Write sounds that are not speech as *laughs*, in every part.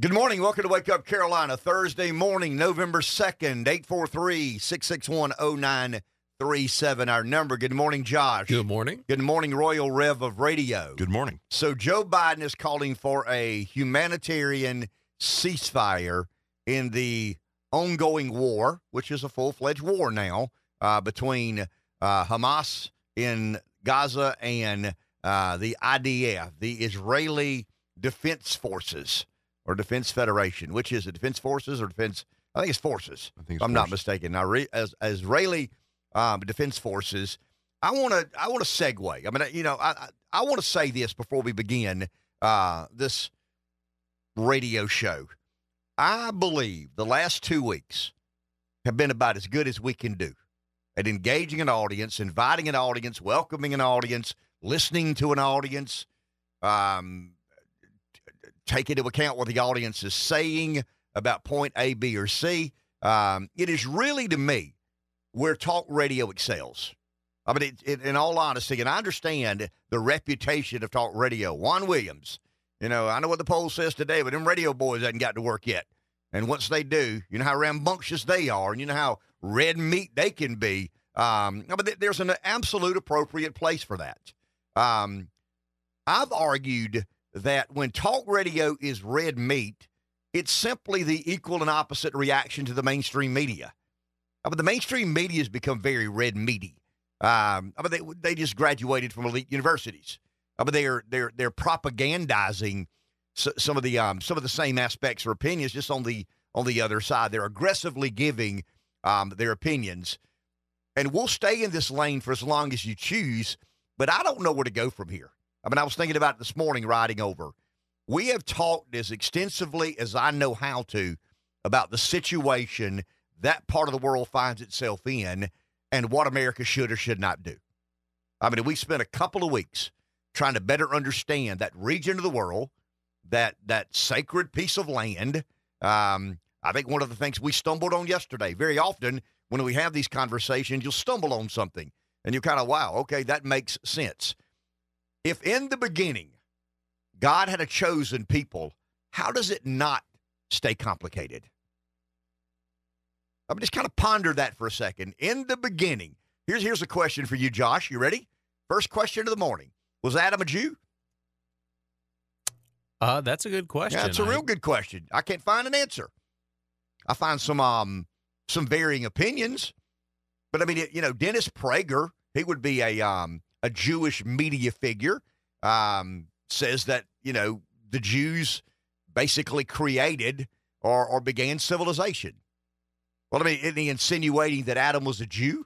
Good morning. Welcome to Wake Up Carolina. Thursday morning, November 2nd, 843 661 0937. Our number. Good morning, Josh. Good morning. Good morning, Royal Rev of Radio. Good morning. So, Joe Biden is calling for a humanitarian ceasefire in the ongoing war, which is a full fledged war now uh, between uh, Hamas in Gaza and uh, the IDF, the Israeli Defense Forces or Defense Federation, which is it, Defense Forces or Defense? I think it's Forces. I think I'm not mistaken. Now, re, as, as Israeli um, Defense Forces, I want to I want to segue. I mean, you know, I I, I want to say this before we begin uh, this radio show. I believe the last two weeks have been about as good as we can do at engaging an audience, inviting an audience, welcoming an audience, listening to an audience, um, take into account what the audience is saying about point A, B, or C. Um, it is really, to me, where talk radio excels. I mean, it, it, in all honesty, and I understand the reputation of talk radio. Juan Williams, you know, I know what the poll says today, but them radio boys haven't got to work yet. And once they do, you know how rambunctious they are, and you know how red meat they can be. Um, but there's an absolute appropriate place for that. Um, I've argued that when talk radio is red meat, it's simply the equal and opposite reaction to the mainstream media. I mean, the mainstream media has become very red meaty. Um, I mean, they, they just graduated from elite universities. I mean, they're they're they're propagandizing some of the um, some of the same aspects or opinions, just on the on the other side. They're aggressively giving um, their opinions, and we'll stay in this lane for as long as you choose. But I don't know where to go from here. I mean, I was thinking about this morning riding over. We have talked as extensively as I know how to about the situation that part of the world finds itself in and what America should or should not do. I mean, we spent a couple of weeks trying to better understand that region of the world, that that sacred piece of land. Um, I think one of the things we stumbled on yesterday, very often when we have these conversations, you'll stumble on something and you're kind of, wow, okay, that makes sense. If in the beginning God had a chosen people, how does it not stay complicated? I mean, just kind of ponder that for a second. In the beginning, here's here's a question for you, Josh. You ready? First question of the morning: Was Adam a Jew? Uh, that's a good question. Yeah, it's a real good question. I can't find an answer. I find some um some varying opinions, but I mean, it, you know, Dennis Prager, he would be a um a Jewish media figure, um, says that, you know, the Jews basically created or, or began civilization. Well, I mean, isn't he insinuating that Adam was a Jew?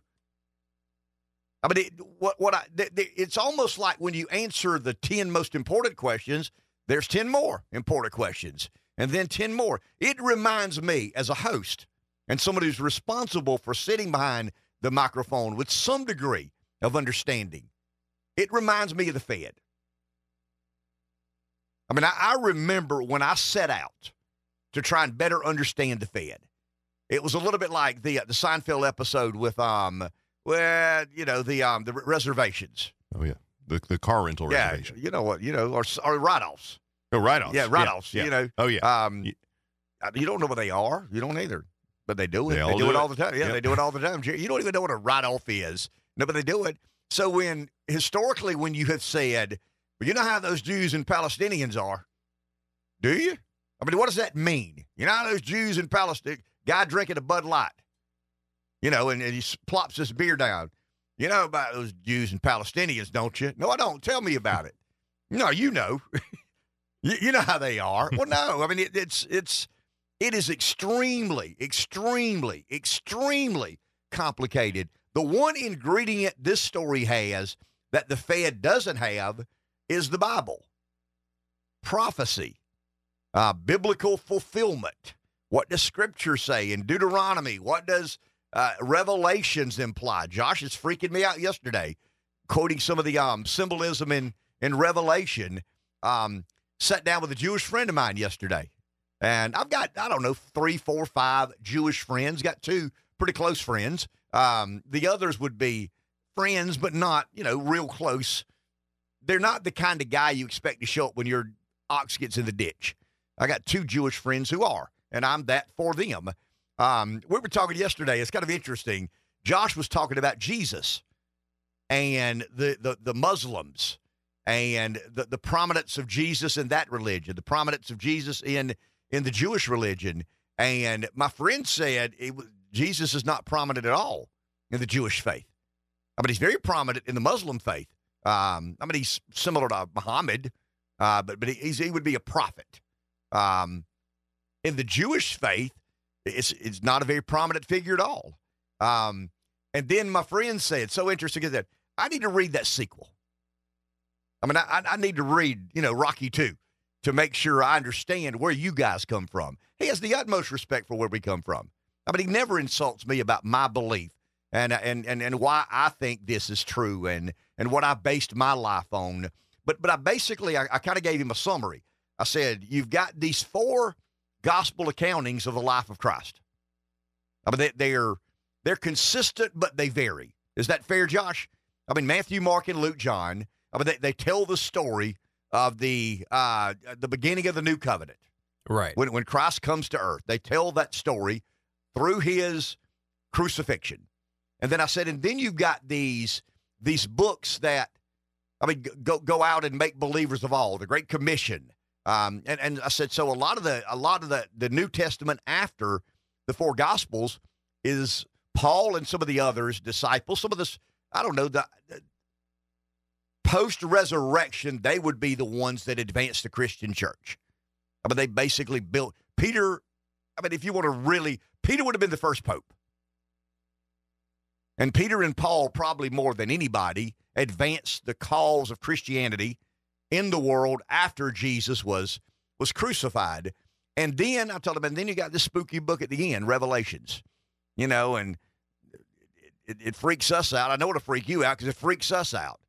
I mean, it, what what I th- th- it's almost like when you answer the ten most important questions, there's ten more important questions, and then ten more. It reminds me, as a host and someone who's responsible for sitting behind the microphone with some degree of understanding, it reminds me of the Fed. I mean, I, I, remember when I set out to try and better understand the Fed. It was a little bit like the uh, the Seinfeld episode with um, well, you know, the um, the reservations. Oh yeah, the the car rental yeah, reservation. You know what? You know, or, or write offs. Oh, write offs. Yeah, write offs. Yeah, You know. Oh yeah. Um, you don't know what they are. You don't either, but they do it. They They, do, do it all the time. Yeah, Yep. they do it all the time. You don't even know what a write off is. No, but they do it. So when historically, when you have said, well, you know how those Jews and Palestinians are, do you? I mean, what does that mean? You know how those Jews and Palestine, guy drinking a Bud Light, you know, and, and he plops his beer down. You know about those Jews and Palestinians, don't you? No, I don't. Tell me about it. No, you know. *laughs* you, you know how they are. Well, no. I mean, it, it's it's it is extremely, extremely, extremely complicated. The one ingredient this story has that the Fed doesn't have is the Bible, prophecy, uh, biblical fulfillment. What does Scripture say in Deuteronomy? What does uh, Revelations imply? Josh is freaking me out yesterday, quoting some of the um, symbolism in in Revelation. Um, sat down with a Jewish friend of mine yesterday, and I've got I don't know three, four, five Jewish friends. Got two pretty close friends. Um, the others would be friends, but not you know real close. They're not the kind of guy you expect to show up when your ox gets in the ditch. I got two Jewish friends who are, and I'm that for them. Um, we were talking yesterday. It's kind of interesting. Josh was talking about Jesus and the the, the Muslims and the, the prominence of Jesus in that religion, the prominence of Jesus in in the Jewish religion. And my friend said it, Jesus is not prominent at all in the Jewish faith. I mean, he's very prominent in the Muslim faith. Um, I mean, he's similar to Muhammad, uh, but but he's, he would be a prophet. Um, in the Jewish faith, it's it's not a very prominent figure at all. Um, and then my friend said, so interesting is that I need to read that sequel. I mean, I, I need to read, you know, Rocky 2 to make sure I understand where you guys come from. He has the utmost respect for where we come from. I mean, he never insults me about my belief and and and, and why I think this is true and and what I based my life on. But but I basically I, I kind of gave him a summary. I said, you've got these four gospel accountings of the life of Christ. I mean, they, they're they're consistent, but they vary. Is that fair, Josh? I mean, Matthew, Mark, and Luke, John. I mean, they, they tell the story of the uh, the beginning of the new covenant. Right. When when Christ comes to earth, they tell that story through his crucifixion. And then I said, and then you've got these these books that I mean go go out and make believers of all, the Great Commission. Um, and, and I said, so a lot of the a lot of the, the New Testament after the four gospels is Paul and some of the others, disciples, some of this, I don't know, the, the post resurrection, they would be the ones that advanced the Christian church. I mean, they basically built Peter. I mean, if you want to really, Peter would have been the first pope. And Peter and Paul, probably more than anybody, advanced the cause of Christianity in the world after Jesus was was crucified. And then I told him, and then you got this spooky book at the end, Revelations, you know, and it, it freaks us out. I know it'll freak you out because it freaks us out.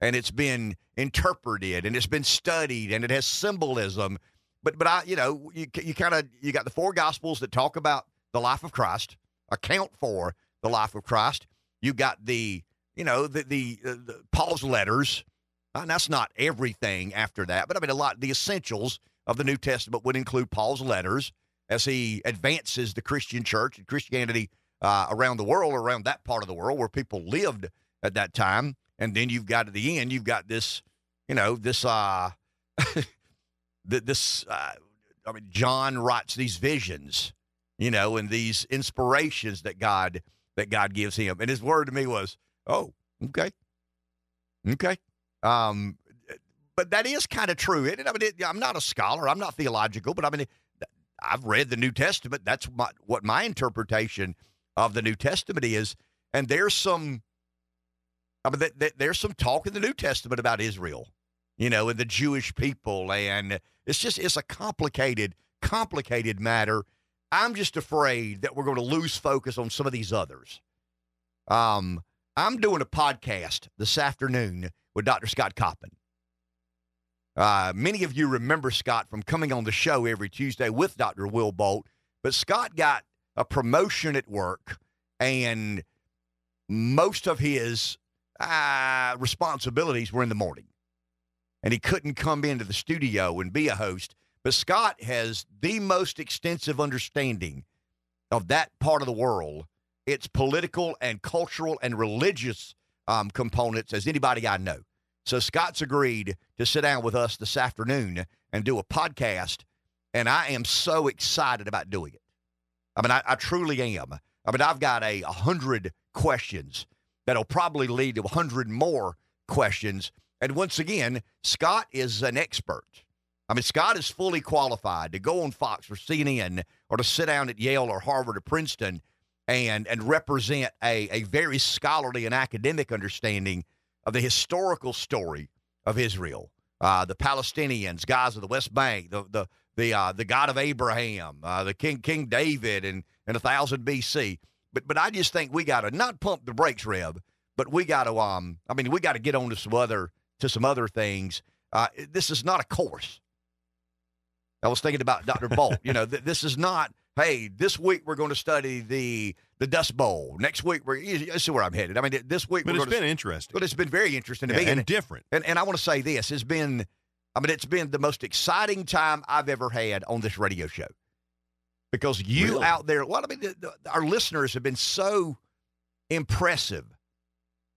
And it's been interpreted and it's been studied and it has symbolism. But but I, you know, you you kind of you got the four gospels that talk about the life of Christ, account for the life of Christ. You got the you know the the, uh, the Paul's letters. Uh, and that's not everything after that, but I mean a lot. The essentials of the New Testament would include Paul's letters as he advances the Christian church and Christianity uh, around the world, around that part of the world where people lived at that time. And then you've got at the end, you've got this, you know, this, uh, *laughs* this, uh, I mean, John writes these visions, you know, and these inspirations that God, that God gives him. And his word to me was, oh, okay. Okay. Um, but that is kind of true. It, I mean, it, I'm not a scholar. I'm not theological, but I mean, I've read the New Testament. That's my, what my interpretation of the New Testament is. And there's some, I mean, th- th- there's some talk in the New Testament about Israel, you know, and the Jewish people, and it's just it's a complicated, complicated matter. I'm just afraid that we're going to lose focus on some of these others. Um, I'm doing a podcast this afternoon with Dr. Scott Coppin. Uh, many of you remember Scott from coming on the show every Tuesday with Dr. Will Bolt, but Scott got a promotion at work, and most of his uh, responsibilities were in the morning. And he couldn't come into the studio and be a host. But Scott has the most extensive understanding of that part of the world, its political and cultural and religious um, components, as anybody I know. So Scott's agreed to sit down with us this afternoon and do a podcast, and I am so excited about doing it. I mean, I, I truly am. I mean, I've got a, a hundred questions that'll probably lead to a hundred more questions. And once again, Scott is an expert. I mean, Scott is fully qualified to go on Fox or CNN or to sit down at Yale or Harvard or Princeton and and represent a, a very scholarly and academic understanding of the historical story of Israel, uh, the Palestinians, Gaza, the West Bank, the the the uh, the God of Abraham, uh, the King King David, and and a thousand BC. But but I just think we got to not pump the brakes, Reb, but we got to um I mean we got to get on to some other to some other things. Uh, this is not a course. I was thinking about Dr. *laughs* Bolt. you know, th- this is not. Hey, this week we're going to study the the Dust Bowl. Next week we're. You see where I'm headed. I mean, this week. But it's been interesting. But it's been very interesting to yeah, me, and different. And, and I want to say this has been I mean, it's been the most exciting time I've ever had on this radio show because you Really? out there, well, I mean, the, the, our listeners have been so impressive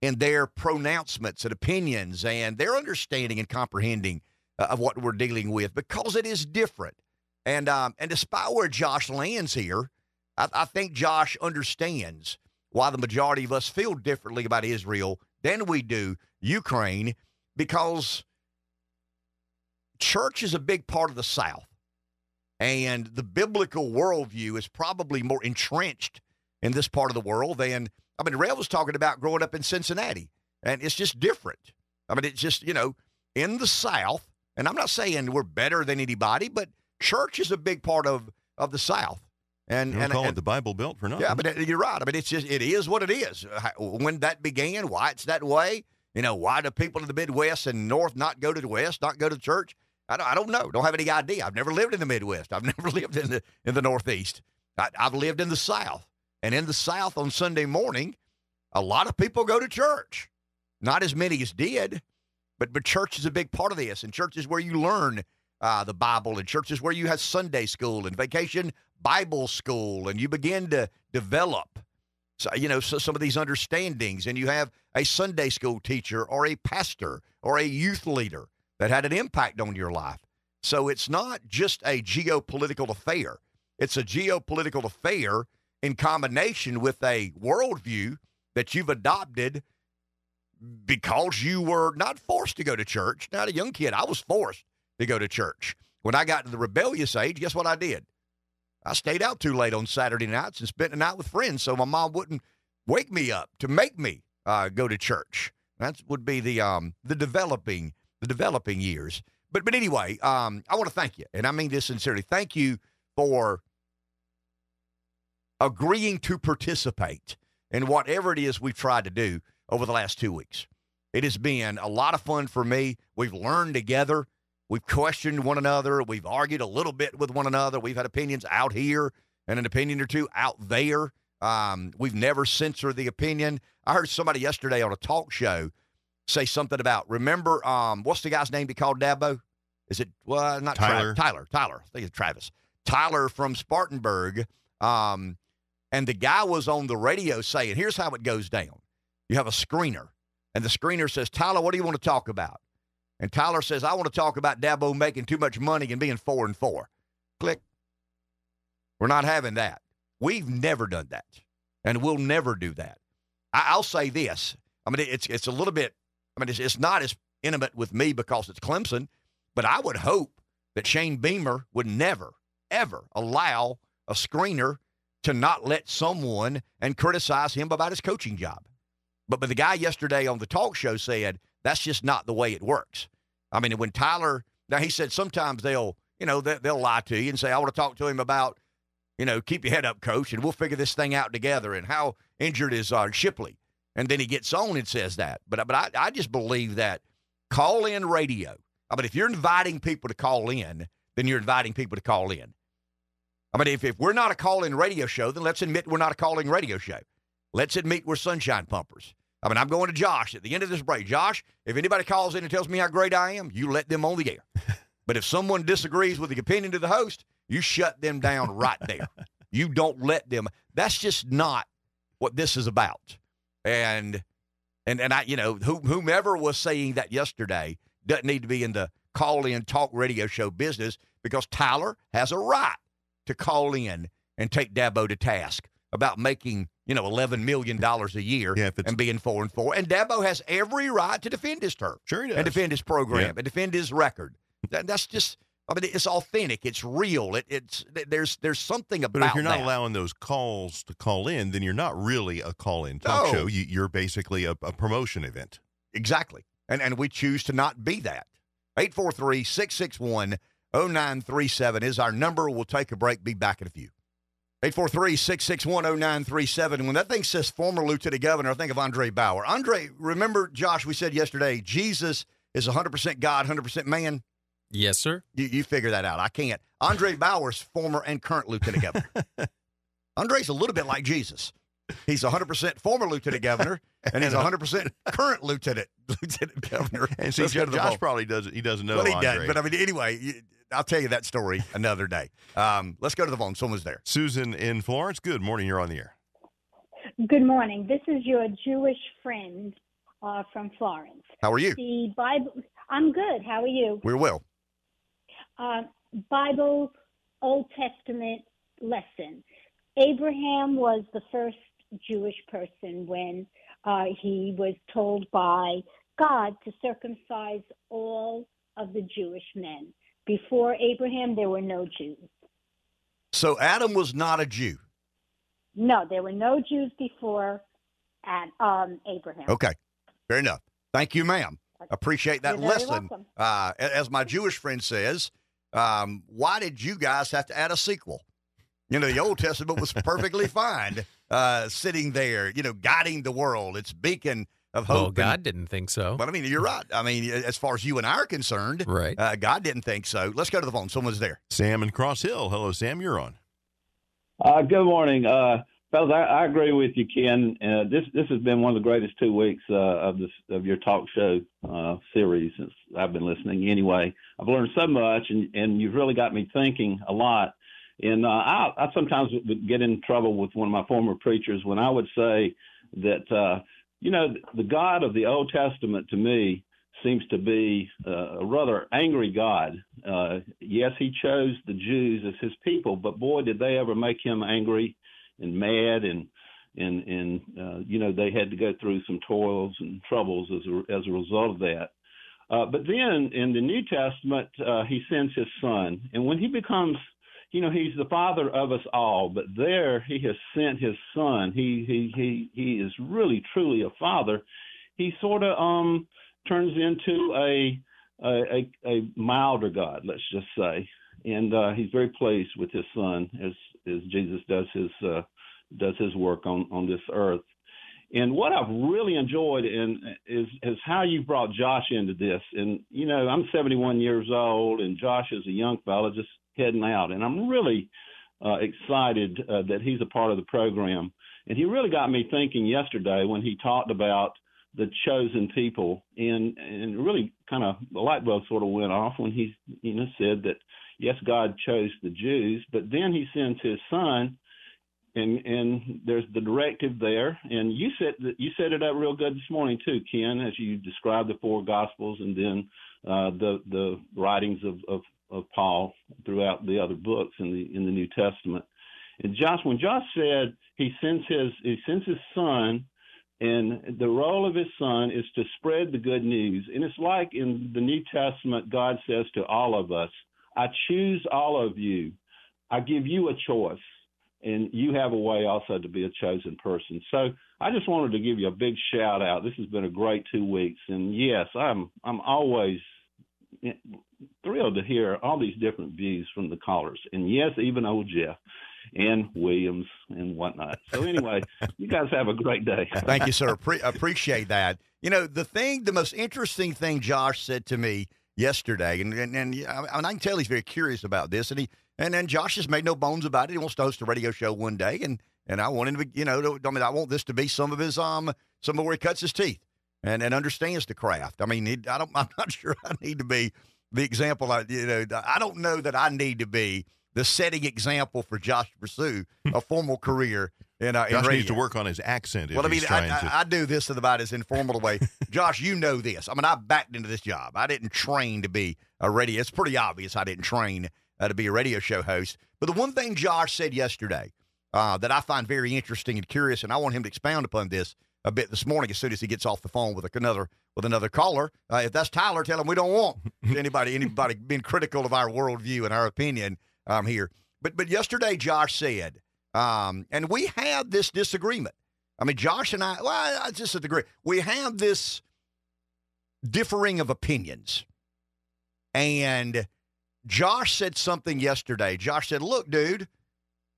in their pronouncements and opinions and their understanding and comprehending uh, of what we're dealing with because it is different. And um, and despite where Josh lands here, I, I think Josh understands why the majority of us feel differently about Israel than we do Ukraine because church is a big part of the South. And the biblical worldview is probably more entrenched in this part of the world than, I mean, Rail was talking about growing up in Cincinnati, and it's just different. I mean, it's just, you know, in the South, and I'm not saying we're better than anybody, but church is a big part of, of the South. And, and, call and it the Bible Belt for nothing. yeah, but you're right. I mean, it's just it is what it is. When that began, why it's that way. You know, why do people in the Midwest and North not go to the West, not go to church? I don't, I don't know. Don't have any idea. I've never lived in the Midwest. I've *laughs* never lived in the in the Northeast. I, I've lived in the South, and in the South on Sunday morning, a lot of people go to church. Not as many as did, but but church is a big part of this, and church is where you learn uh, the Bible, and church is where you have Sunday school and vacation Bible school, and you begin to develop, so, you know, so, some of these understandings, and you have a Sunday school teacher or a pastor or a youth leader that had an impact on your life. So it's not just a geopolitical affair; it's a geopolitical affair in combination with a worldview that you've adopted because you were not forced to go to church. Not a young kid, I was forced to go to church. When I got to the rebellious age, guess what I did? I stayed out too late on Saturday nights and spent the night with friends so my mom wouldn't wake me up to make me uh, go to church. That would be the um, the developing the developing years. But but anyway, um, I want to thank you, and I mean this sincerely. Thank you for agreeing to participate in whatever it is we've tried to do over the last two weeks. It has been a lot of fun for me. We've learned together. We've questioned one another. We've argued a little bit with one another. We've had opinions out here and an opinion or two out there. Um, we've never censored the opinion. I heard somebody yesterday on a talk show say something about remember um, what's the guy's name he called Dabo? Is it well not Tra- Tyler. Tyler. Tyler. I think it's Travis. Tyler from Spartanburg. Um, and the guy was on the radio saying, here's how it goes down. You have a screener, and the screener says, Tyler, what do you want to talk about? And Tyler says, I want to talk about Dabo making too much money and being four and four. Click. We're not having that. We've never done that, and we'll never do that. I, I'll say this. I mean, it's it's a little bit. I mean, it's, it's not as intimate with me because it's Clemson, but I would hope that Shane Beamer would never, ever allow a screener to not let someone and criticize him about his coaching job. But but the guy yesterday on the talk show said that's just not the way it works. I mean, when Tyler now he said sometimes they'll you know they, they'll lie to you and say I want to talk to him about you know keep your head up, coach, and we'll figure this thing out together. And how injured is uh, Shipley? And then he gets on and says that. But but I, I just believe that call in radio. I mean, if you're inviting people to call in, then you're inviting people to call in. I mean, if, if we're not a call in radio show, then let's admit we're not a calling radio show. Let's admit we're sunshine pumpers. I mean, I'm going to Josh at the end of this break. Josh, if anybody calls in and tells me how great I am, you let them on the air. *laughs* but if someone disagrees with the opinion of the host, you shut them down right there. *laughs* you don't let them. That's just not what this is about. And and and I, you know, who, whomever was saying that yesterday doesn't need to be in the call in talk radio show business because Tyler has a right to call in and take Dabo to task about making, you know, eleven million dollars a year Yeah, and being four and four. And Dabo has every right to defend his turf Sure he does. and defend his program Yeah. and defend his record. That, that's just, I mean, it's authentic. It's real. It, it's there's there's something about But if you're not that. allowing those calls to call in, then you're not really a call-in talk No. show. You, you're basically a, a promotion event. Exactly. And and we choose to not be that. 843 661 0937 is our number. We'll take a break. Be back in a few. 843 661 0937. When that thing says former lieutenant governor, I think of Andre Bauer. Andre, remember, Josh, we said yesterday, Jesus is 100% God, 100% man. Yes, sir. You, you figure that out. I can't. Andre Bauer's former and current lieutenant governor. *laughs* Andre's a little bit like Jesus. He's 100% former lieutenant governor, *laughs* and he's 100 percent current lieutenant *laughs* lieutenant governor. And see, Let's go to the Josh probably doesn't. He doesn't know. Well, he Andre. does, but I mean, anyway, you- I'll tell you that story another day. Um, let's go to the phone. Someone's there. Susan in Florence. Good morning. You're on the air. Good morning. This is your Jewish friend uh, from Florence. How are you? The Bible. I'm good. How are you? We're well. Uh, Bible, Old Testament lesson. Abraham was the first Jewish person when uh, he was told by God to circumcise all of the Jewish men. Before Abraham, there were no Jews. So Adam was not a Jew. No, there were no Jews before and, um, Abraham. Okay, fair enough. Thank you, ma'am. Appreciate that lesson. Uh, as my Jewish friend says, um, why did you guys have to add a sequel? You know, the Old Testament was perfectly *laughs* fine, uh, sitting there, you know, guiding the world. It's beacon of hope. Well, and- God didn't think so. But I mean, you're right. I mean, as far as you and I are concerned, Right. uh, God didn't think so. Let's go to the phone. Someone's there. Sam in Cross Hill. Hello, Sam. You're on. Uh, good morning, uh, fellas. I, I agree with you, Ken. Uh, this this has been one of the greatest two weeks uh, of this of your talk show uh, series since I've been listening. Anyway, I've learned so much, and, and you've really got me thinking a lot. And uh, I, I sometimes would get in trouble with one of my former preachers when I would say that uh, you know the God of the Old Testament to me seems to be uh, a rather angry God. Uh, yes, he chose the Jews as his people, but boy, did they ever make him angry and mad, and and and uh, you know they had to go through some toils and troubles as a, as a result of that. Uh, but then in the New Testament, uh, he sends his son, and when he becomes you know he's the father of us all but there he has sent his son he he he he is really truly a father he sort of um turns into a a, a, a milder God, let's just say, and uh, he's very pleased with his son as as Jesus does his uh, does his work on on this earth. And what I've really enjoyed in is is how you brought Josh into this. And you know, I'm 71 years old, and Josh is a young fella just heading out, and I'm really uh, excited uh, that he's a part of the program. And he really got me thinking yesterday when he talked about the chosen people. And and really kind of the light bulb sort of went off when he you know said that yes God chose the Jews but then he sends his son and and there's the directive there. And you said that you set it up real good this morning too Ken as you described the four gospels and then uh, the the writings of, of of Paul throughout the other books in the in the New Testament and Josh when Josh said he sends his he sends his son and the role of his son is to spread the good news. And it's like in the New Testament, God says to all of us, I choose all of you. I give you a choice. And you have a way also to be a chosen person. So I just wanted to give you a big shout out. This has been a great two weeks. And yes, I'm I'm always thrilled to hear all these different views from the callers. And yes, even old Jeff and Williams and whatnot. So anyway, *laughs* you guys have a great day. Thank you, sir. *laughs* Pre- appreciate that. You know, the thing, the most interesting thing Josh said to me yesterday, and and, and I, mean, I can tell he's very curious about this, and he and then Josh has made no bones about it. He wants to host a radio show one day, and and I want him to, you know, to, I mean, I want this to be some of his um, some of where he cuts his teeth, and and understands the craft. I mean, he, I don't, *laughs* I'm not sure I need to be the example. I, you know, I don't know that I need to be the setting example for Josh to pursue a *laughs* formal career in, uh, in Josh radio. needs to work on his accent. If Well, I mean, I. I, I do this in about as informal a way. *laughs* Josh, you know this. I mean, I backed into this job. I didn't train to be a radio. It's pretty obvious I didn't train uh, to be a radio show host. But the one thing Josh said yesterday uh, that I find very interesting and curious, and I want him to expound upon this a bit this morning as soon as he gets off the phone with another with another caller. Uh, if that's Tyler, tell him we don't want *laughs* anybody anybody being critical of our worldview and our opinion um, here. But but yesterday, Josh said, um, and we had this disagreement. I mean, Josh and I, well, I just agree. We have this differing of opinions. And Josh said something yesterday. Josh said, Look, dude,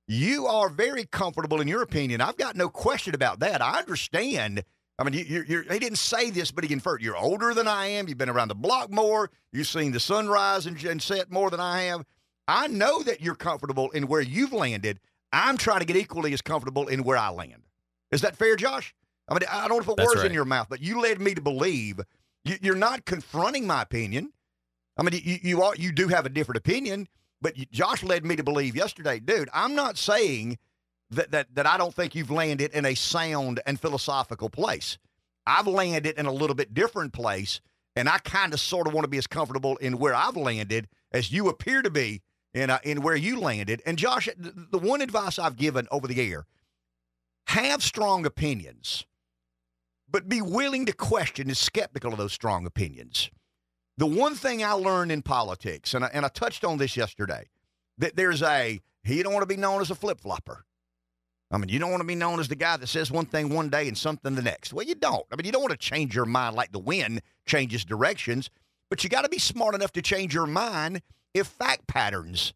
you are very comfortable in your opinion. I've got no question about that. I understand. I mean, you, you're, he didn't say this, but he inferred you're older than I am. You've been around the block more. You've seen the sunrise and, and set more than I have. I know that you're comfortable in where you've landed. I'm trying to get equally as comfortable in where I land. Is that fair, Josh? I mean, I don't want to put That's words in your mouth, but you led me to believe you, you're not confronting my opinion. I mean, you, you are you do have a different opinion, but you, Josh led me to believe yesterday, dude. I'm not saying that that that I don't think you've landed in a sound and philosophical place. I've landed in a little bit different place, and I kind of sort of want to be as comfortable in where I've landed as you appear to be in uh, in where you landed. And Josh, the, one advice I've given over the air: have strong opinions, but be willing to question and skeptical of those strong opinions. The one thing I learned in politics, and I, and I touched on this yesterday, that there's a you don't want to be known as a flip flopper. I mean, you don't want to be known as the guy that says one thing one day and something the next. Well, you don't. I mean, you don't want to change your mind like the wind changes directions, but you got to be smart enough to change your mind if fact patterns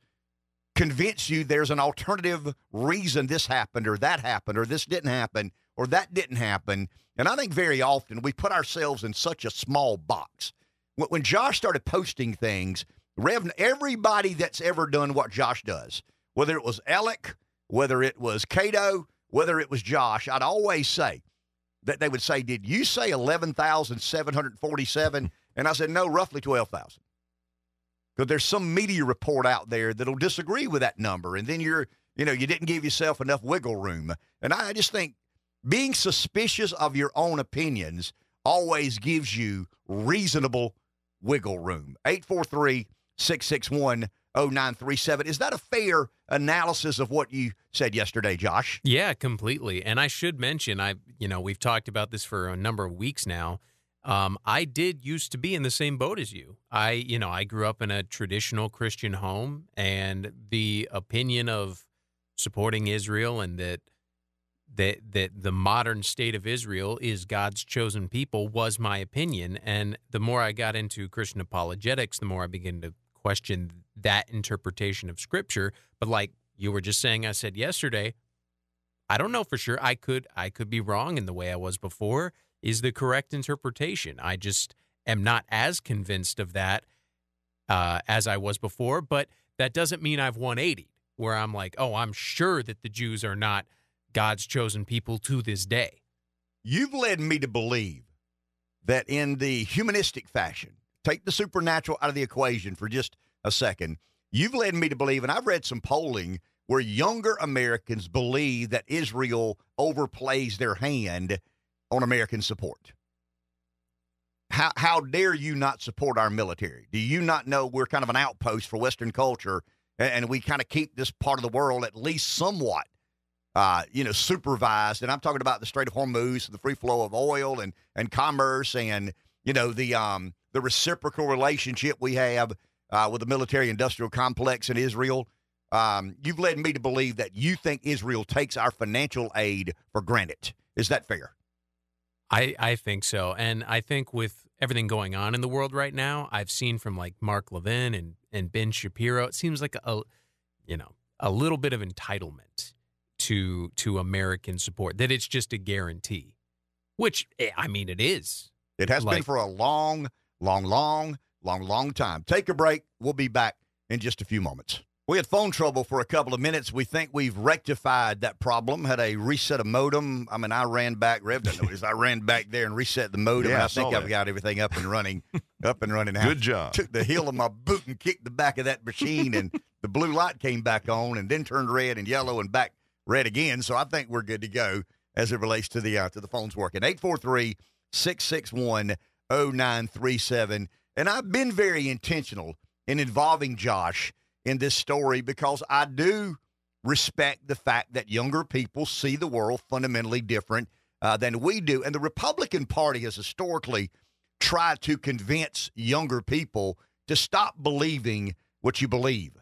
convince you there's an alternative reason this happened or that happened or this didn't happen or that didn't happen. And I think very often we put ourselves in such a small box. When Josh started posting things, Rev, everybody that's ever done what Josh does, whether it was Alec, whether it was Cato, whether it was Josh, I'd always say that they would say, Did you say 11,747? And I said, No, roughly 12,000. Because there's some media report out there that'll disagree with that number. And then you're, you know, you didn't give yourself enough wiggle room. And I just think being suspicious of your own opinions always gives you reasonable wiggle room. 843 661 0937. Is that a fair analysis of what you said yesterday, Josh? Yeah, completely. And I should mention, I you know we've talked about this for a number of weeks now. Um, I did used to be in the same boat as you. I you know I grew up in a traditional Christian home, and the opinion of supporting Israel and that that that the modern state of Israel is God's chosen people was my opinion. And the more I got into Christian apologetics, the more I began to question that interpretation of Scripture. But like you were just saying, I said yesterday, I don't know for sure. I could I could be wrong in the way I was before is the correct interpretation. I just am not as convinced of that uh, as I was before. But that doesn't mean I've 180 where I'm like, oh, I'm sure that the Jews are not God's chosen people to this day. You've led me to believe that in the humanistic fashion, take the supernatural out of the equation for just a second. You've led me to believe, and I've read some polling where younger Americans believe that Israel overplays their hand on American support. How, how dare you not support our military? Do you not know we're kind of an outpost for Western culture and, and we kind of keep this part of the world at least somewhat uh, you know, supervised. And I'm talking about the Strait of Hormuz, the free flow of oil and and commerce, and you know the um the reciprocal relationship we have uh, with the military-industrial complex in Israel. Um, you've led me to believe that you think Israel takes our financial aid for granted. Is that fair? I, I think so. And I think with everything going on in the world right now, I've seen from like Mark Levin and, and Ben Shapiro, it seems like a you know, a little bit of entitlement to to American support. That it's just a guarantee. Which eh, I mean it is. It has been for a long, long, long, long, long time. Take a break. We'll be back in just a few moments. We had phone trouble for a couple of minutes. We think we've rectified that problem. Had a reset of modem. I mean, I ran back. Rev notice. I ran back there and reset the modem. Yeah, I I think I've got everything up and running. *laughs* up and running. now. Good job. Took the heel of my boot and kicked the back of that machine, and the blue light came back on, and then turned red and yellow and back red again. So I think we're good to go as it relates to the uh, to the phones working. 843-661-0937. And I've been very intentional in involving Josh in this story because I do respect the fact that younger people see the world fundamentally different uh, than we do. And the Republican Party has historically tried to convince younger people to stop believing what you believe.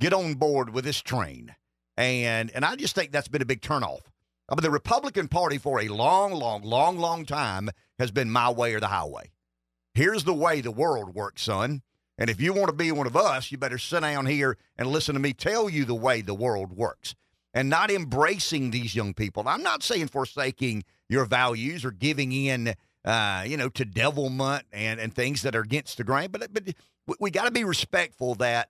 Get on board with this train. And and I just think that's been a big turnoff. I mean, the Republican Party for a long, long, long, long time has been my way or the highway. Here's the way the world works, son. And if you want to be one of us, you better sit down here and listen to me tell you the way the world works and not embracing these young people. I'm not saying forsaking your values or giving in, uh, you know, to devilment and, and things that are against the grain, but, but we, got to be respectful that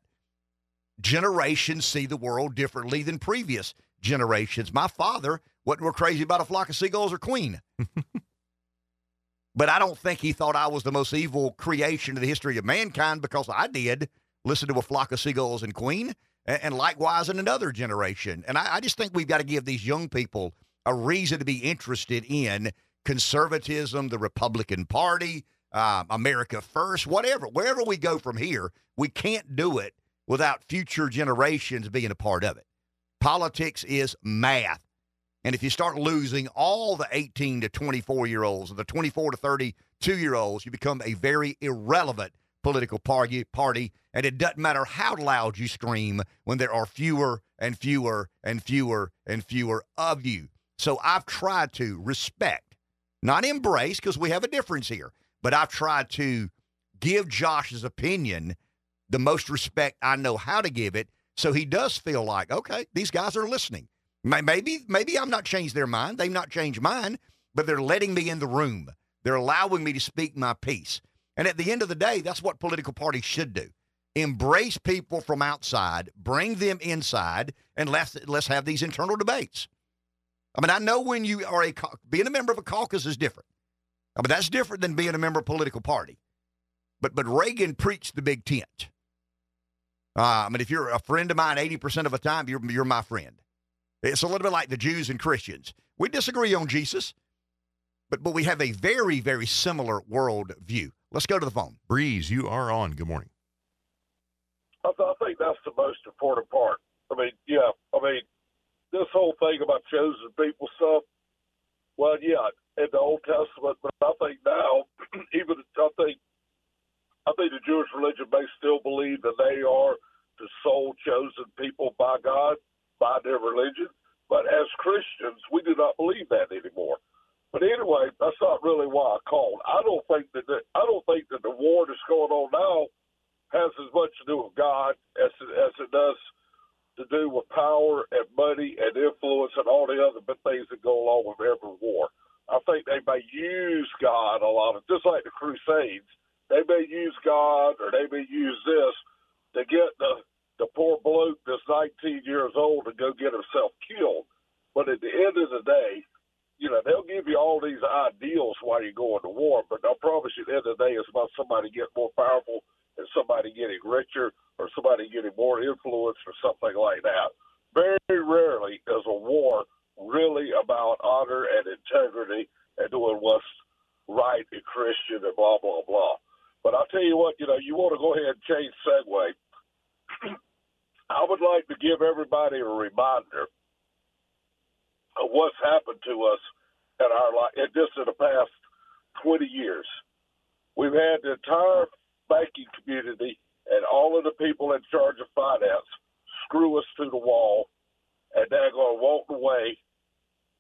generations see the world differently than previous generations. My father wasn't real crazy about a flock of seagulls or Queen. *laughs* but I don't think he thought I was the most evil creation in the history of mankind because I did listen to a flock of seagulls and Queen, and, likewise in another generation. And I, I just think we've got to give these young people a reason to be interested in conservatism, the Republican Party, uh, America First, whatever. Wherever we go from here, we can't do it without future generations being a part of it. Politics is math. And if you start losing all the 18 to 24 year olds, or the 24 to 32 year olds, you become a very irrelevant political party, party. And it doesn't matter how loud you scream when there are fewer and fewer and fewer and fewer of you. So I've tried to respect, not embrace, because we have a difference here, but I've tried to give Josh's opinion the most respect I know how to give it. So he does feel like, okay, these guys are listening. Maybe, maybe I'm not changed their mind. They've not changed mine, but they're letting me in the room. They're allowing me to speak my piece. And at the end of the day, that's what political parties should do. Embrace people from outside, bring them inside, and let's let's have these internal debates. I mean, I know when you are a being a member of a caucus is different. I mean, that's different than being a member of a political party. But but Reagan preached the big tent. Uh, I mean, if you're a friend of mine, eighty percent of the time, you're you're my friend. It's a little bit like the Jews and Christians. We disagree on Jesus, but but we have a very very similar world view. Let's go to the phone. Breeze, you are on. Good morning. I, th- I think that's the most important part. I mean, yeah, I mean, this whole thing about chosen people stuff. Well, yeah, in the Old Testament, but I think now, *clears throat* even I think, I think the Jewish religion may still believe that they are the sole chosen people by God, by their religion. But as Christians, we do not believe that anymore. But anyway, that's not really why I called. I don't think that the, I don't think that the war that's going on now has as much to do with God as it, as it does to do with power and money and influence and all the other things that go along with every war. I think they may use God a lot of just like the Crusades. They may use God or they may use this to get the the poor bloke that's 19 years old to go get himself killed. But at the end of the day, you know, they'll give you all these ideals while you're going to war, but I promise you, at the end of the day, it's about somebody getting more powerful and somebody getting richer or somebody getting more influence or something like that. Very rarely is a war really about honor and integrity and doing what's right and Christian and blah, blah, blah. But I'll tell you what, you know, you want to go ahead and change segue. I would like to give everybody a reminder of what's happened to us in our life, just in the past 20 years. We've had the entire banking community and all of the people in charge of finance screw us to the wall, and they're going to walk away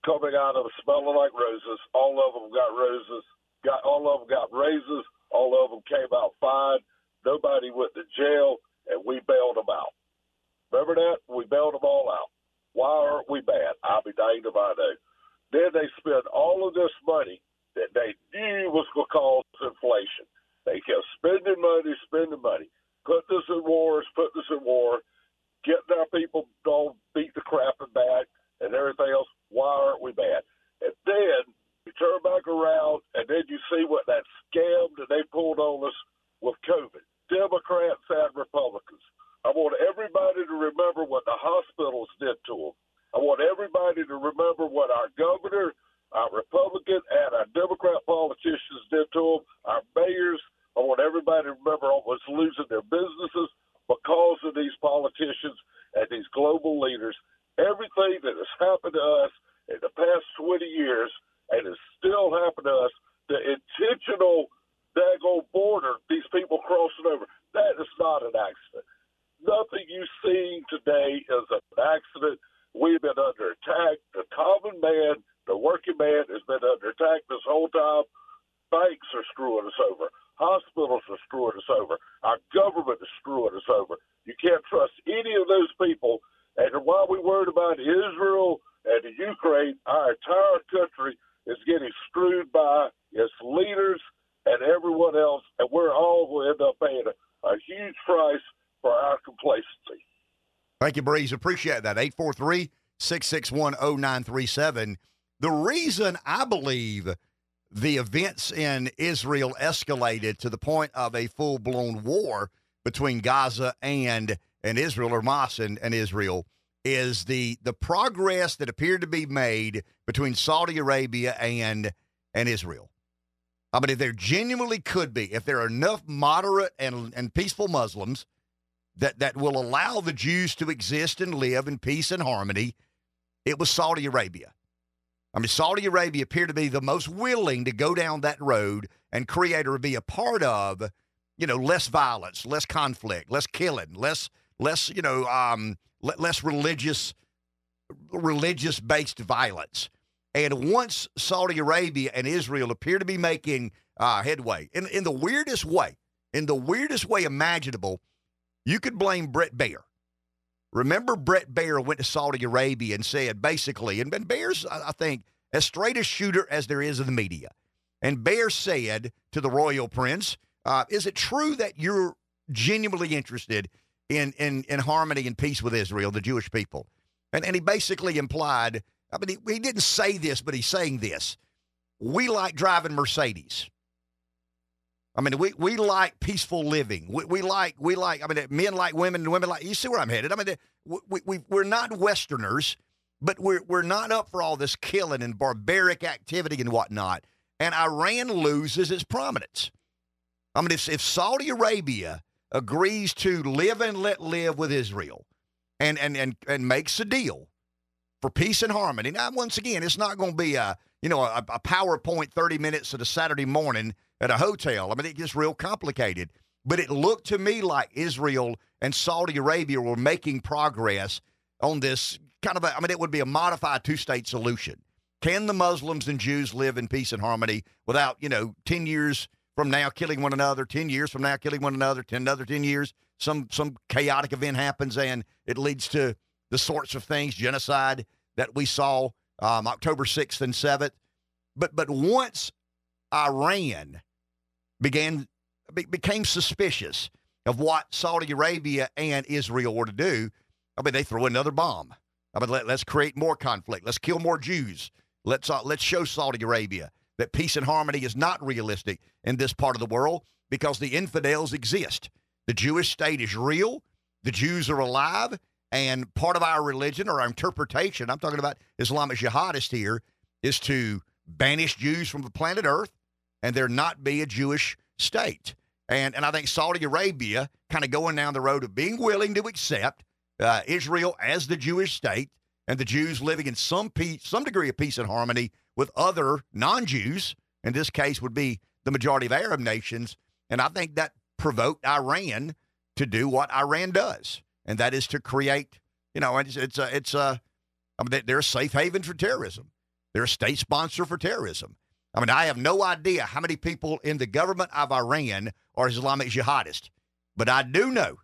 coming out of smelling like roses. All of them got roses, got all of them got raises, all of them came out fine. Nobody went to jail, and we bailed them out. Remember that? We bailed them all out. Why aren't we bad? I'll be danged if I know. Then they spend all of this money that they knew was going to cause inflation. They kept spending money, spending money, put this in wars, put this in war, getting our people don't beat the crap and back and everything else. Why aren't we bad? And then you turn back around and then you see what that scam that they pulled on us with COVID. Democrats and Republicans. I want everybody to remember what the hospitals did to them. I want everybody to remember what our governor, our Republican, and our Democrat politicians did to them, our mayors. I want everybody to remember almost losing their businesses because of these politicians and these global leaders. Everything that has happened to us in the past 20 years and is still happening to us, the intentional daggone border, these people crossing over, that is not an accident nothing you've seen today is an accident. We've been under attack. The common man, the working man, has been under attack this whole time. Banks are screwing us over. Hospitals are screwing us over. Our government is screwing us over. You can't trust any of those people. And while we worried about Israel and the Ukraine, our entire country is getting screwed by its leaders and everyone else, and we're all going to end up paying a, a huge price for our complacency. Thank you, Breeze. Appreciate that. 843 661 0937. The reason I believe the events in Israel escalated to the point of a full blown war between Gaza and, and Israel, or Hamas and, and Israel, is the, the progress that appeared to be made between Saudi Arabia and, and Israel. I mean, if there genuinely could be, if there are enough moderate and, and peaceful Muslims that, that will allow the Jews to exist and live in peace and harmony, it was Saudi Arabia. I mean, Saudi Arabia appeared to be the most willing to go down that road and create or be a part of, you know, less violence, less conflict, less killing, less, less, you know, um, less religious, religious based violence. And once Saudi Arabia and Israel appear to be making uh, headway in, in the weirdest way, in the weirdest way imaginable, you could blame Brett Baier. Remember, Brett Baier went to Saudi Arabia and said basically, and, and Baier's, I think, as straight a shooter as there is in the media. And Baier said to the royal prince, uh, Is it true that you're genuinely interested in, in, in harmony and peace with Israel, the Jewish people? And, and he basically implied I mean, he, he didn't say this, but he's saying this. We like driving Mercedes. I mean, we, we like peaceful living. We, we like we like. I mean, men like women, and women like. You see where I'm headed? I mean, we, we we're not Westerners, but we're we're not up for all this killing and barbaric activity and whatnot. And Iran loses its prominence. I mean, if if Saudi Arabia agrees to live and let live with Israel, and and and and makes a deal, for peace and harmony. Now, once again, it's not going to be a you know a, a PowerPoint 30 minutes of a Saturday morning at a hotel. I mean, it gets real complicated. But it looked to me like Israel and Saudi Arabia were making progress on this kind of a, I mean, it would be a modified two state solution. Can the Muslims and Jews live in peace and harmony without, you know, 10 years from now killing one another, 10 years from now killing one another, 10 another 10 years, some some chaotic event happens and it leads to the sorts of things, genocide that we saw um, October 6th and 7th. But, but once Iran began be, became suspicious of what Saudi Arabia and Israel were to do, I mean, they throw another bomb. I mean, let, us create more conflict. Let's kill more Jews. Let's uh, let's show Saudi Arabia that peace and harmony is not realistic in this part of the world because the infidels exist. The Jewish state is real. The Jews are alive, and part of our religion or our interpretation, I'm talking about Islamic jihadists here, is to banish Jews from the planet Earth and there not be a Jewish state. And, and I think Saudi Arabia kind of going down the road of being willing to accept uh, Israel as the Jewish state and the Jews living in some peace, some degree of peace and harmony with other non-Jews. In this case, would be the majority of Arab nations, and I think that provoked Iran to do what Iran does and that is to create, you know, it's it's a, it's a, I mean, they're a safe haven for terrorism. They're a state sponsor for terrorism. I mean, I have no idea how many people in the government of Iran are Islamic jihadists, but I do know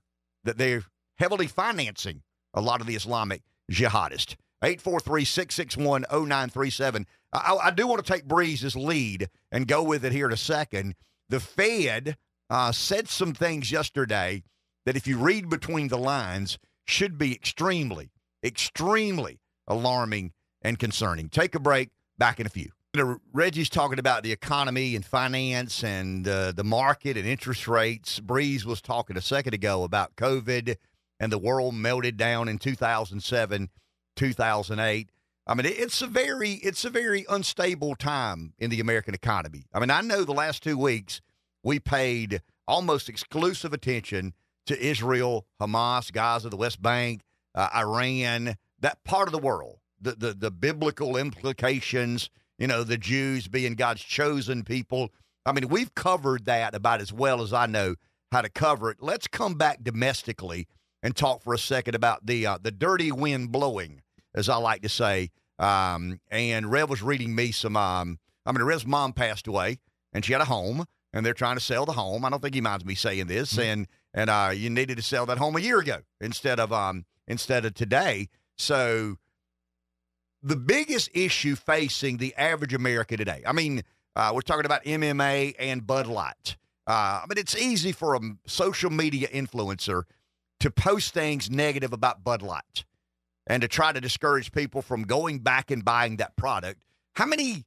that they're heavily financing a lot of the Islamic jihadists. 843 661 0937. I do want to take Breeze's lead and go with it here in a second. The Fed uh, said some things yesterday that if you read between the lines, should be extremely, extremely alarming and concerning. Take a break. Back in a few. Reggie's talking about the economy and finance and uh, the market and interest rates. Breeze was talking a second ago about COVID and the world melted down in 2007, 2008. I mean, it's a very it's a very unstable time in the American economy. I mean, I know the last two weeks we paid almost exclusive attention to Israel, Hamas, Gaza, the West Bank, uh, Iran, that part of the world, the, the, the biblical implications, you know, the Jews being God's chosen people. I mean, we've covered that about as well as I know how to cover it. Let's come back domestically and talk for a second about the uh, the dirty wind blowing, as I like to say. Um, and Rev was reading me some. Um, I mean, Rev's mom passed away, and she had a home, and they're trying to sell the home. I don't think he minds me saying this, mm-hmm. and and uh, you needed to sell that home a year ago instead of um, instead of today. So the biggest issue facing the average American today. I mean, uh, we're talking about MMA and Bud Light. Uh, I mean, it's easy for a social media influencer to post things negative about Bud Light. and to try to discourage people from going back and buying that product. How many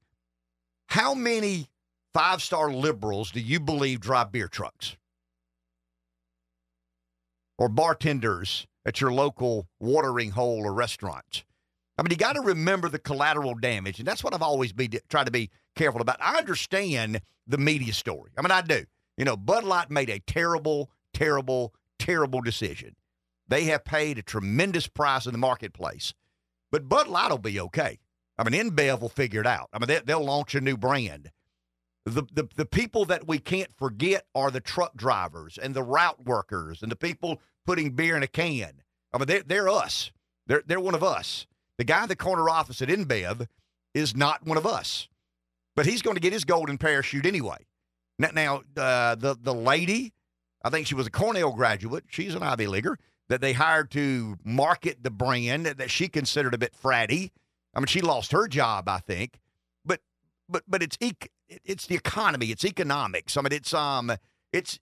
how many five star liberals do you believe drive beer trucks? Or bartenders at your local watering hole or restaurants? I mean, you got to remember the collateral damage, and that's what I've always been trying to be careful about. I understand the media story. I mean, I do. You know, Bud Light made a terrible, terrible, terrible decision. They have paid a tremendous price in the marketplace, but Bud Light will be okay. I mean, InBev will figure it out. I mean, they, will launch a new brand. The, the the people that we can't forget are the truck drivers and the route workers and the people putting beer in a can. I mean, they're, they're us. They're they're one of us. The guy in the corner office at InBev is not one of us, but he's going to get his golden parachute anyway. Now, now uh, the the lady, I think she was a Cornell graduate. She's an Ivy leaguer that they hired to market the brand that she considered a bit fratty. I mean, she lost her job, I think, but but but it's it's the economy, it's economics. I mean, it's um, it's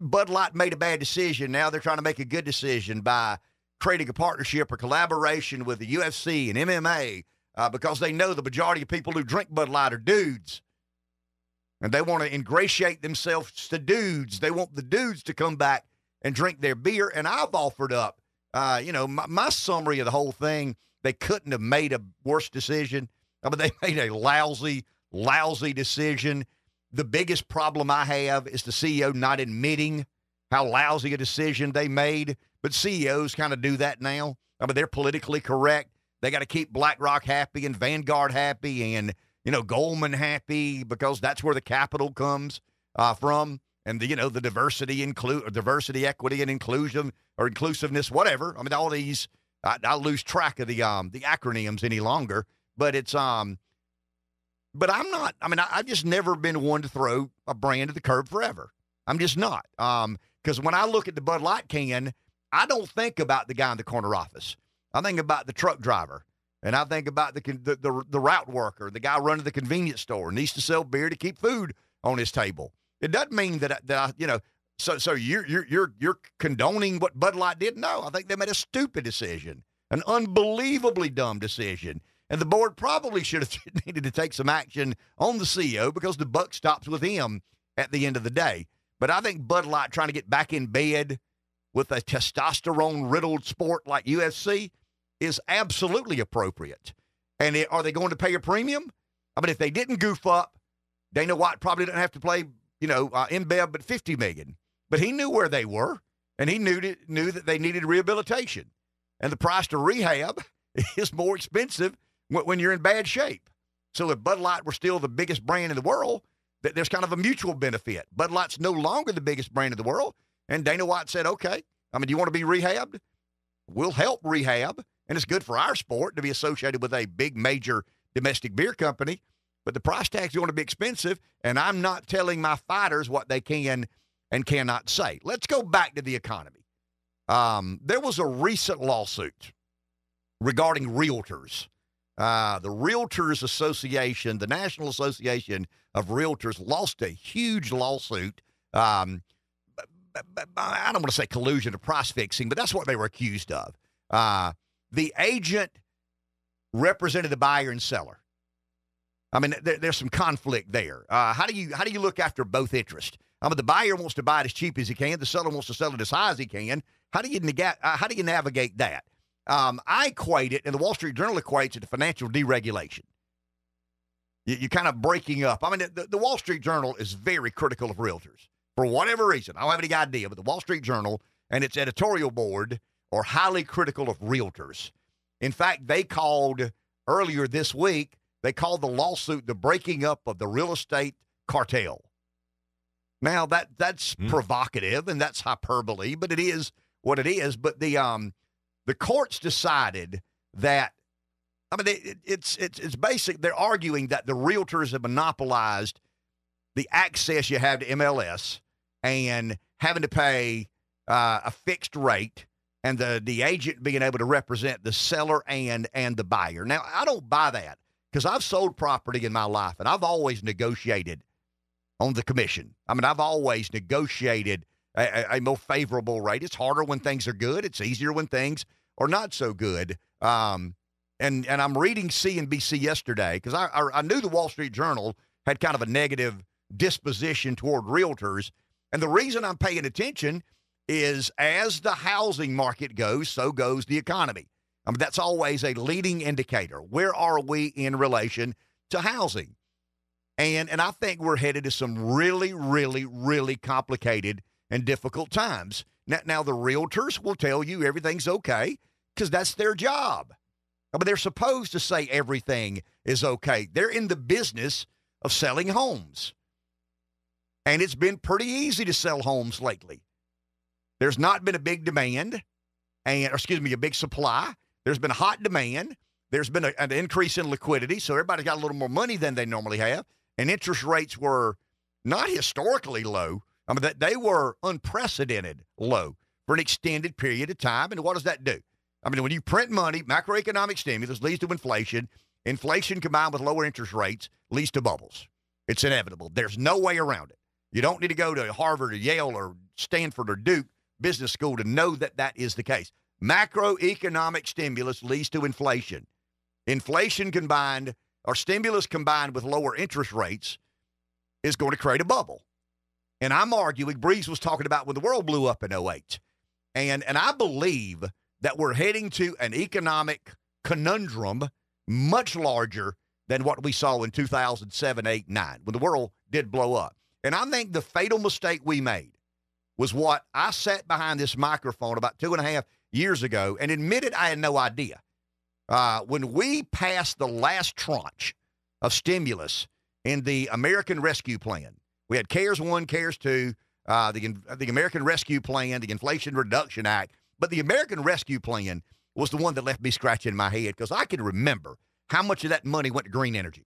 Bud Light made a bad decision. Now they're trying to make a good decision by creating a partnership or collaboration with the UFC and MMA uh, because they know the majority of people who drink Bud Light are dudes. And they want to ingratiate themselves to dudes. They want the dudes to come back and drink their beer. And I've offered up, uh, you know, my, my summary of the whole thing, they couldn't have made a worse decision. I mean, *laughs* they made a lousy, lousy decision. The biggest problem I have is the CEO not admitting how lousy a decision they made. But CEOs kind of do that now. I mean, they're politically correct. They got to keep BlackRock happy and Vanguard happy and, you know, Goldman happy because that's where the capital comes uh, from. And the, you know, the diversity, include diversity, equity, and inclusion or inclusiveness, whatever. I mean, all these, I, I lose track of the um the acronyms any longer. But it's um, but I'm not. I mean, I, I've just never been one to throw a brand to the curb forever. I'm just not. Um, because when I look at the Bud Light can, I don't think about the guy in the corner office. I think about the truck driver, and I think about the the, the, the route worker, the guy running the convenience store, needs to sell beer to keep food on his table. It doesn't mean that that I, you know. So so you're you're you're you're condoning what Bud Light did? No, I think they made a stupid decision, an unbelievably dumb decision. And the board probably should have *laughs* needed to take some action on the CEO because the buck stops with him at the end of the day. But I think Bud Light trying to get back in bed with a testosterone riddled sport like UFC is absolutely appropriate. And it, are they going to pay a premium? I mean, if they didn't goof up, Dana White probably didn't have to play, you know, uh, InBev, but 50 million. But he knew where they were, and he knew, to, knew that they needed rehabilitation. And the price to rehab *laughs* is more expensive when, when you're in bad shape. So if Bud Light were still the biggest brand in the world, that there's kind of a mutual benefit. Bud Light's no longer the biggest brand in the world. And Dana White said, okay, I mean, do you want to be rehabbed? We'll help rehab. And it's good for our sport to be associated with a big, major domestic beer company. But the price tag's going to be expensive. And I'm not telling my fighters what they can and cannot say. Let's go back to the economy. Um, there was a recent lawsuit regarding realtors. Uh, the Realtors Association, the National Association of Realtors, lost a huge lawsuit. Um, I don't want to say collusion or price fixing, but that's what they were accused of. Uh, the agent represented the buyer and seller. I mean, there, there's some conflict there. Uh, how do you how do you look after both interests? I mean, the buyer wants to buy it as cheap as he can. The seller wants to sell it as high as he can. How do you nega- uh, how do you navigate that? Um, I equate it, and the Wall Street Journal equates it to financial deregulation. You, are kind of breaking up. I mean, the, the Wall Street Journal is very critical of realtors for whatever reason. I don't have any idea, but the Wall Street Journal and its editorial board are highly critical of realtors. In fact, they called earlier this week, they called the lawsuit the breaking up of the real estate cartel. Now that that's mm. provocative and that's hyperbole, but it is what it is. But the um the courts decided that I mean it, it's it's it's basic. They're arguing that the realtors have monopolized the access you have to MLS and having to pay uh, a fixed rate and the the agent being able to represent the seller and and the buyer. Now, I don't buy that because I've sold property in my life and I've always negotiated on the commission. I mean, I've always negotiated a, a, more favorable rate. It's harder when things are good. It's easier when things are not so good. Um, and and I'm reading CNBC yesterday because I, I I knew the Wall Street Journal had kind of a negative disposition toward realtors, and the reason I'm paying attention is as the housing market goes, so goes the economy. I mean, that's always a leading indicator. Where are we in relation to housing? And and I think we're headed to some really, really, really complicated and difficult times. Now, now the realtors will tell you everything's okay because that's their job. But they're supposed to say everything is okay. They're in the business of selling homes. And it's been pretty easy to sell homes lately. There's not been a big demand, and excuse me, a big supply. There's been a hot demand. There's been a, an increase in liquidity, so everybody's got a little more money than they normally have. And interest rates were not historically low. I mean, they were unprecedented low for an extended period of time. And what does that do? I mean, when you print money, macroeconomic stimulus leads to inflation. Inflation combined with lower interest rates leads to bubbles. It's inevitable. There's no way around it. You don't need to go to Harvard or Yale or Stanford or Duke Business School to know that that is the case. Macroeconomic stimulus leads to inflation. Inflation combined or stimulus combined with lower interest rates is going to create a bubble. And I'm arguing, Breeze was talking about when the world blew up in 08. And, and I believe that we're heading to an economic conundrum much larger than what we saw in 2007, 8, 9, when the world did blow up. And I think the fatal mistake we made was what I sat behind this microphone about two and a half years ago and admitted I had no idea. Uh, when we passed the last tranche of stimulus in the American Rescue Plan, we had CARES 1, CARES 2, uh, the, the American Rescue Plan, the Inflation Reduction Act, but the American Rescue Plan was the one that left me scratching my head because I can remember how much of that money went to green energy.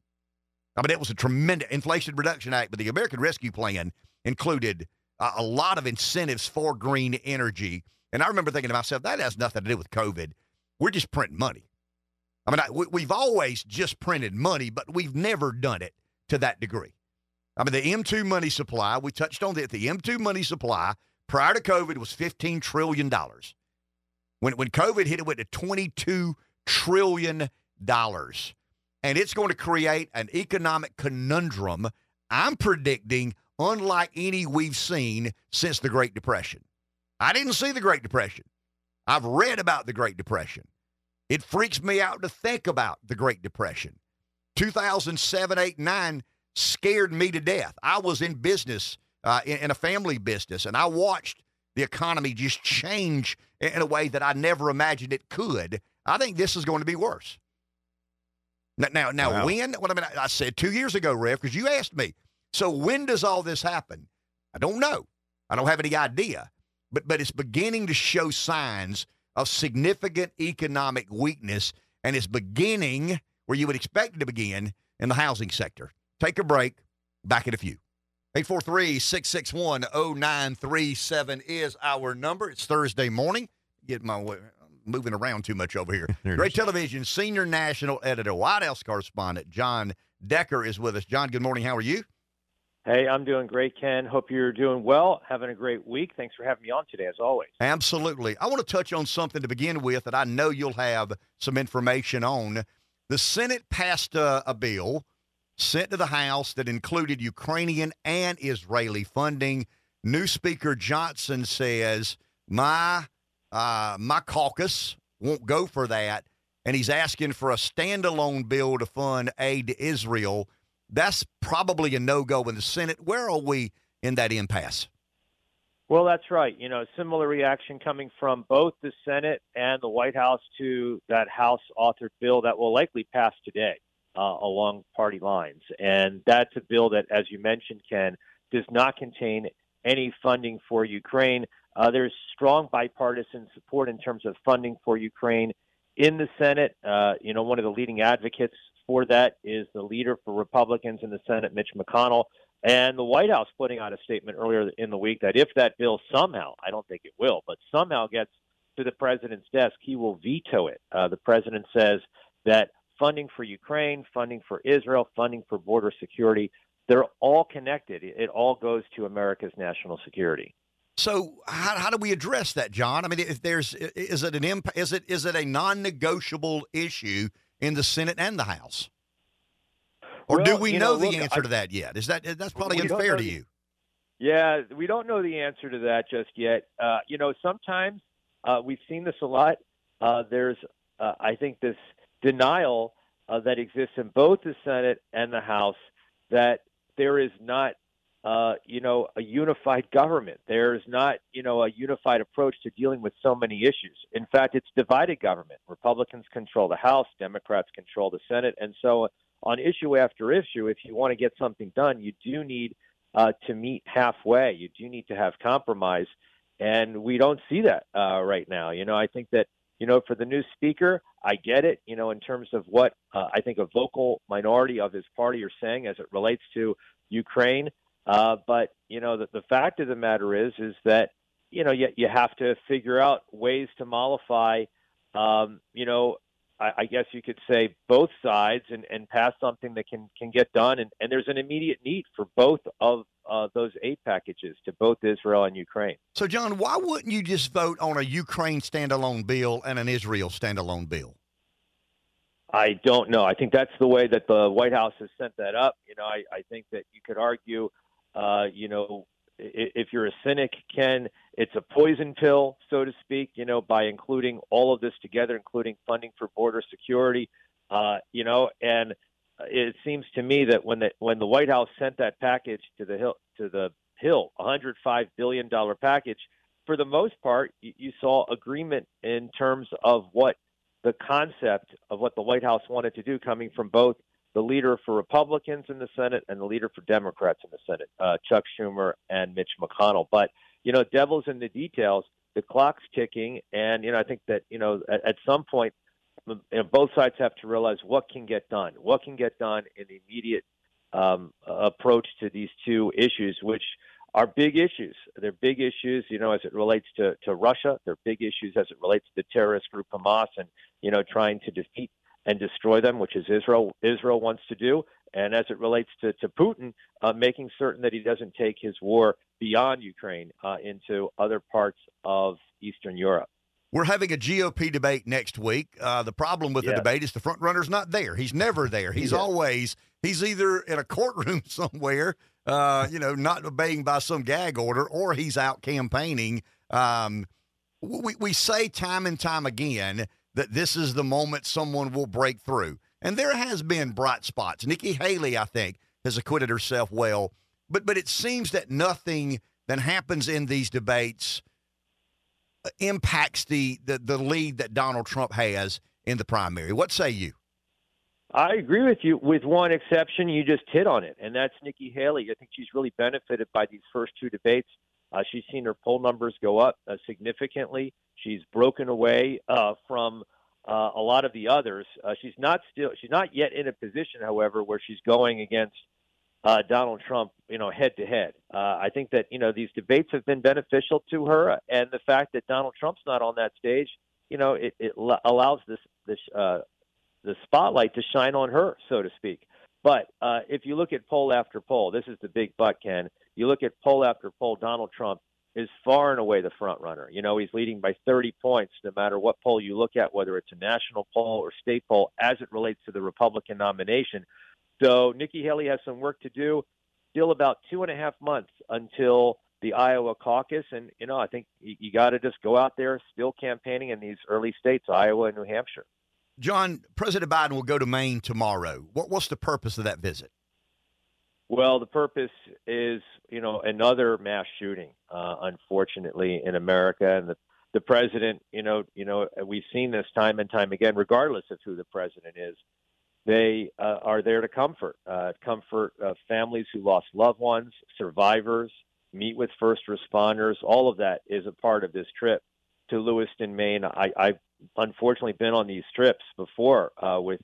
I mean, it was a tremendous Inflation Reduction Act, but the American Rescue Plan included uh, a lot of incentives for green energy. And I remember thinking to myself, that has nothing to do with COVID. We're just printing money. I mean, I, we, we've always just printed money, but we've never done it to that degree. I mean, the M2 money supply, we touched on that. The M2 money supply prior to COVID was $15 trillion. When, when COVID hit, it went to $22 trillion. And it's going to create an economic conundrum, I'm predicting, unlike any we've seen since the Great Depression. I didn't see the Great Depression. I've read about the Great Depression. It freaks me out to think about the Great Depression. 2007, 8, 9 scared me to death. I was in business, uh, in, in a family business, and I watched the economy just change in a way that I never imagined it could. I think this is going to be worse. Now, now, now wow. when? What I mean, I said two years ago, Rev, because you asked me. So when does all this happen? I don't know. I don't have any idea. But but it's beginning to show signs of significant economic weakness, and it's beginning where you would expect it to begin in the housing sector. Take a break. Back in a few. 843 661 0937 is our number. It's Thursday morning. Get my way, moving around too much over here. *laughs* Gray Television senior national editor, White House correspondent John Decker is with us. John, good morning. How are you? Hey, I'm doing great, Ken. Hope you're doing well. Having a great week. Thanks for having me on today, as always. Absolutely. I want to touch on something to begin with that I know you'll have some information on. The Senate passed a, a bill sent to the House that included Ukrainian and Israeli funding. New Speaker Johnson says, My uh, my caucus won't go for that. And he's asking for a standalone bill to fund aid to Israel. That's probably a no go in the Senate. Where are we in that impasse? Well, that's right. You know, similar reaction coming from both the Senate and the White House to that House authored bill that will likely pass today uh, along party lines. And that's a bill that, as you mentioned, Ken, does not contain any funding for Ukraine. Uh, there's strong bipartisan support in terms of funding for Ukraine in the Senate. Uh, you know, one of the leading advocates for that is the leader for Republicans in the Senate, Mitch McConnell. And the White House putting out a statement earlier in the week that if that bill somehow, I don't think it will, but somehow gets to the president's desk, he will veto it. Uh, the president says that funding for Ukraine, funding for Israel, funding for border security. They're all connected. It all goes to America's national security. So how, how do we address that, John? I mean, if there's is it an imp- is it is it a non-negotiable issue in the Senate and the House, or do we you know, know, the look, answer I- to that yet? Is that that's probably unfair to you? Yeah, we don't know the answer to that just yet. Uh, you know, sometimes uh, we've seen this a lot. Uh, there's, uh, I think, this denial uh, that exists in both the Senate and the House that there is not, uh, you know, a unified government. There's not, you know, a unified approach to dealing with so many issues. In fact, it's divided government. Republicans control the House, Democrats control the Senate, and so on issue after issue, if you want to get something done, you do need uh, to meet halfway. You do need to have compromise, and we don't see that uh, right now. You know, I think that you know for the new speaker, I get it. You know, in terms of what uh, I think a vocal minority of his party are saying as it relates to Ukraine, uh, but you know, the, the fact of the matter is, is that you know you, you have to figure out ways to mollify. Um, you know, I, I guess you could say both sides and, and pass something that can can get done. And, and there's an immediate need for both of uh, those aid packages to both Israel and Ukraine. So, John, why wouldn't you just vote on a Ukraine standalone bill and an Israel standalone bill? I don't know. I think that's the way that the White House has sent that up. You know, I, I think that you could argue, uh, you know, if you're a cynic, Ken, it's a poison pill, so to speak, you know, by including all of this together, including funding for border security, uh, you know, and it seems to me that when the when the White House sent that package to the Hill to the Hill, 105 billion dollar package, for the most part, you, you saw agreement in terms of what the concept of what the White House wanted to do coming from both the leader for Republicans in the Senate and the leader for Democrats in the Senate, uh, Chuck Schumer and Mitch McConnell. But you know, devil's in the details. The clock's ticking, and you know, I think that you know, at, at some point, you know, both sides have to realize what can get done. What can get done in the immediate um, approach to these two issues, which are big issues. They're big issues, you know, as it relates to, to Russia. They're big issues as it relates to the terrorist group Hamas and, you know, trying to defeat and destroy them, which is Israel Israel wants to do. And as it relates to, to Putin, uh, making certain that he doesn't take his war beyond Ukraine uh, into other parts of Eastern Europe. We're having a GOP debate next week. Uh, the problem with the debate is the front runner's not there. He's never there. He's Yes. always he's either in a courtroom *laughs* somewhere, uh, you know, not obeying by some gag order, or he's out campaigning. Um, we we say time and time again that this is the moment someone will break through, and there has been bright spots. Nikki Haley, I think, has acquitted herself well, but but it seems that nothing that happens in these debates impacts the, the the lead that Donald Trump has in the primary. What say you? I agree with you, with one exception. You just hit on it, and that's Nikki Haley. I think she's really benefited by these first two debates. Uh, she's seen her poll numbers go up uh, significantly. She's broken away uh, from uh, a lot of the others. Uh, she's not still. She's not yet in a position, however, where she's going against uh, Donald Trump, you know, head to head. Uh, I think that you know these debates have been beneficial to her, and the fact that Donald Trump's not on that stage, you know, it, it allows this this uh, the spotlight to shine on her, so to speak. But uh, if you look at poll after poll, this is the big but, Ken. You look at poll after poll, Donald Trump is far and away the front runner. You know, he's leading by 30 points, no matter what poll you look at, whether it's a national poll or state poll, as it relates to the Republican nomination. So Nikki Haley has some work to do. Still about two and a half months until the Iowa caucus, and you know, I think you, you got to just go out there, still campaigning in these early states, Iowa and New Hampshire. John, President Biden will go to Maine tomorrow. What, what's the purpose of that visit? Well, the purpose is, you know, another mass shooting, uh, unfortunately, in America, and the the president, you know, you know, we've seen this time and time again, regardless of who the president is. They uh, are there to comfort, uh, comfort uh, families who lost loved ones, survivors, meet with first responders. All of that is a part of this trip to Lewiston, Maine. I, I've unfortunately been on these trips before uh, with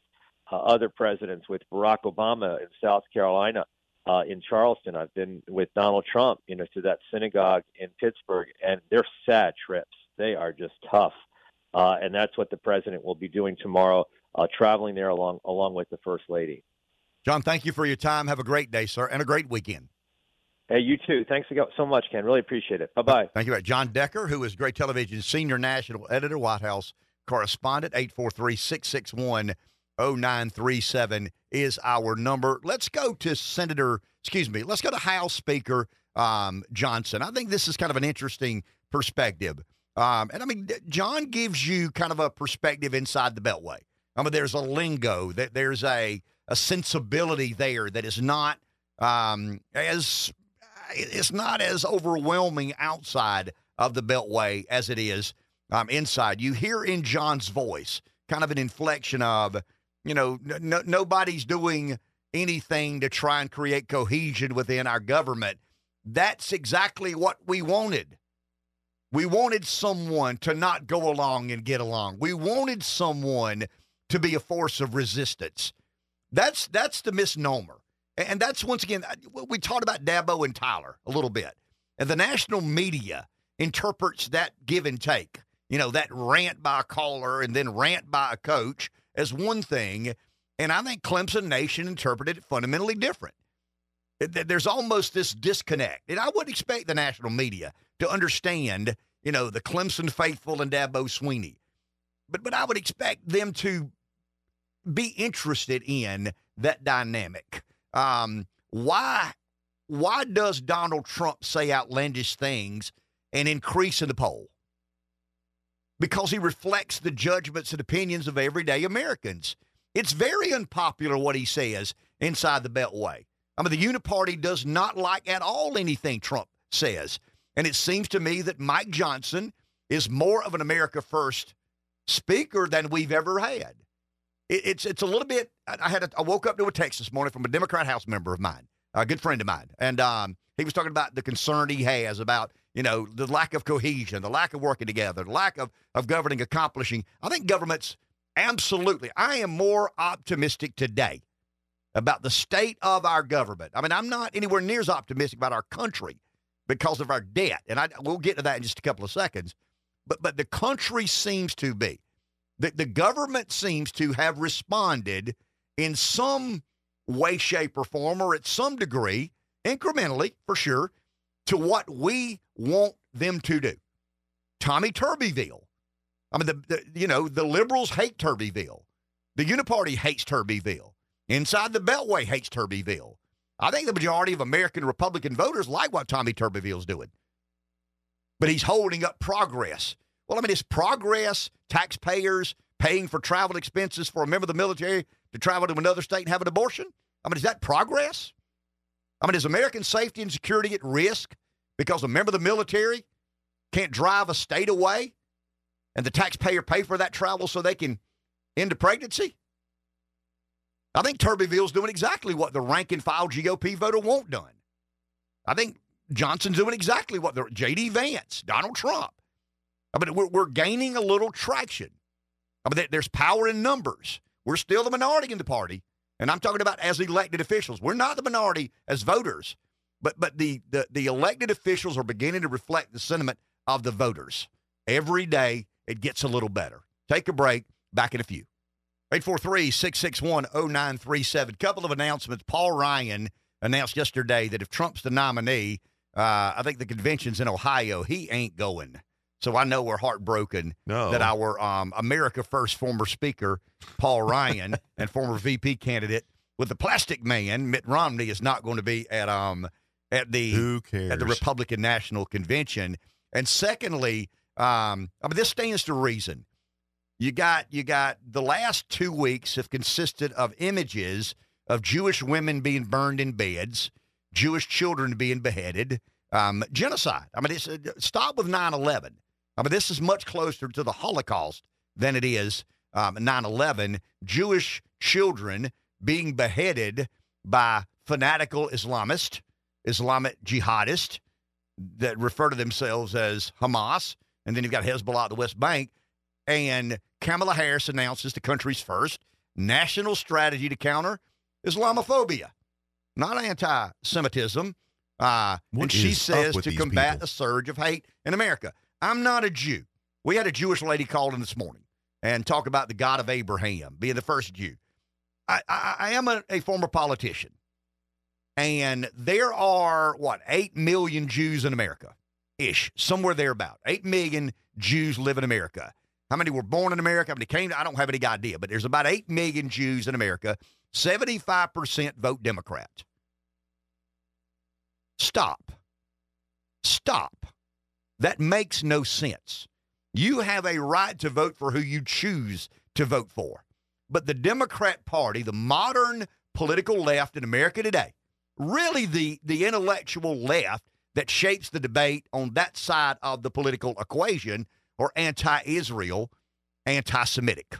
uh, other presidents, with Barack Obama in South Carolina, uh, in Charleston. I've been with Donald Trump, you know, to that synagogue in Pittsburgh, and they're sad trips. They are just tough, uh, and that's what the president will be doing tomorrow, uh, traveling there along along with the first lady. John, thank you for your time. Have a great day, sir, and a great weekend. Hey, you too. Thanks so much, Ken. Really appreciate it. Bye bye. Thank you. Right. John Decker, who is Gray Television senior national editor, White House correspondent, 843 661 0937 is our number. Let's go to Senator, excuse me, let's go to House Speaker um, Johnson. I think this is kind of an interesting perspective. Um, and I mean, John gives you kind of a perspective inside the Beltway. I mean, there's a lingo, that there's a, a sensibility there that is not um, as it's not as overwhelming outside of the Beltway as it is um, inside. You hear in John's voice kind of an inflection of, you know, nobody's doing anything to try and create cohesion within our government. That's exactly what we wanted. We wanted someone to not go along and get along. We wanted someone to be a force of resistance. That's that's the misnomer. And that's once again, we talked about Dabo and Tyler a little bit. And the national media interprets that give and take, you know, that rant by a caller and then rant by a coach as one thing. And I think Clemson Nation interpreted it fundamentally different. There's almost this disconnect. And I would expect the national media to understand, you know, the Clemson faithful and Dabo Swinney, But, but I would expect them to be interested in that dynamic. Um, why why does Donald Trump say outlandish things and increase in the poll? Because he reflects the judgments and opinions of everyday Americans. It's very unpopular what he says inside the Beltway. I mean, the Uniparty does not like at all anything Trump says. And it seems to me that Mike Johnson is more of an America First speaker than we've ever had it, it's it's a little bit. I had a, I woke up to a text this morning from a Democrat House member of mine, a good friend of mine, and um, he was talking about the concern he has about you know the lack of cohesion, the lack of working together, the lack of of governing, accomplishing. I think governments absolutely. I am more optimistic today about the state of our government. I mean, I'm not anywhere near as optimistic about our country because of our debt, and I we'll get to that in just a couple of seconds. But but the country seems to be the, the government seems to have responded in some way, shape, or form, or at some degree, incrementally for sure, to what we want them to do. Tommy Tuberville. I mean, the, the you know the liberals hate Tuberville. The Uniparty hates Tuberville. Inside the Beltway hates Tuberville. I think the majority of American Republican voters like what Tommy Tuberville's doing. But he's holding up progress. Well, I mean, it's progress, taxpayers paying for travel expenses for a member of the military to travel to another state and have an abortion. I mean, is that progress? I mean, is American safety and security at risk because a member of the military can't drive a state away and the taxpayer pay for that travel so they can end a pregnancy? I think Tuberville's doing exactly what the rank and file GOP voter won't done. I think Johnson's doing exactly what the J.D. Vance, Donald Trump, I mean, we're, we're gaining a little traction. I mean, there's power in numbers. We're still the minority in the party, and I'm talking about as elected officials. We're not the minority as voters, but but the the, the elected officials are beginning to reflect the sentiment of the voters. Every day, it gets a little better. Take a break. Back in a few. 843 661 0937. Couple of announcements. Paul Ryan announced yesterday that if Trump's the nominee, uh, I think the convention's in Ohio, he ain't going. So I know we're heartbroken no. that our um, America First former Speaker, Paul Ryan, *laughs* and former VP candidate with the Plastic Man, Mitt Romney, is not going to be at um at the at the Republican National Convention. And secondly, um, I mean this stands to reason. You got you got the last two weeks have consisted of images of Jewish women being burned in beds, Jewish children being beheaded, um, genocide. I mean, it's, uh, stop with 9 11. I mean, this is much closer to the Holocaust than it is um, 9 um, 11. Jewish children being beheaded by fanatical Islamists, Islamic jihadists that refer to themselves as Hamas. And then you've got Hezbollah at the West Bank. And Kamala Harris announces the country's first national strategy to counter Islamophobia, not anti Semitism. Uh, and she says to combat people? a surge of hate in America. I'm not a Jew. We had a Jewish lady call in this morning and talk about the God of Abraham being the first Jew. I, I, I am a, a former politician. And there are, what, 8 million Jews in America ish, somewhere there about. 8 million Jews live in America. How many were born in America? How many came? I don't have any idea, but there's about 8 million Jews in America. 75% vote Democrat. Stop. Stop. That makes no sense. You have a right to vote for who you choose to vote for. But the Democrat Party, the modern political left in America today, really the, the intellectual left that shapes the debate on that side of the political equation, are anti Israel, anti Semitic.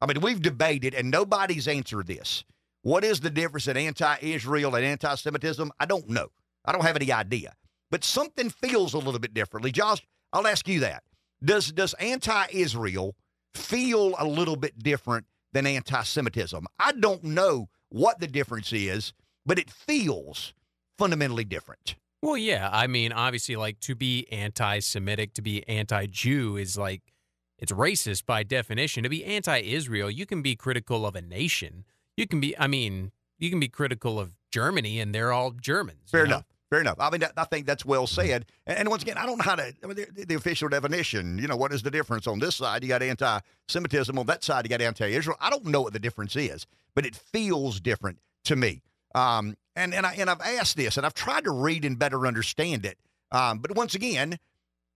I mean, we've debated and nobody's answered this. What is the difference in anti Israel and anti Semitism? I don't know. I don't have any idea. But something feels a little bit differently. Josh, I'll ask you that. Does does anti-Israel feel a little bit different than anti-Semitism? I don't know what the difference is, but it feels fundamentally different. Well, yeah. I mean, obviously, like to be anti Semitic, to be anti Jew is like it's racist by definition. To be anti Israel, you can be critical of a nation. You can be, I mean, you can be critical of Germany and they're all Germans. Fair you know? Fair enough. I mean, I think that's well said. And, and once again, I don't know how to, I mean, the, the, official definition, you know, what is the difference? On this side, you got anti Semitism. On that side, you got anti Israel. I don't know what the difference is, but it feels different to me. Um, and, and, I, and I've asked this, and I've tried to read and better understand it. Um, but once again,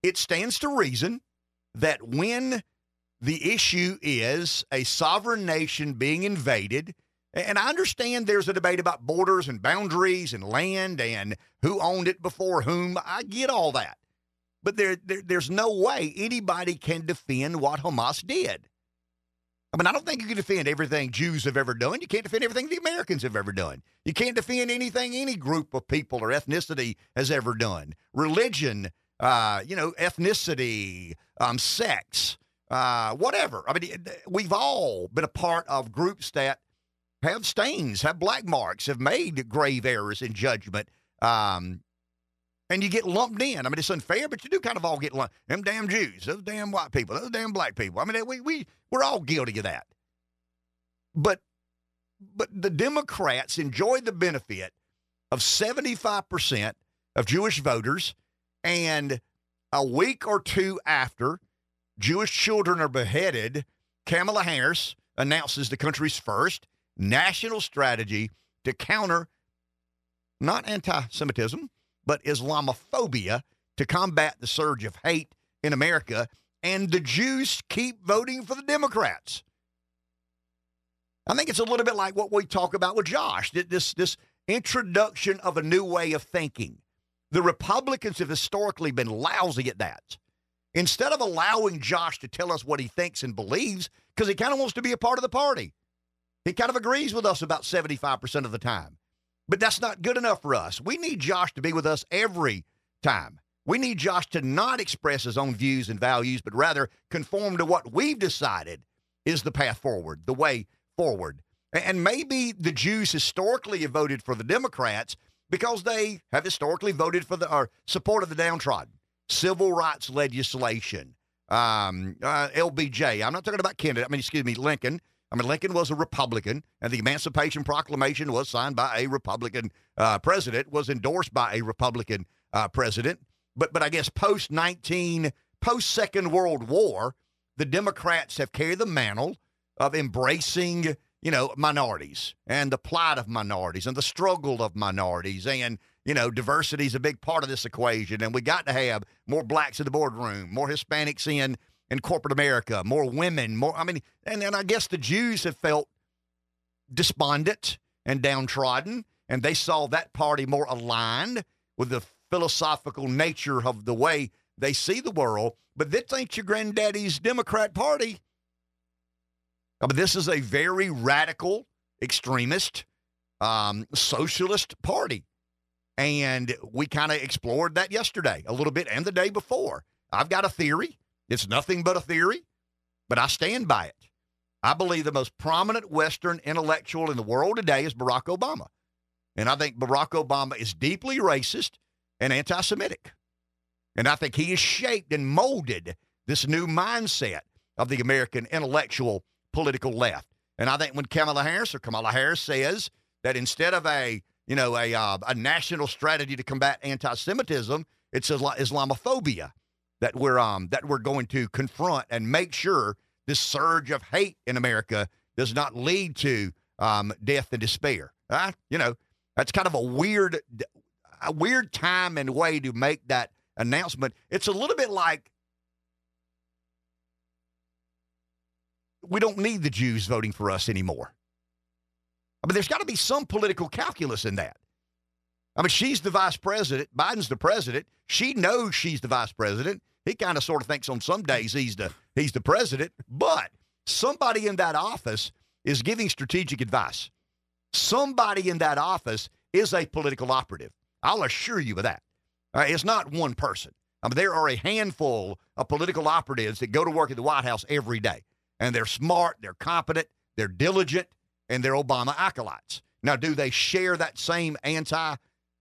it stands to reason that when the issue is a sovereign nation being invaded, and I understand there's a debate about borders and boundaries and land and who owned it before whom. I get all that. But there, there, there's no way anybody can defend what Hamas did. I mean, I don't think you can defend everything Jews have ever done. You can't defend everything the Americans have ever done. You can't defend anything any group of people or ethnicity has ever done. Religion, uh, you know, ethnicity, um, sex, uh, whatever. I mean, we've all been a part of groups that have stains, have black marks, have made grave errors in judgment. Um, and you get lumped in. I mean, it's unfair, but you do kind of all get lumped. In them damn Jews, those damn white people, those damn black people. I mean, we we we're all guilty of that. But but the Democrats enjoyed the benefit of 75% of Jewish voters, and a week or two after Jewish children are beheaded, Kamala Harris announces the country's first national strategy to counter not anti Semitism, but Islamophobia to combat the surge of hate in America. And the Jews keep voting for the Democrats. I think it's a little bit like what we talk about with Josh this, this introduction of a new way of thinking. The Republicans have historically been lousy at that. Instead of allowing Josh to tell us what he thinks and believes, because he kind of wants to be a part of the party, he kind of agrees with us about 75% of the time. But that's not good enough for us. We need Josh to be with us every time. We need Josh to not express his own views and values, but rather conform to what we've decided is the path forward, the way forward. And maybe the Jews historically have voted for the Democrats because they have historically voted for the or supported the downtrodden, civil rights legislation, um, uh, LBJ. I'm not talking about Kennedy. I mean, excuse me, Lincoln. I mean, Lincoln was a Republican, and the Emancipation Proclamation was signed by a Republican uh, president, was endorsed by a Republican uh, president. But but I guess post nineteen, post Second World War, the Democrats have carried the mantle of embracing, you know, minorities and the plight of minorities and the struggle of minorities and you know, diversity is a big part of this equation, and we got to have more blacks in the boardroom, more Hispanics in in corporate America, more women, more. I mean, and, and I guess the Jews have felt despondent and downtrodden, and they saw that party more aligned with the philosophical nature of the way they see the world. But this ain't your granddaddy's Democrat Party. I mean, this is a very radical, extremist, um, socialist party. And we kind of explored that yesterday a little bit and the day before. I've got a theory. It's nothing but a theory, but I stand by it. I believe the most prominent Western intellectual in the world today is Barack Obama. And I think Barack Obama is deeply racist and anti Semitic. And I think he has shaped and molded this new mindset of the American intellectual political left. And I think when Kamala Harris or Kamala Harris says that instead of a you know, a uh, a national strategy to combat anti-Semitism. It's Isla- Islamophobia that we're um that we're going to confront and make sure this surge of hate in America does not lead to um, death and despair. Uh, you know, that's kind of a weird a weird time and way to make that announcement. It's a little bit like we don't need the Jews voting for us anymore. I mean, there's got to be some political calculus in that. I mean, she's the vice president. Biden's the president. She knows she's the vice president. He kind of sort of thinks on some days he's the he's the president, but somebody in that office is giving strategic advice. Somebody in that office is a political operative. I'll assure you of that. Uh, it's not one person. I mean, there are a handful of political operatives that go to work at the White House every day, and they're smart, they're competent, they're diligent, and they're Obama acolytes. Now, do they share that same anti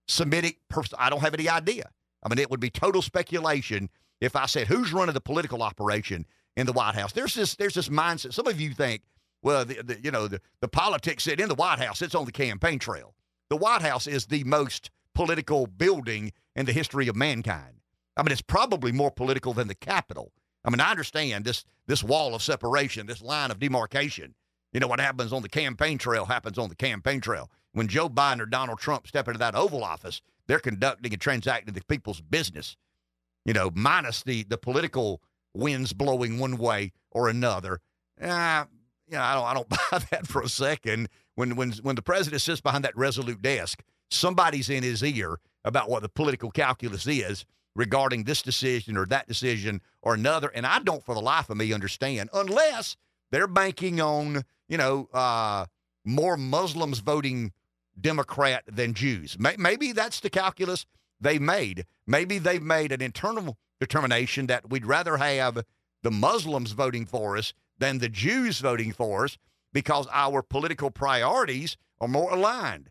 Semitic person? I don't have any idea. I mean, it would be total speculation if I said who's running the political operation in the White House. There's this there's this mindset. Some of you think, well, the, the, you know, the, the politics sit in the White House. It's on the campaign trail. The White House is the most political building in the history of mankind. I mean, it's probably more political than the Capitol. I mean, I understand this this wall of separation, this line of demarcation. You know what happens on the campaign trail happens on the campaign trail. When Joe Biden or Donald Trump step into that Oval Office, they're conducting and transacting the people's business. You know, minus the the political winds blowing one way or another. Uh, you know, I don't I don't *laughs* buy that for a second. When when when the president sits behind that resolute desk, somebody's in his ear about what the political calculus is regarding this decision or that decision or another. And I don't, for the life of me, understand unless they're banking on you know uh, more Muslims voting Democrat than Jews. Maybe that's the calculus they made. Maybe they've made an internal determination that we'd rather have the Muslims voting for us than the Jews voting for us because our political priorities are more aligned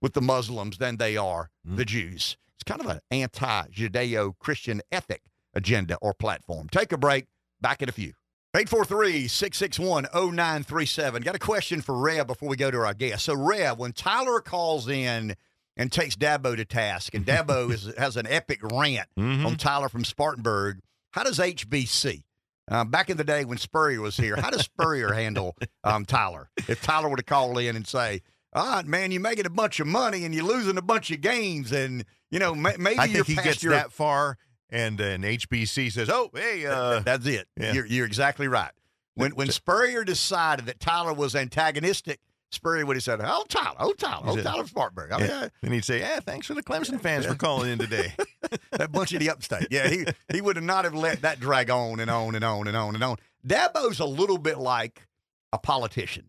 with the Muslims than they are mm. the Jews. It's kind of an anti Judeo Christian ethic agenda or platform. Take a break. Back in a few. 843 661 0937. Got a question for Reb before we go to our guest. So, Reb, when Tyler calls in and takes Dabo to task, and Dabo *laughs* is, has an epic rant mm-hmm. on Tyler from Spartanburg, how does HBC? Uh, back in the day when Spurrier was here, how does Spurrier *laughs* handle um, Tyler? If Tyler were to call in and say, all right, man, you're making a bunch of money and you're losing a bunch of games, and you know maybe I think he gets your... that far, and an HBC says, "Oh, hey, uh... that's it." Yeah. You're, you're exactly right. When when Spurrier decided that Tyler was antagonistic, Spurrier would have said, "Oh, Tyler, oh, Tyler, oh, Tyler Spartanburg." I mean, yeah. And he'd say, "Yeah, thanks for the Clemson fans for calling in today." *laughs* that bunch of the upstate. Yeah, he he would have not have let that drag on and on and on and on and on. Dabo's a little bit like a politician.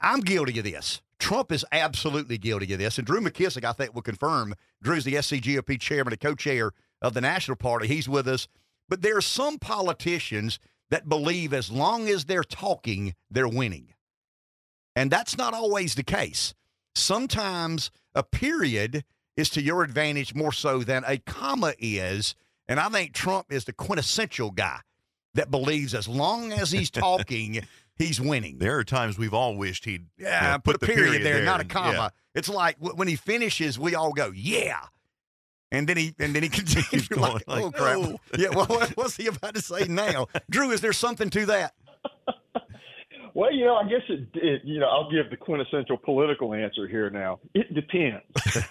I'm guilty of this. Trump is absolutely guilty of this. And Drew McKissick, I think, will confirm. Drew's the SCGOP chairman and co chair of the National Party. He's with us. But there are some politicians that believe as long as they're talking, they're winning. And that's not always the case. Sometimes a period is to your advantage more so than a comma is. And I think Trump is the quintessential guy that believes as long as he's *laughs* talking, he's winning. There are times we've all wished he'd yeah you know, put, put, a period, period there, there, not a comma. Yeah. It's like w- when he finishes, we all go yeah, and then he and then he *laughs* continues like, like, oh crap, oh. yeah. Well, what, what's he about to say now? *laughs* Drew, is there something to that? Well, you know, I guess it, it, you know, I'll give the quintessential political answer here now. It depends. *laughs*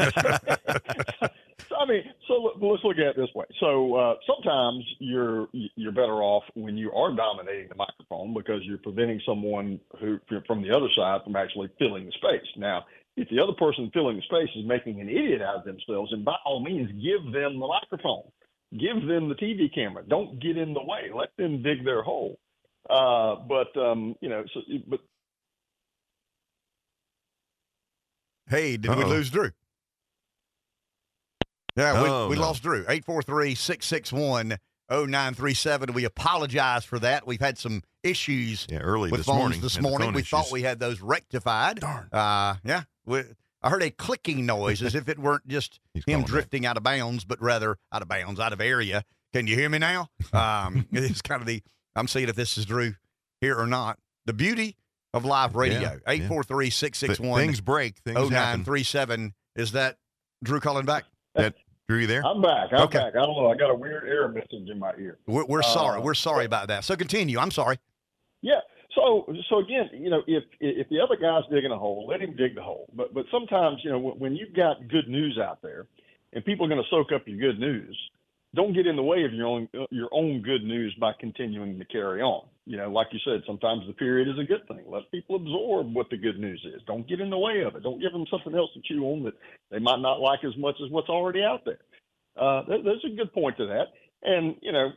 I mean, so let's look at it this way. So uh, sometimes you're you're better off when you are dominating the microphone because you're preventing someone who from the other side from actually filling the space. Now, if the other person filling the space is making an idiot out of themselves, and by all means, give them the microphone, give them the TV camera. Don't get in the way. Let them dig their hole. Uh, but um, you know, so but. Hey, did Uh-oh. we lose Drew? Yeah, we, oh, we no. lost Drew. 843 661 0937. We apologize for that. We've had some issues yeah, early with this phones morning. this morning. We issues. thought we had those rectified. Darn. Uh, yeah. We, I heard a clicking noise as if it weren't just *laughs* him drifting out of bounds, but rather out of bounds, out of area. Can you hear me now? Um, *laughs* it's kind of the, I'm seeing if this is Drew here or not. The beauty of live radio. Yeah, yeah. 843 661 Things break. Things happen. 0937. Is that Drew calling back? That Drew, you there? I'm back. I'm Okay. back. I don't know. I got a weird error message in my ear. We're, we're Uh, sorry. We're sorry about that. So continue. I'm sorry. Yeah. So, so again, you know, if if the other guy's digging a hole, let him dig the hole. But but sometimes, you know, when, when you've got good news out there, and people are going to soak up your good news, don't get in the way of your own your own good news by continuing to carry on. You know, like you said, sometimes the period is a good thing. Let people absorb what the good news is. Don't get in the way of it. Don't give them something else to chew on that they might not like as much as what's already out there. Uh, there, there's a good point to that. And you know,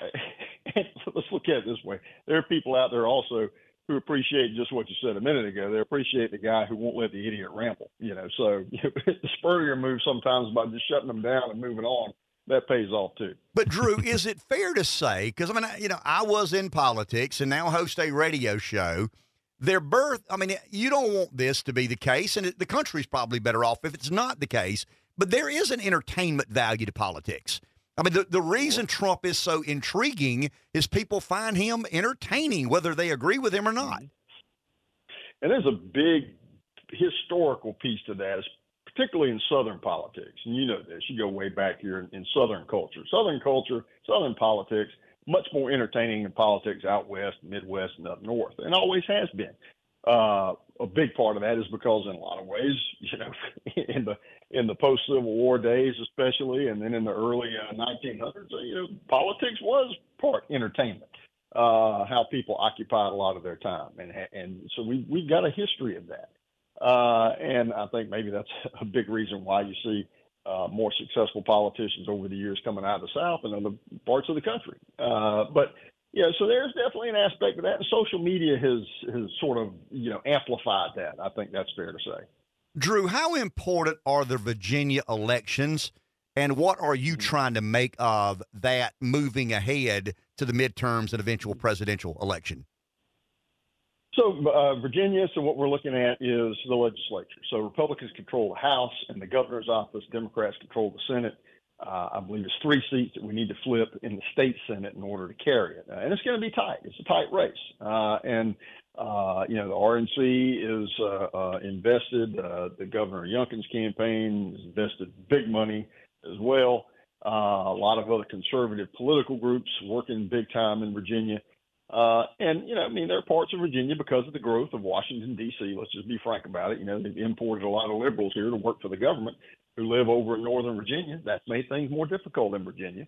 *laughs* let's look at it this way: there are people out there also who appreciate just what you said a minute ago. They appreciate the guy who won't let the idiot ramble. You know, so *laughs* the Spurrier move sometimes by just shutting them down and moving on that pays off too. But Drew, is it fair to say? Because I mean, I- you know, I was in politics and now host a radio show. Their birth. I mean, you don't want this to be the case, and it, the country's probably better off if it's not the case. But there is an entertainment value to politics. I mean, the, the reason Trump is so intriguing is people find him entertaining, whether they agree with him or not. And there's a big historical piece to that, particularly in Southern politics. And you know this, you go way back here in, in Southern culture. Southern culture, Southern politics, much more entertaining than politics out west, Midwest, and up north, and always has been. Uh, a big part of that is because, in a lot of ways, *laughs* you know, in the in the post Civil War days, especially, and then in the early uh, 1900s, uh, you know, politics was part entertainment. Uh, how people occupied a lot of their time, and and so we we've got a history of that. Uh, and I think maybe that's *laughs* a big reason why you see uh, more successful politicians over the years coming out of the South and other parts of the country. Uh, but yeah, so there's definitely an aspect of that, and social media has has sort of you know amplified that. I think that's fair to say. Drew, how important are the Virginia elections, and what are you trying to make of that moving ahead to the midterms and eventual presidential election? So uh, Virginia. So what we're looking at is the legislature. So Republicans control the House and the governor's office. Democrats control the Senate. Uh, I believe it's three seats that we need to flip in the state Senate in order to carry it, uh, and it's going to be tight. It's a tight race, uh, and uh, you know the RNC is uh, invested. The Governor Youngkin's campaign has invested big money as well. A lot of other conservative political groups working big time in Virginia. Uh, and, you know, I mean, there are parts of Virginia because of the growth of Washington, D.C. Let's just be frank about it. You know, they've imported a lot of liberals here to work for the government who live over in Northern Virginia. That's made things more difficult in Virginia.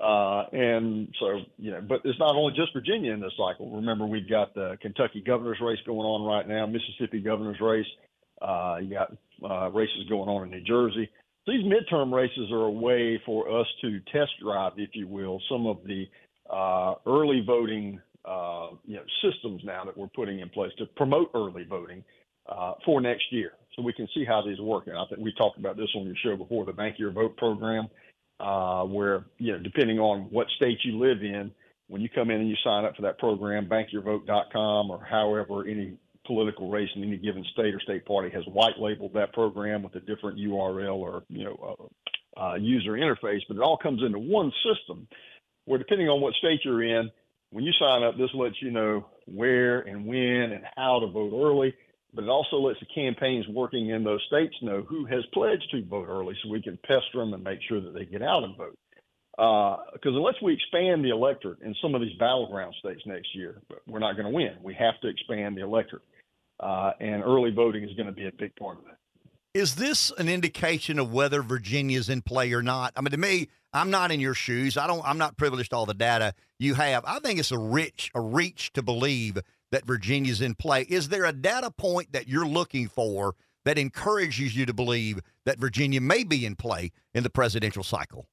Uh, and so, you know, but it's not only just Virginia in this cycle. Remember, we've got the Kentucky governor's race going on right now, Mississippi governor's race. Uh, you got uh, races going on in New Jersey. These midterm races are a way for us to test drive, if you will, some of the uh, early voting uh, you know, systems now that we're putting in place to promote early voting uh, for next year, so we can see how these work. And I think we talked about this on your show before, the Bank Your Vote program, uh, where you know, depending on what state you live in, when you come in and you sign up for that program, bankyourvote.com or however any political race in any given state or state party has white labeled that program with a different URL or you know uh, uh, user interface, but it all comes into one system. Where depending on what state you're in, when you sign up, this lets you know where and when and how to vote early. But it also lets the campaigns working in those states know who has pledged to vote early, so we can pester them and make sure that they get out and vote. Because unless we expand the electorate in some of these battleground states next year, we're not going to win. We have to expand the electorate, uh, and early voting is going to be a big part of that. Is this an indication of whether Virginia's in play or not? I mean, to me, I'm not in your shoes. I don't. I'm not privileged to all the data you have. I think it's a rich, a reach to believe that Virginia's in play. Is there a data point that you're looking for that encourages you to believe that Virginia may be in play in the presidential cycle?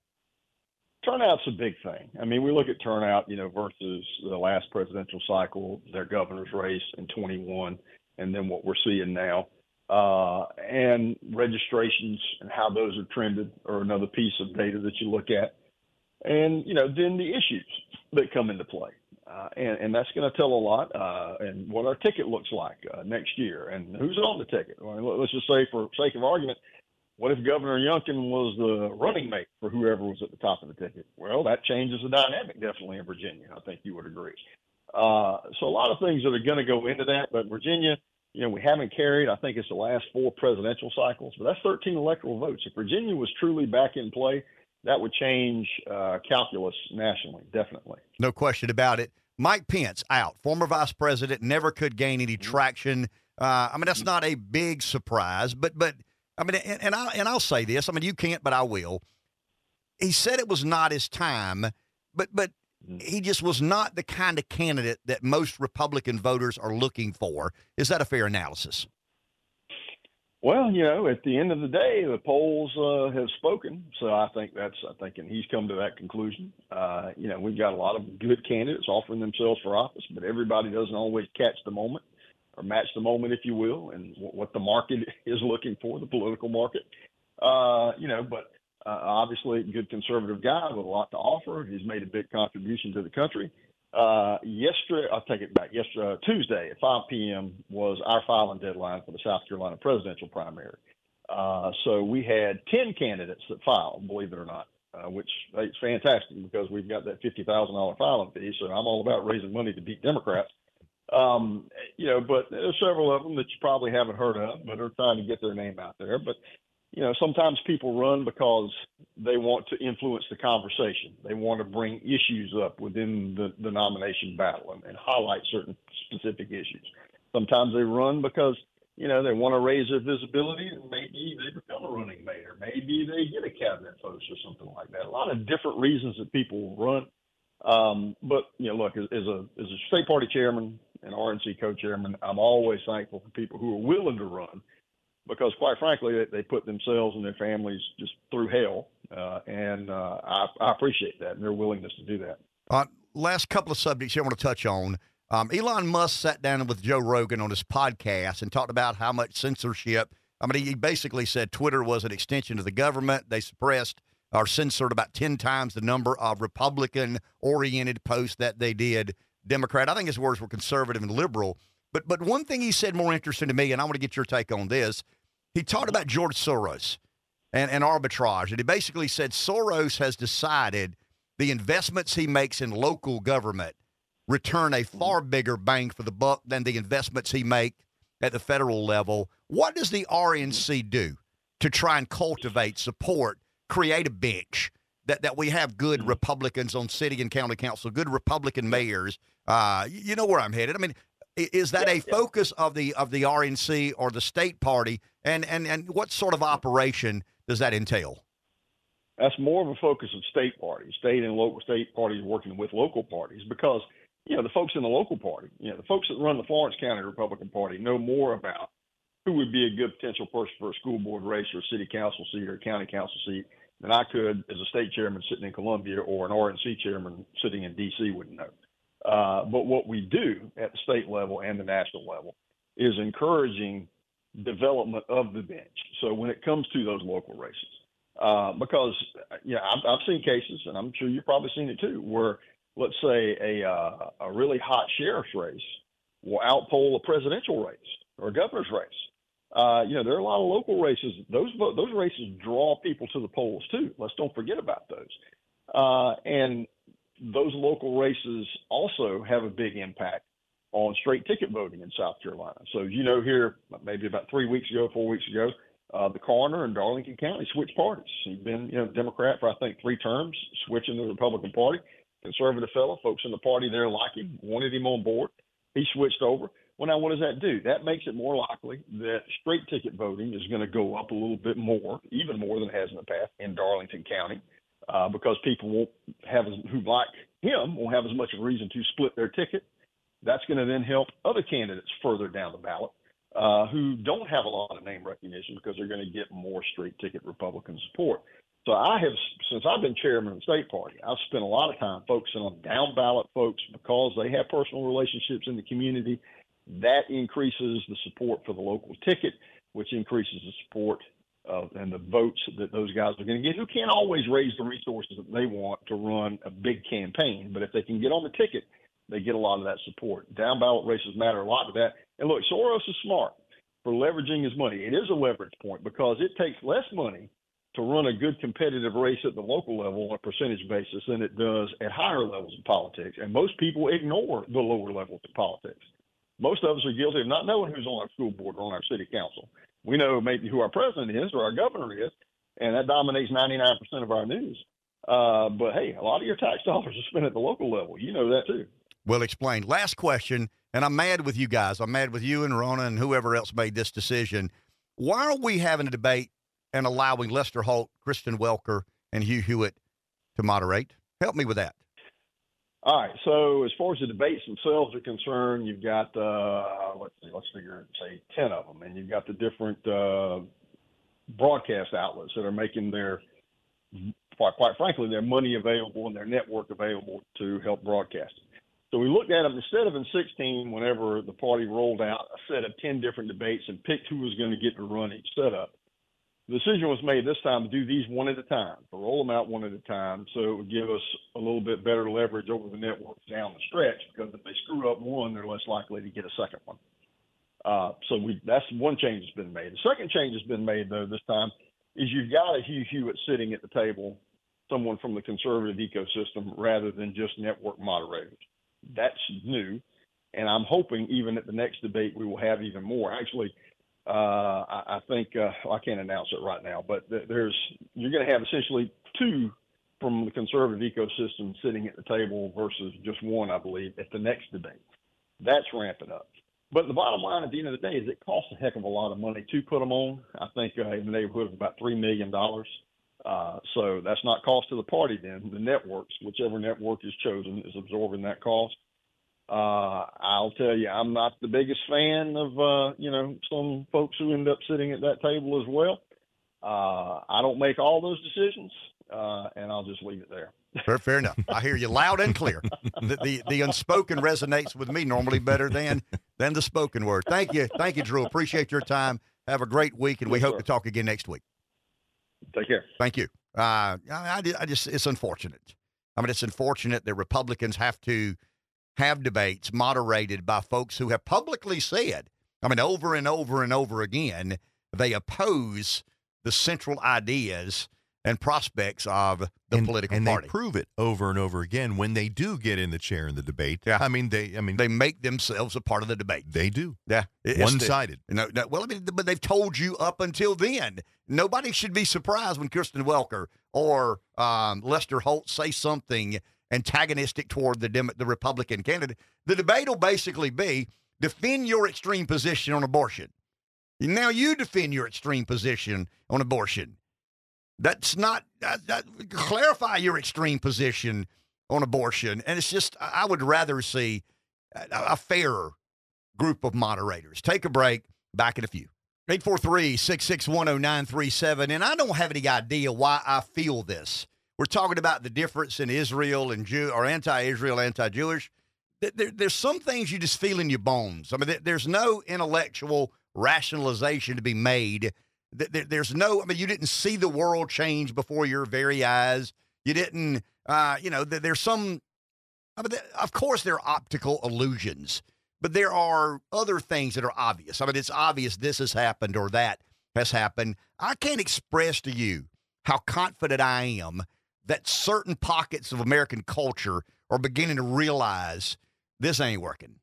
Turnout's a big thing. I mean, we look at turnout, you know, versus the last presidential cycle, their governor's race in 21, and then what we're seeing now. Uh, and registrations and how those are trended are another piece of data that you look at. And, you know, then the issues that come into play. Uh, and, and that's going to tell a lot, uh, and what our ticket looks like next year, and who's on the ticket. I mean, let's just say, for sake of argument, what if Governor Youngkin was the running mate for whoever was at the top of the ticket? Well, that changes the dynamic definitely in Virginia. I think you would agree. Uh, so a lot of things that are going to go into that. But Virginia, you know, we haven't carried. I think it's the last four presidential cycles, but that's 13 electoral votes. If Virginia was truly back in play, that would change uh, calculus nationally, definitely. No question about it. Mike Pence out, former vice president, never could gain any Mm-hmm. traction. Uh, I mean, that's not a big surprise, but but I mean, and, and I and I'll say this. I mean, you can't, but I will. He said it was not his time, but but Mm-hmm. He just was not the kind of candidate that most Republican voters are looking for. Is that a fair analysis? Well, you know, at the end of the day, the polls uh, have spoken. So I think that's, I think, and he's come to that conclusion. Uh, you know, we've got a lot of good candidates offering themselves for office, but everybody doesn't always catch the moment or match the moment, if you will, and wh- what the market *laughs* is looking for, the political market. Uh, you know, but uh, obviously, a good conservative guy with a lot to offer. He's made a big contribution to the country. Uh, yesterday, I'll take it back. Yesterday, uh, Tuesday at 5 p.m. was our filing deadline for the South Carolina presidential primary. Uh, so we had 10 candidates that filed, believe it or not, uh, which is fantastic because we've got that $50,000 filing fee. So I'm all about raising money to beat Democrats. Um, you know, but there's several of them that you probably haven't heard of, but are trying to get their name out there. But you know, sometimes people run because they want to influence the conversation. They want to bring issues up within the, the nomination battle and, and highlight certain specific issues. Sometimes they run because, you know, they want to raise their visibility and maybe they become a running mate or maybe they get a cabinet post or something like that. A lot of different reasons that people run. Um, but, you know, look, as, as a as a state party chairman and RNC co-chairman, I'm always thankful for people who are willing to run because quite frankly, they, they put themselves and their families just through hell, uh, and uh, I, I appreciate that and their willingness to do that. Uh, last couple of subjects I want to touch on. Um, Elon Musk sat down with Joe Rogan on his podcast and talked about how much censorship. I mean, he basically said Twitter was an extension of the government. They suppressed or censored about 10 times the number of Republican oriented posts that they did Democrat. I think his words were conservative and liberal. But but one thing he said more interesting to me, and I want to get your take on this. He talked about George Soros and, and arbitrage. And he basically said Soros has decided the investments he makes in local government return a far bigger bang for the buck than the investments he make at the federal level. What does the RNC do to try and cultivate support, create a bench that, that we have good Republicans on city and county council, good Republican mayors? Uh, you know where I'm headed. I mean, is that Yeah, a yeah. focus of the of the RNC or the state party? And and and what sort of operation does that entail? That's more of a focus of state parties, state and local state parties working with local parties because you know the folks in the local party, you know the folks that run the Florence County Republican Party know more about who would be a good potential person for a school board race or a city council seat or a county council seat than I could as a state chairman sitting in Columbia or an RNC chairman sitting in D.C. would know. Uh, but what we do at the state level and the national level is encouraging development of the bench. So when it comes to those local races, uh, because know I've, I've seen cases, and I'm sure you've probably seen it too, where let's say a uh, a really hot sheriff's race will outpoll a presidential race or a governor's race. Uh, you know, there are a lot of local races. Those those races draw people to the polls too. Let's don't forget about those. Uh, and those local races also have a big impact on straight ticket voting in South Carolina. So you know, here maybe about three weeks ago, four weeks ago, uh, the coroner in Darlington County switched parties. He'd been, you know, Democrat for I think three terms, switching to the Republican Party. Conservative fellow, folks in the party there like him, wanted him on board. He switched over. Well, now what does that do? That makes it more likely that straight ticket voting is going to go up a little bit more, even more than it has in the past in Darlington County, uh, because people won't have as, who like him won't have as much of a reason to split their ticket. That's going to then help other candidates further down the ballot uh, who don't have a lot of name recognition because they're going to get more straight ticket Republican support. So I have, since I've been chairman of the state party, I've spent a lot of time focusing on down ballot folks because they have personal relationships in the community. That increases the support for the local ticket, which increases the support of, and the votes that those guys are going to get, who can't always raise the resources that they want to run a big campaign. But if they can get on the ticket, they get a lot of that support. Down ballot races matter a lot to that. And look, Soros is smart for leveraging his money. It is a leverage point because it takes less money to run a good competitive race at the local level on a percentage basis than it does at higher levels of politics. And most people ignore the lower levels of politics. Most of us are guilty of not knowing who's on our school board or on our city council. We know maybe who our president is or our governor is, and that dominates 99% of our news. Uh, but hey, a lot of your tax *laughs* dollars are spent at the local level. You know that too. Well explained. Last question, and I'm mad with you guys. I'm mad with you and Ronna and whoever else made this decision. Why are we having a debate and allowing Lester Holt, Kristen Welker, and Hugh Hewitt to moderate? Help me with that. All right. So as far as the debates themselves are concerned, you've got uh, let's see, let's figure say ten of them, and you've got the different uh, broadcast outlets that are making their quite, quite frankly their money available and their network available to help broadcast. So we looked at them instead of in 16, whenever the party rolled out a set of 10 different debates and picked who was going to get to run each setup. The decision was made this time to do these one at a time, to roll them out one at a time, so it would give us a little bit better leverage over the networks down the stretch. Because if they screw up one, they're less likely to get a second one. Uh, so we that's one change that's been made. The second change that's been made though this time is you've got a Hugh Hewitt sitting at the table, someone from the conservative ecosystem rather than just network moderators. That's new, and I'm hoping even at the next debate we will have even more. Actually, uh, I, I, think uh, I can't announce it right now, but th- there's you're going to have essentially two from the conservative ecosystem sitting at the table versus just one, I believe, at the next debate. That's ramping up. But the bottom line at the end of the day is it costs a heck of a lot of money to put them on. I think uh, in the neighborhood of about three million dollars. Uh, so that's not cost to the party. Then the networks, whichever network is chosen, is absorbing that cost. Uh, I'll tell you, I'm not the biggest fan of uh, you know some folks who end up sitting at that table as well. Uh, I don't make all those decisions, uh, and I'll just leave it there. Fair, fair enough. I hear you loud and clear. The, the, the unspoken resonates with me normally better than than the spoken word. Thank you, thank you, Drew. Appreciate your time. Have a great week, and we hope to talk again next week. Take care. Thank you. Uh, I, I just it's unfortunate. I mean, it's unfortunate that Republicans have to have debates moderated by folks who have publicly said, I mean, over and over and over again, they oppose the central ideas and prospects of the and, political and party. they prove it over and over again when they do get in the chair in the debate. Yeah. I mean they. I mean they make themselves a part of the debate. They do. Yeah, one sided. No, no, well, I mean, but they've told you up until then. Nobody should be surprised when Kristen Welker or um, Lester Holt say something antagonistic toward the Dem- the Republican candidate. The debate will basically be defend your extreme position on abortion. Now you defend your extreme position on abortion. That's not that, that, clarify your extreme position on abortion, and it's just I would rather see a, a fairer group of moderators. Take a break. Back in a few. 843 661 0937. And I don't have any idea why I feel this. We're talking about the difference in Israel and Jew or anti-Israel, anti-Jewish. There, there's some things you just feel in your bones. I mean, there's no intellectual rationalization to be made. There's no. I mean, you didn't see the world change before your very eyes. You didn't. Uh, you know, there's some. I mean, of course, there are optical illusions, but there are other things that are obvious. I mean, it's obvious this has happened or that has happened. I can't express to you how confident I am that certain pockets of American culture are beginning to realize this ain't working.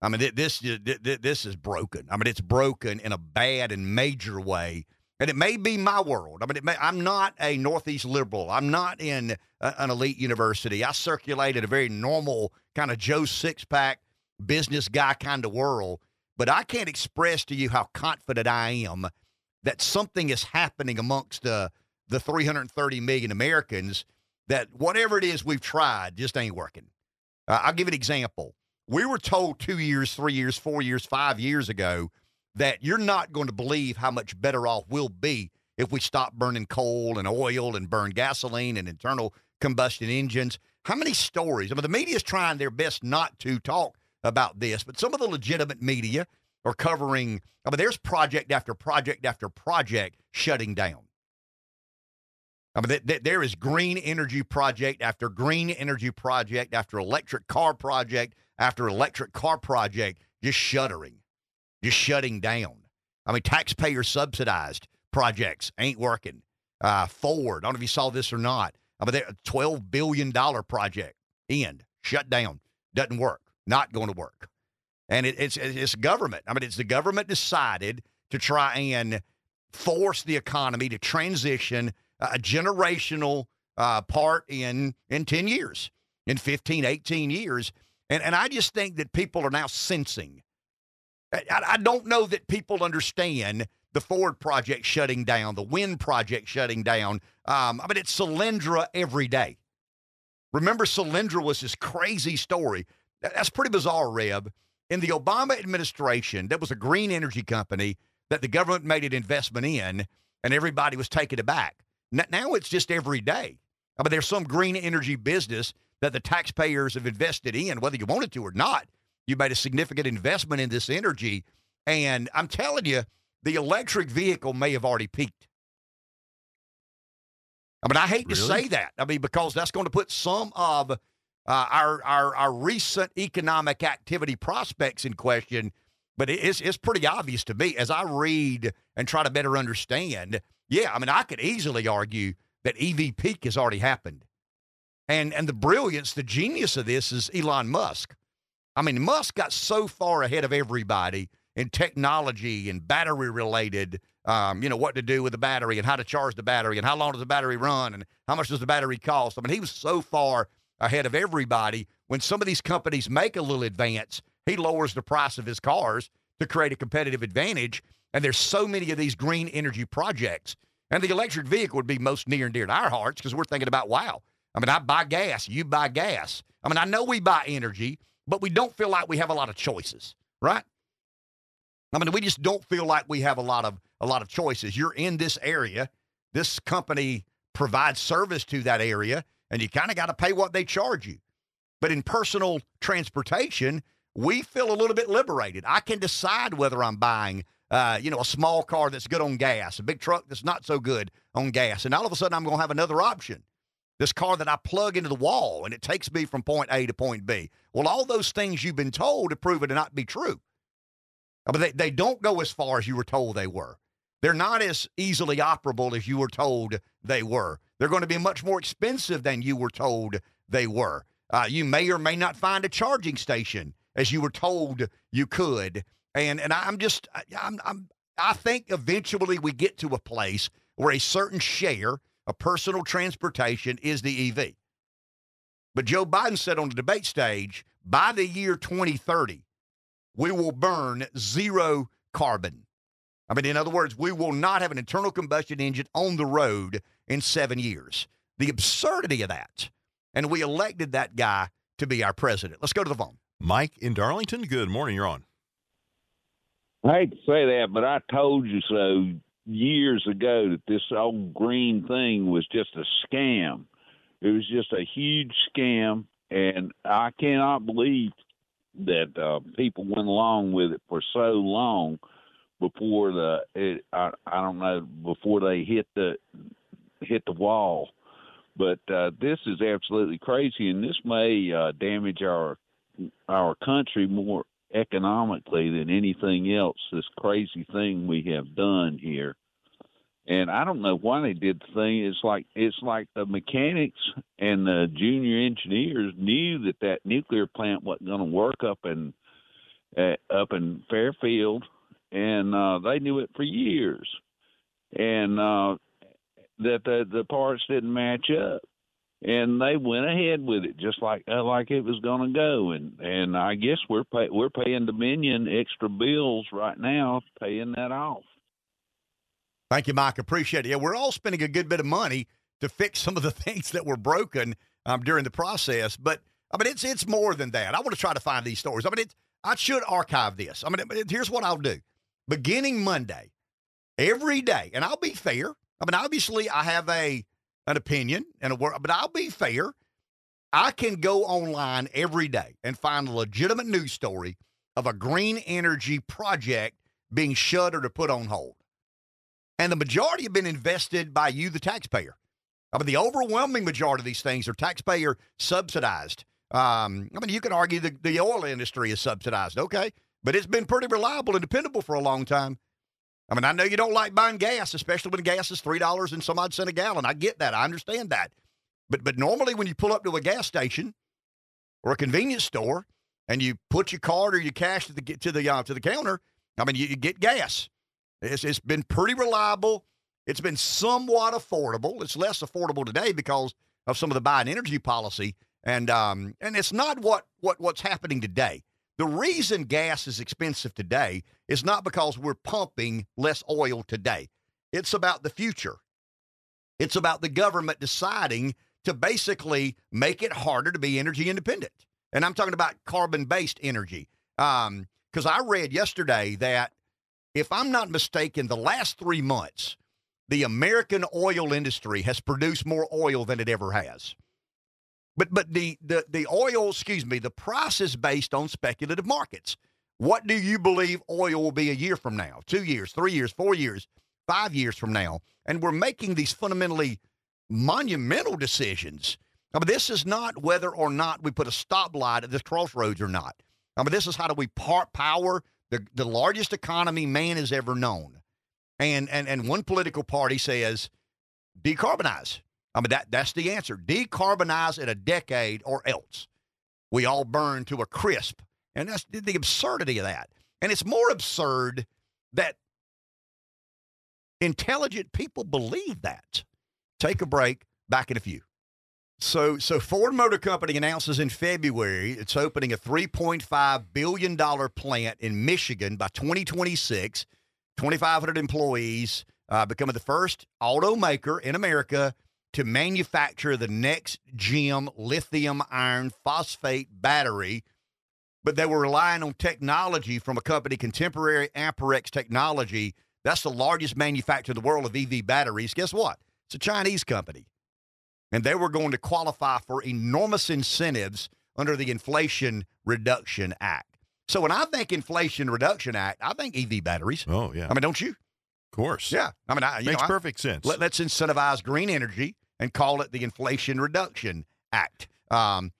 I mean, this this is broken. I mean, it's broken in a bad and major way. And it may be my world. I mean, may, I'm not a Northeast liberal. I'm not in a, an elite university. I circulate in a very normal kind of Joe six pack business guy kind of world. But I can't express to you how confident I am that something is happening amongst the the 330 million Americans that whatever it is we've tried just ain't working. Uh, I'll give an example. We were told two years, three years, four years, five years ago that you're not going to believe how much better off we'll be if we stop burning coal and oil and burn gasoline and internal combustion engines. How many stories? I mean, the media is trying their best not to talk about this, but some of the legitimate media are covering. I mean, there's project after project after project shutting down. I mean, th- th- there is green energy project after green energy project after electric car project after electric car project just shuttering, just shutting down. I mean, taxpayer subsidized projects ain't working. Uh, Ford, I don't know if you saw this or not, uh, but a $12 billion project, end, shut down, doesn't work, not going to work. And it, it's, it's government. I mean, it's the government decided to try and force the economy to transition a generational uh, part in in 10 years, in 15, 18 years. And, and I just think that people are now sensing. I, I don't know that people understand the Ford project shutting down, the wind project shutting down. Um, I mean, it's Solyndra every day. Remember, Solyndra was this crazy story. That's pretty bizarre, Reb. In the Obama administration, there was a green energy company that the government made an investment in, and everybody was taken aback. Now it's just every day. I mean, there's some green energy business that the taxpayers have invested in, whether you wanted to or not. You made a significant investment in this energy. And I'm telling you, the electric vehicle may have already peaked. I mean, I hate really? to say that. I mean, because that's going to put some of uh, our, our our recent economic activity prospects in question. But it's it's pretty obvious to me as I read and try to better understand. Yeah, I mean, I could easily argue that EV peak has already happened. And and the brilliance, the genius of this is Elon Musk. I mean, Musk got so far ahead of everybody in technology and battery related, um, you know, what to do with the battery and how to charge the battery and how long does the battery run and how much does the battery cost. I mean, he was so far ahead of everybody. When some of these companies make a little advance, he lowers the price of his cars to create a competitive advantage. And there's so many of these green energy projects and the electric vehicle would be most near and dear to our hearts because we're thinking about, wow, I mean, I buy gas, you buy gas. I mean, I know we buy energy, but we don't feel like we have a lot of choices, right? I mean, we just don't feel like we have a lot of a lot of choices. You're in this area. This company provides service to that area, and you kind of got to pay what they charge you. But in personal transportation, we feel a little bit liberated. I can decide whether I'm buying uh, you know, a small car that's good on gas, a big truck that's not so good on gas. And all of a sudden, I'm going to have another option. This car that I plug into the wall and it takes me from point A to point B. Well, all those things you've been told have proven to not be true. But they, they don't go as far as you were told they were. They're not as easily operable as you were told they were. They're going to be much more expensive than you were told they were. Uh, you may or may not find a charging station as you were told you could. And and I'm just I'm I'm I think eventually we get to a place where a certain share of personal transportation is the EV. But Joe Biden said on the debate stage, by the year 2030, we will burn zero carbon. I mean, in other words, we will not have an internal combustion engine on the road in seven years. The absurdity of that. And we elected that guy to be our president. Let's go to the phone. Mike in Darlington, good morning. You're on. I hate to say that, but I told you so years ago that this old green thing was just a scam. It was just a huge scam, and I cannot believe that uh, people went along with it for so long before the it, I, I don't know before they hit the hit the wall. But uh, this is absolutely crazy, and this may uh, damage our our country more economically than anything else. This crazy thing we have done here, and I don't know why they did the thing. It's like it's like the mechanics and the junior engineers knew that that nuclear plant wasn't going to work up in uh, up in Fairfield, and uh, they knew it for years, and uh, that the the parts didn't match up and they went ahead with it just like uh, like it was going to go and and I guess we're pay, we're paying Dominion extra bills right now paying that off. Thank you, Mike. Appreciate it. Yeah, we're all spending a good bit of money to fix some of the *laughs* things that were broken um, during the process, but I mean it's it's more than that. I want to try to find these stories. I mean, it, I should archive this. I mean, here's what I'll do: beginning Monday, every day, and I'll be fair. I mean, obviously, I have a an opinion and a word, but I'll be fair. I can go online every day and find a legitimate news story of a green energy project being shuttered or put on hold. And the majority have been invested by you, the taxpayer. I mean, the overwhelming majority of these things are taxpayer subsidized. Um, I mean, you can argue the, the oil industry is subsidized, okay, but it's been pretty reliable and dependable for a long time. I mean, I know you don't like buying gas, especially when gas is three dollars and some odd cent a gallon. I get that. I understand that. But but normally when you pull up to a gas station or a convenience store and you put your card or your cash to the to the uh, to the counter, I mean, you, you get gas. It's, it's been pretty reliable. It's been somewhat affordable. It's less affordable today because of some of the Biden energy policy, and um, and it's not what what what's happening today. The reason gas is expensive today is not because we're pumping less oil today. It's about the future. It's about the government deciding to basically make it harder to be energy independent. And I'm talking about carbon based energy. Because um, I read yesterday that, if I'm not mistaken, the last three months, the American oil industry has produced more oil than it ever has. But but the the the oil, excuse me, the price is based on speculative markets. What do you believe oil will be a year from now, two years, three years, four years, five years from now? And we're making these fundamentally monumental decisions. I mean, this is not whether or not we put a stoplight at this crossroads or not. I mean, this is how do we part power the, the largest economy man has ever known. And, and, and one political party says decarbonize. I mean, that, that's the answer. Decarbonize in a decade or else. We all burn to a crisp. And that's the absurdity of that. And it's more absurd that intelligent people believe that. Take a break. Back in a few. So, so Ford Motor Company announces in February it's opening a 3.5 billion dollar plant in Michigan by 2026. 2,500 employees, uh, becoming the first automaker in America to manufacture the next gen lithium iron phosphate battery. But they were relying on technology from a company, Contemporary Amperex Technology. That's the largest manufacturer in the world of EV batteries. Guess what? It's a Chinese company. And they were going to qualify for enormous incentives under the Inflation Reduction Act. So when I think Inflation Reduction Act, I think EV batteries. Oh, yeah. I mean, don't you? Of course. Yeah. I mean, I, Makes know, perfect sense. Let, us incentivize green energy and call it the Inflation Reduction Act. Um,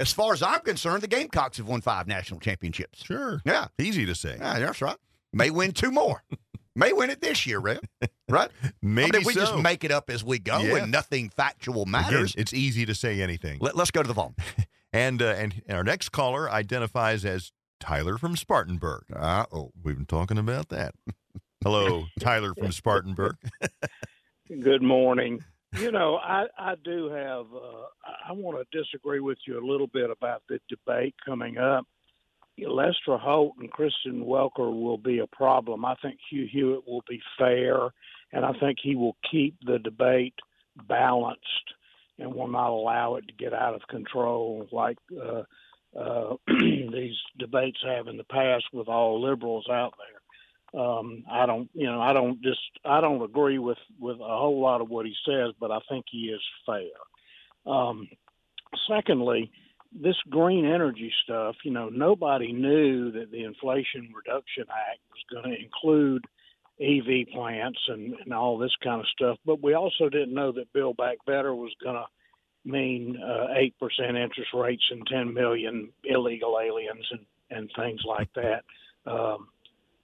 as far as I'm concerned, the Gamecocks have won five national championships. Sure. Yeah. Easy to say. Yeah, that's right. May win two more. *laughs* May win it this year, Rev. Right? Maybe I mean, we so. just make it up as we go, Yeah. and nothing factual Again, matters. it's easy to say anything. Let, us go to the phone. *laughs* And uh, and our next caller identifies as Tyler from Spartanburg. Uh oh. We've been talking about that. Hello, Tyler from Spartanburg. *laughs* Good morning. You know, I I do have. Uh, I want to disagree with you a little bit about the debate coming up. Lester Holt and Kristen Welker will be a problem. I think Hugh Hewitt will be fair, and I think he will keep the debate balanced and will not allow it to get out of control like uh, uh, *clears throat* these debates have in the past with all liberals out there. Um, I don't, you know, I don't just, I don't agree with with a whole lot of what he says, but I think he is fair. Um, secondly, this green energy stuff, you know, nobody knew that the Inflation Reduction Act was going to include EV plants and, and all this kind of stuff. But we also didn't know that Build Back Better was going to mean uh, eight percent interest rates and 10 million illegal aliens and, and things like that um,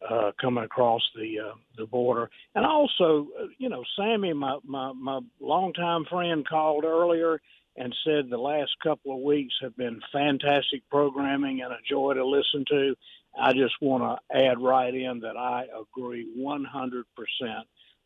uh, coming across the uh, the border. And also, uh, you know, Sammy, my my my longtime friend, called earlier and said the last couple of weeks have been fantastic programming and a joy to listen to. I just want to add right in that I agree 100%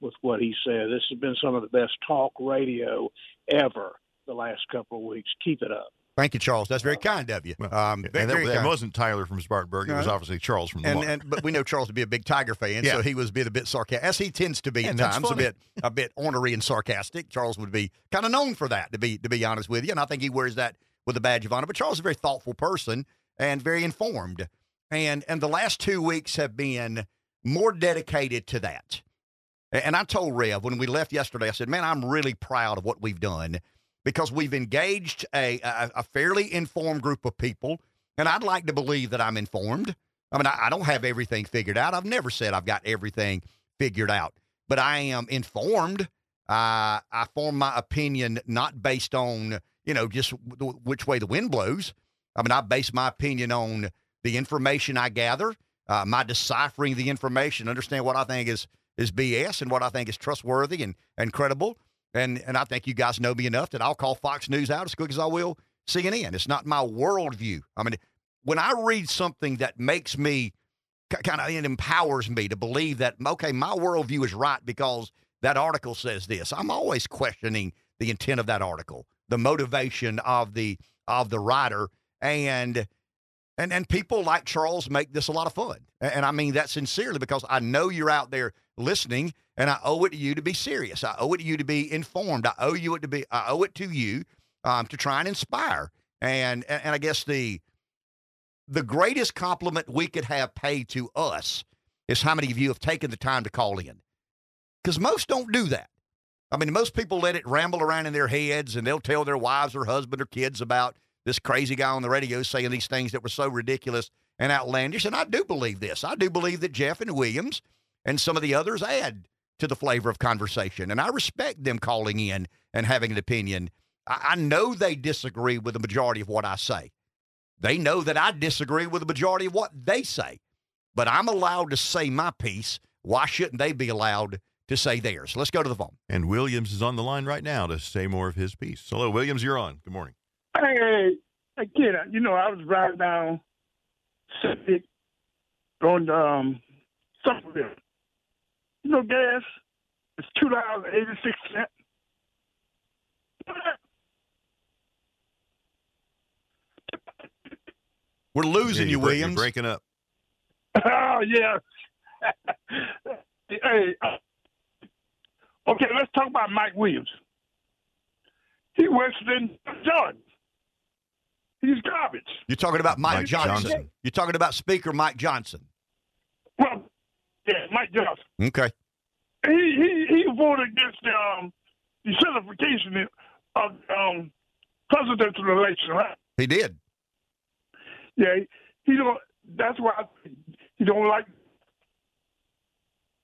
with what he said. This has been some of the best talk radio ever the last couple of weeks. Keep it up. Thank you, Charles. That's very kind of you. Um, and that, that wasn't Tyler from Spartanburg. It was obviously Charles from the and, and but we know Charles to be a big Tiger fan, Yeah. so he was being a bit sarcastic, as he tends to be And at times, a bit a bit ornery and sarcastic. Charles would be kind of known for that, to be to be honest with you, and I think he wears that with a badge of honor. But Charles is a very thoughtful person and very informed, and and the last two weeks have been more dedicated to that. And I told Rev when we left yesterday, I said, "Man, I'm really proud of what we've done." Because we've engaged a, a, a fairly informed group of people, and I'd like to believe that I'm informed. I mean, I, I don't have everything figured out. I've never said I've got everything figured out, but I am informed. Uh, I form my opinion not based on, you know, just w- which way the wind blows. I mean, I base my opinion on the information I gather, uh, my deciphering the information, understand what I think is is BS and what I think is trustworthy and, and credible. And, and I think you guys know me enough that I'll call Fox News out as quick as I will CNN. It's not my worldview. I mean, when I read something that makes me kind of, it empowers me to believe that, okay, my worldview is right because that article says this. I'm always questioning the intent of that article, the motivation of the of the writer, and and and people like Charles make this a lot of fun. And, and I mean that sincerely because I know you're out there listening, and I owe it to you to be serious. I owe it to you to be informed. I owe you it to be. I owe it to you um, to try and inspire. And, and and I guess the the greatest compliment we could have paid to us is how many of you have taken the time to call in. Because most don't do that. I mean, most people let it ramble around in their heads and they'll tell their wives or husband or kids about this crazy guy on the radio saying these things that were so ridiculous and outlandish. And I do believe this. I do believe that Jeff and Williams and some of the others add to the flavor of conversation. And I respect them calling in and having an opinion. I, I know they disagree with the majority of what I say. They know that I disagree with the majority of what they say. But I'm allowed to say my piece. Why shouldn't they be allowed to say theirs? Let's go to the phone. And Williams is on the line right now to say more of his piece. Hello, Williams, you're on. Good morning. Hey, hey, hey kid, you know, I was riding down Civic on um, Summerville. You know, gas is two dollars eighty six cents. We're losing Yeah, you, you're break- Williams. You're breaking up. Oh yeah. *laughs* hey, uh, okay, let's talk about Mike Williams. He worse than Jordan. He's garbage. You're talking about Mike, Mike Johnson. Johnson. You're talking about Speaker Mike Johnson. Well, yeah, Mike Johnson. Okay. He he he voted against the um the certification of um presidential election, right? He did. Yeah, he, he don't. That's why I, he don't like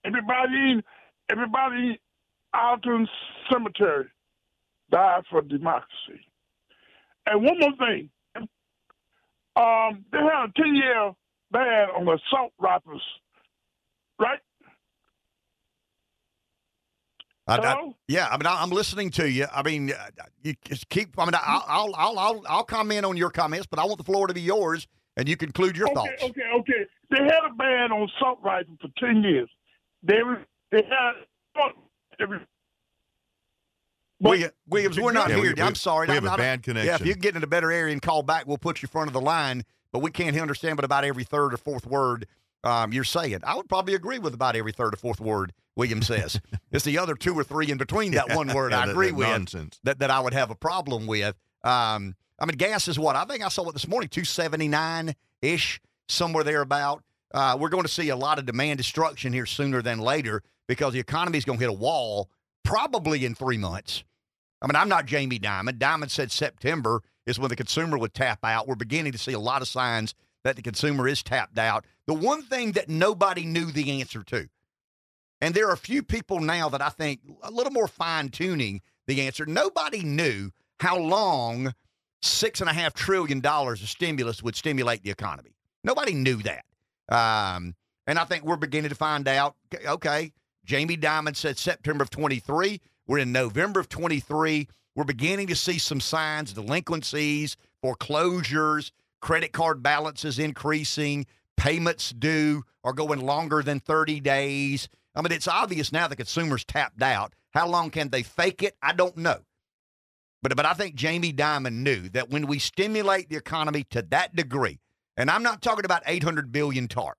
everybody. Everybody out in Arlington Cemetery died for democracy. And one more thing, um, they had a ten-year ban on assault rifles, right? I, I- Hello? yeah, I mean, I, I'm listening to you. I mean, uh, you just keep. I mean, I'll, I'll, I'll, I'll, I'll comment on your comments, but I want the floor to be yours, and you conclude your okay, thoughts. Okay, okay. They had a ban on assault rifles for ten years. They were they had every. William, Williams, we're not Yeah, here. we- I'm sorry. we I'm have a not- bad Yeah, if connection. you get in a better area and call back, we'll put you in front of the line. But we can't understand but about every third or fourth word um, you're saying. I would probably agree with about every third or fourth word William says. *laughs* it's the other two or three in between that one word Yeah, I that- agree that with Nonsense. that, that I would have a problem with. Um, I mean, gas is what? I think I saw it this morning, 279 ish, somewhere thereabout. Uh, we're going to see a lot of demand destruction here sooner than later because the economy is going to hit a wall probably in three months. I mean, I'm not Jamie Dimon. Dimon said September is when the consumer would tap out. We're beginning to see a lot of signs that the consumer is tapped out. The one thing that nobody knew the answer to, and there are a few people now that I think a little more fine tuning the answer. Nobody knew how long six and a half trillion dollars of stimulus would stimulate the economy. Nobody knew that. Um, and I think we're beginning to find out. Okay, Jamie Dimon said September of 23. We're in November of 23. We're beginning to see some signs, delinquencies, foreclosures, credit card balances increasing, payments due are going longer than 30 days. I mean, it's obvious now the consumer's tapped out. How long can they fake it? I don't know. But but I think Jamie Dimon knew that when we stimulate the economy to that degree, and I'm not talking about 800 billion TARP.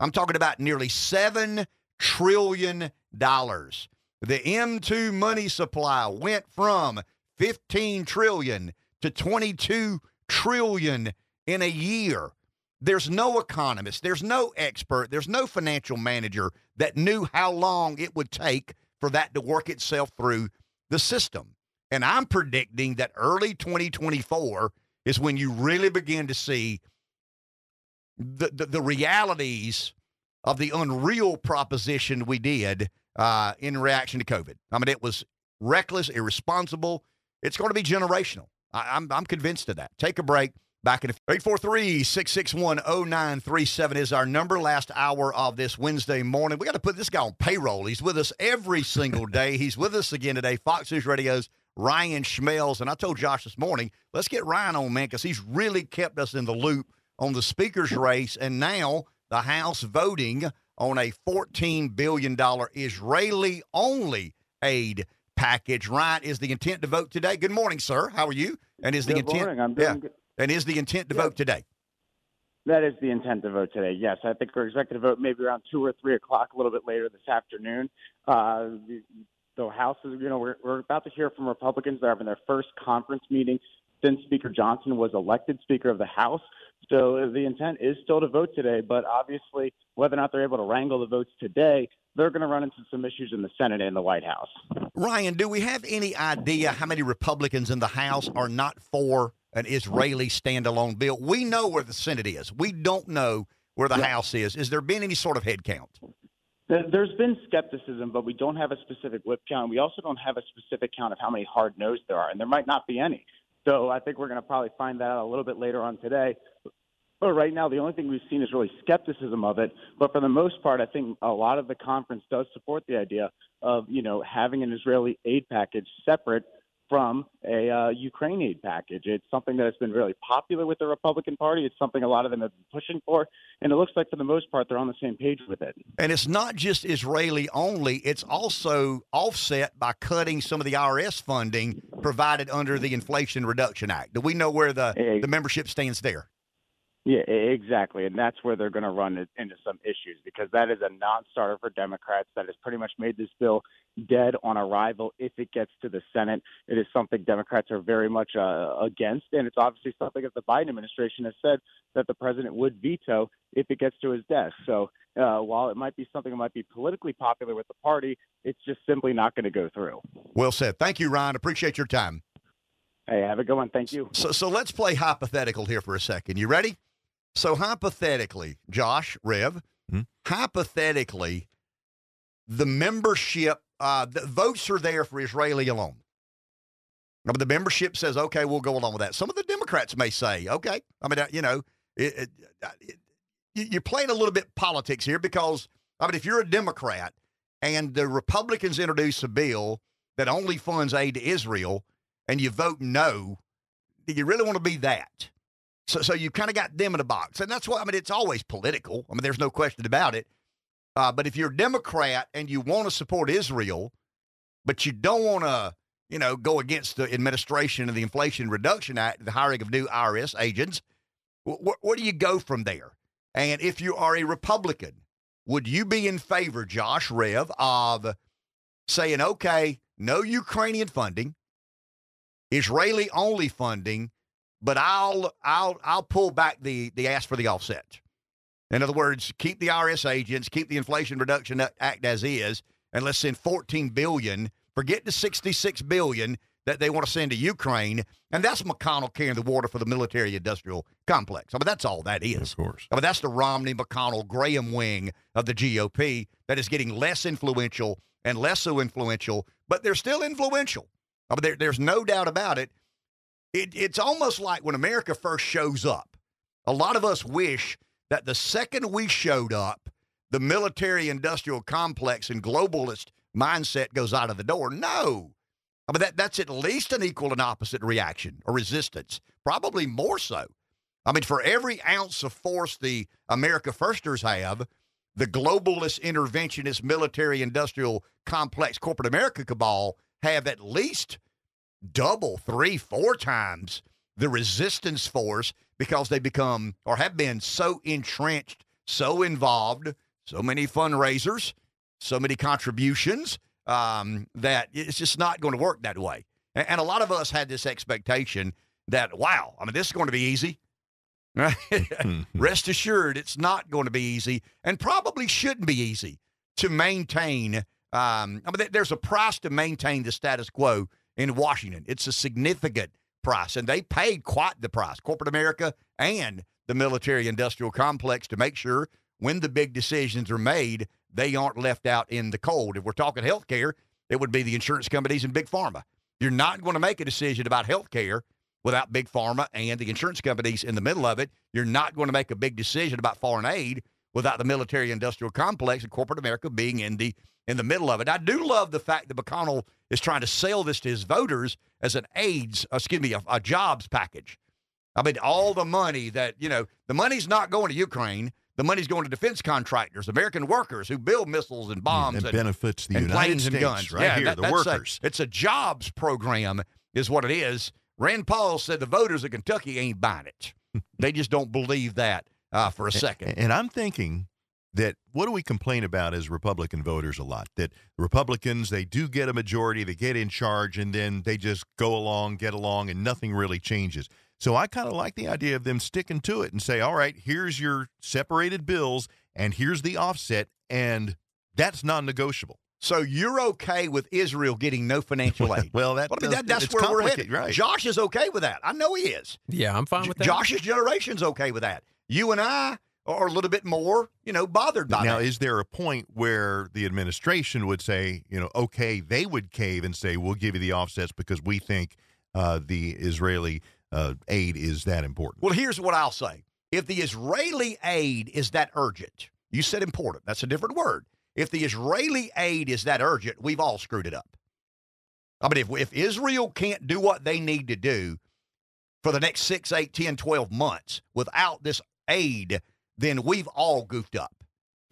I'm talking about nearly 7 trillion dollars. The M2 money supply went from 15 trillion to 22 trillion in a year. There's no economist, there's no expert, there's no financial manager that knew how long it would take for that to work itself through the system. And I'm predicting that early 2024 is when you really begin to see the, the, the realities of the unreal proposition we did uh, in reaction to COVID. I mean, it was reckless, irresponsible. It's going to be generational. I, I'm, I'm convinced of that. Take a break. Back in 843 661 0937 is our number. Last hour of this Wednesday morning. We got to put this guy on payroll. He's with us every single day. He's with us again today. Fox News Radio's Ryan Schmelz. And I told Josh this morning, let's get Ryan on, man, because he's really kept us in the loop on the speaker's race. And now the House voting on a $14 billion Israeli only aid package. Ryan, is the intent to vote today? Good morning, sir. How are you? And is the Good intent? morning. I'm doing yeah. good. And is the intent to Yeah. vote today? That is the intent to vote today. Yes, I think we're expected to vote maybe around two or three o'clock, a little bit later this afternoon. Uh, the, the House is, you know, we're, we're about to hear from Republicans. They're having their first conference meeting since Speaker Johnson was elected Speaker of the House. So the intent is still to vote today, but obviously, whether or not they're able to wrangle the votes today, they're going to run into some issues in the Senate and the White House. Ryan, do we have any idea how many Republicans in the House are not for an Israeli standalone bill? We know where the Senate is. We don't know where the House is. Is there been any sort of head count? There- There's been skepticism, but we don't have a specific whip count. We also don't have a specific count of how many hard no's there are, and there might not be any. So I think we're going to probably find that out a little bit later on today. But right now, the only thing we've seen is really skepticism of it. But for the most part, I think a lot of the conference does support the idea of you know having an Israeli aid package separate from a uh, Ukraine aid package. It's something that has been really popular with the Republican Party. It's something a lot of them have been pushing for, and it looks like for the most part they're on the same page with it. And it's not just Israeli only, it's also offset by cutting some of the IRS funding provided under the Inflation Reduction Act. Do we know where the, the membership stands there? Yeah, exactly, and that's where they're going to run into some issues because that is a non-starter for Democrats. That has pretty much made this bill dead on arrival. If it gets to the Senate, it is something Democrats are very much uh, against, and it's obviously something that the Biden administration has said that the president would veto if it gets to his desk. So uh, while it might be something that might be politically popular with the party, it's just simply not going to go through. Well said. Thank you, Ron. Appreciate your time. Hey, have a good one. Thank you. So, so let's play hypothetical here for a second. You ready? So, hypothetically, Josh, Rev, hypothetically, the membership, uh, the votes are there for Israeli alone. But the membership says, okay, we'll go along with that. Some of the Democrats may say, okay. I mean, uh, you know, it, it, uh, it, you're playing a little bit politics here because, I mean, if you're a Democrat and the Republicans introduce a bill that only funds aid to Israel and you vote no, do you really want to be that? So, so you kind of got them in a box, and that's what I mean. It's always political. I mean, there's no question about it. Uh, but if you're a Democrat and you want to support Israel, but you don't want to, you know, go against the administration of the Inflation Reduction Act, the hiring of new IRS agents, wh- where do you go from there? And if you are a Republican, would you be in favor, Josh Rev, of saying, okay, no Ukrainian funding, Israeli only funding, but I'll I'll I'll pull back the the ask for the offset. In other words, keep the IRS agents, keep the Inflation Reduction Act as is, and let's send 14 billion. Forget the 66 billion that they want to send to Ukraine, and that's McConnell carrying the water for the military-industrial complex. I mean, that's all that is. Of course. I mean, that's the Romney, McConnell, Graham wing of the GOP that is getting less influential and less so influential, but they're still influential. I mean, there, there's no doubt about it. It. It's almost like when America first shows up. A lot of us wish that the second we showed up, the military industrial complex and globalist mindset goes out of the door. No. I mean, that, that's at least an equal and opposite reaction or resistance, probably more so. I mean, for every ounce of force the America Firsters have, the globalist interventionist military industrial complex corporate America cabal have at least double, three, four times the resistance force because they become or have been so entrenched, so involved, so many fundraisers, so many contributions um, that it's just not going to work that way. And, and a lot of us had this expectation that, wow, I mean, this is going to be easy. *laughs* Rest assured, it's not going to be easy and probably shouldn't be easy to maintain. Um, I mean, there- there's a price to maintain the status quo in Washington. It's a significant price, and they paid quite the price, corporate America and the military industrial complex, to make sure when the big decisions are made, they aren't left out in the cold. If we're talking healthcare, it would be the insurance companies and big pharma. You're not going to make a decision about healthcare without big pharma and the insurance companies in the middle of it. You're not going to make a big decision about foreign aid without the military industrial complex and corporate America being in the in the middle of it. I do love the fact that McConnell is trying to sell this to his voters as an AIDS, excuse me, a, a jobs package. I mean, all the money that, you know, the money's not going to Ukraine. The money's going to defense contractors, American workers who build missiles and bombs and and, benefits the and United planes States and guns. right yeah, here, that- the that's a- workers. it's a jobs program, is what it is. Rand Paul said the voters of Kentucky ain't buying it. *laughs* they just don't believe that uh, for a second. And I'm thinking that what do we complain about as Republican voters a lot? That Republicans, they do get a majority, they get in charge, and then they just go along, get along, and nothing really changes. So I kind of like the idea of them sticking to it and say, all right, here's your separated bills, and here's the offset, and that's non negotiable. So you're okay with Israel getting no financial aid? Well, that Well, I mean, that, that's where we're complicated, headed. right. Josh is okay with that. I know he is. Yeah, I'm fine with that. Josh's generation's okay with that. You and I are a little bit more, you know, bothered by now, that. is there a point where the administration would say, you know, okay, they would cave and say, we'll give you the offsets because we think uh, the Israeli uh, aid is that important? Well, here's what I'll say. If the Israeli aid is that urgent, you said important. That's a different word. If the Israeli aid is that urgent, we've all screwed it up. I mean, if, if Israel can't do what they need to do for the next six, eight, 10, 12 months without this aid, then we've all goofed up.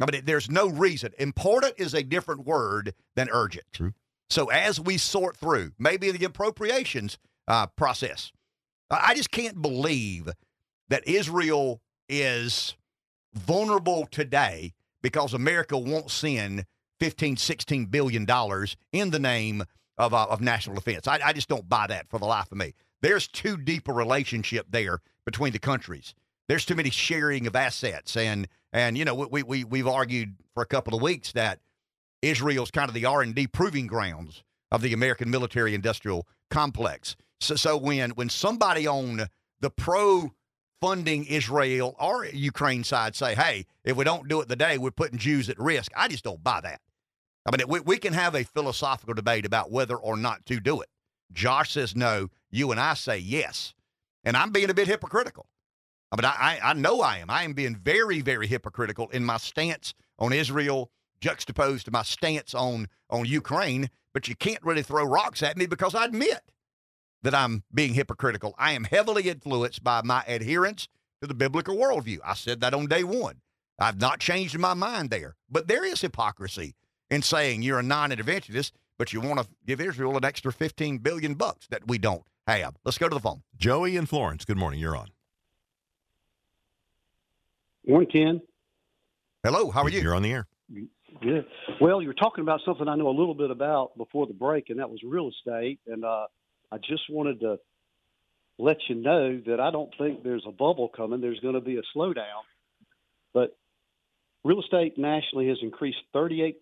I mean, there's no reason. Important is a different word than urgent. True. So as we sort through maybe the appropriations uh, process, I just can't believe that Israel is vulnerable today because America won't send 15, 16 billion dollars in the name of, uh, of national defense. I, I just don't buy that for the life of me. There's too deep a relationship there between the countries. There's too many sharing of assets, and and you know we we we've argued for a couple of weeks that Israel's kind of the R and D proving grounds of the American military industrial complex. So, so when when somebody on the pro funding Israel or Ukraine side say, "Hey, if we don't do it today, we're putting Jews at risk," I just don't buy that. I mean, we, we can have a philosophical debate about whether or not to do it. Josh says no. You and I say yes, and I'm being a bit hypocritical. I mean, I, I know I am. I am being very, very hypocritical in my stance on Israel, juxtaposed to my stance on on Ukraine. But you can't really throw rocks at me because I admit that I'm being hypocritical. I am heavily influenced by my adherence to the biblical worldview. I said that on day one. I've not changed my mind there. But there is hypocrisy in saying you're a non-interventionist, but you want to give Israel an extra 15 billion bucks that we don't have. Let's go to the phone. Joey in Florence, good morning. You're on. One Ken. Hello, how are you? You're on the air. Good. Well, you were talking about something I know a little bit about before the break, and that was real estate. And uh, I just wanted to let you know that I don't think there's a bubble coming. There's going to be a slowdown. But real estate nationally has increased 38%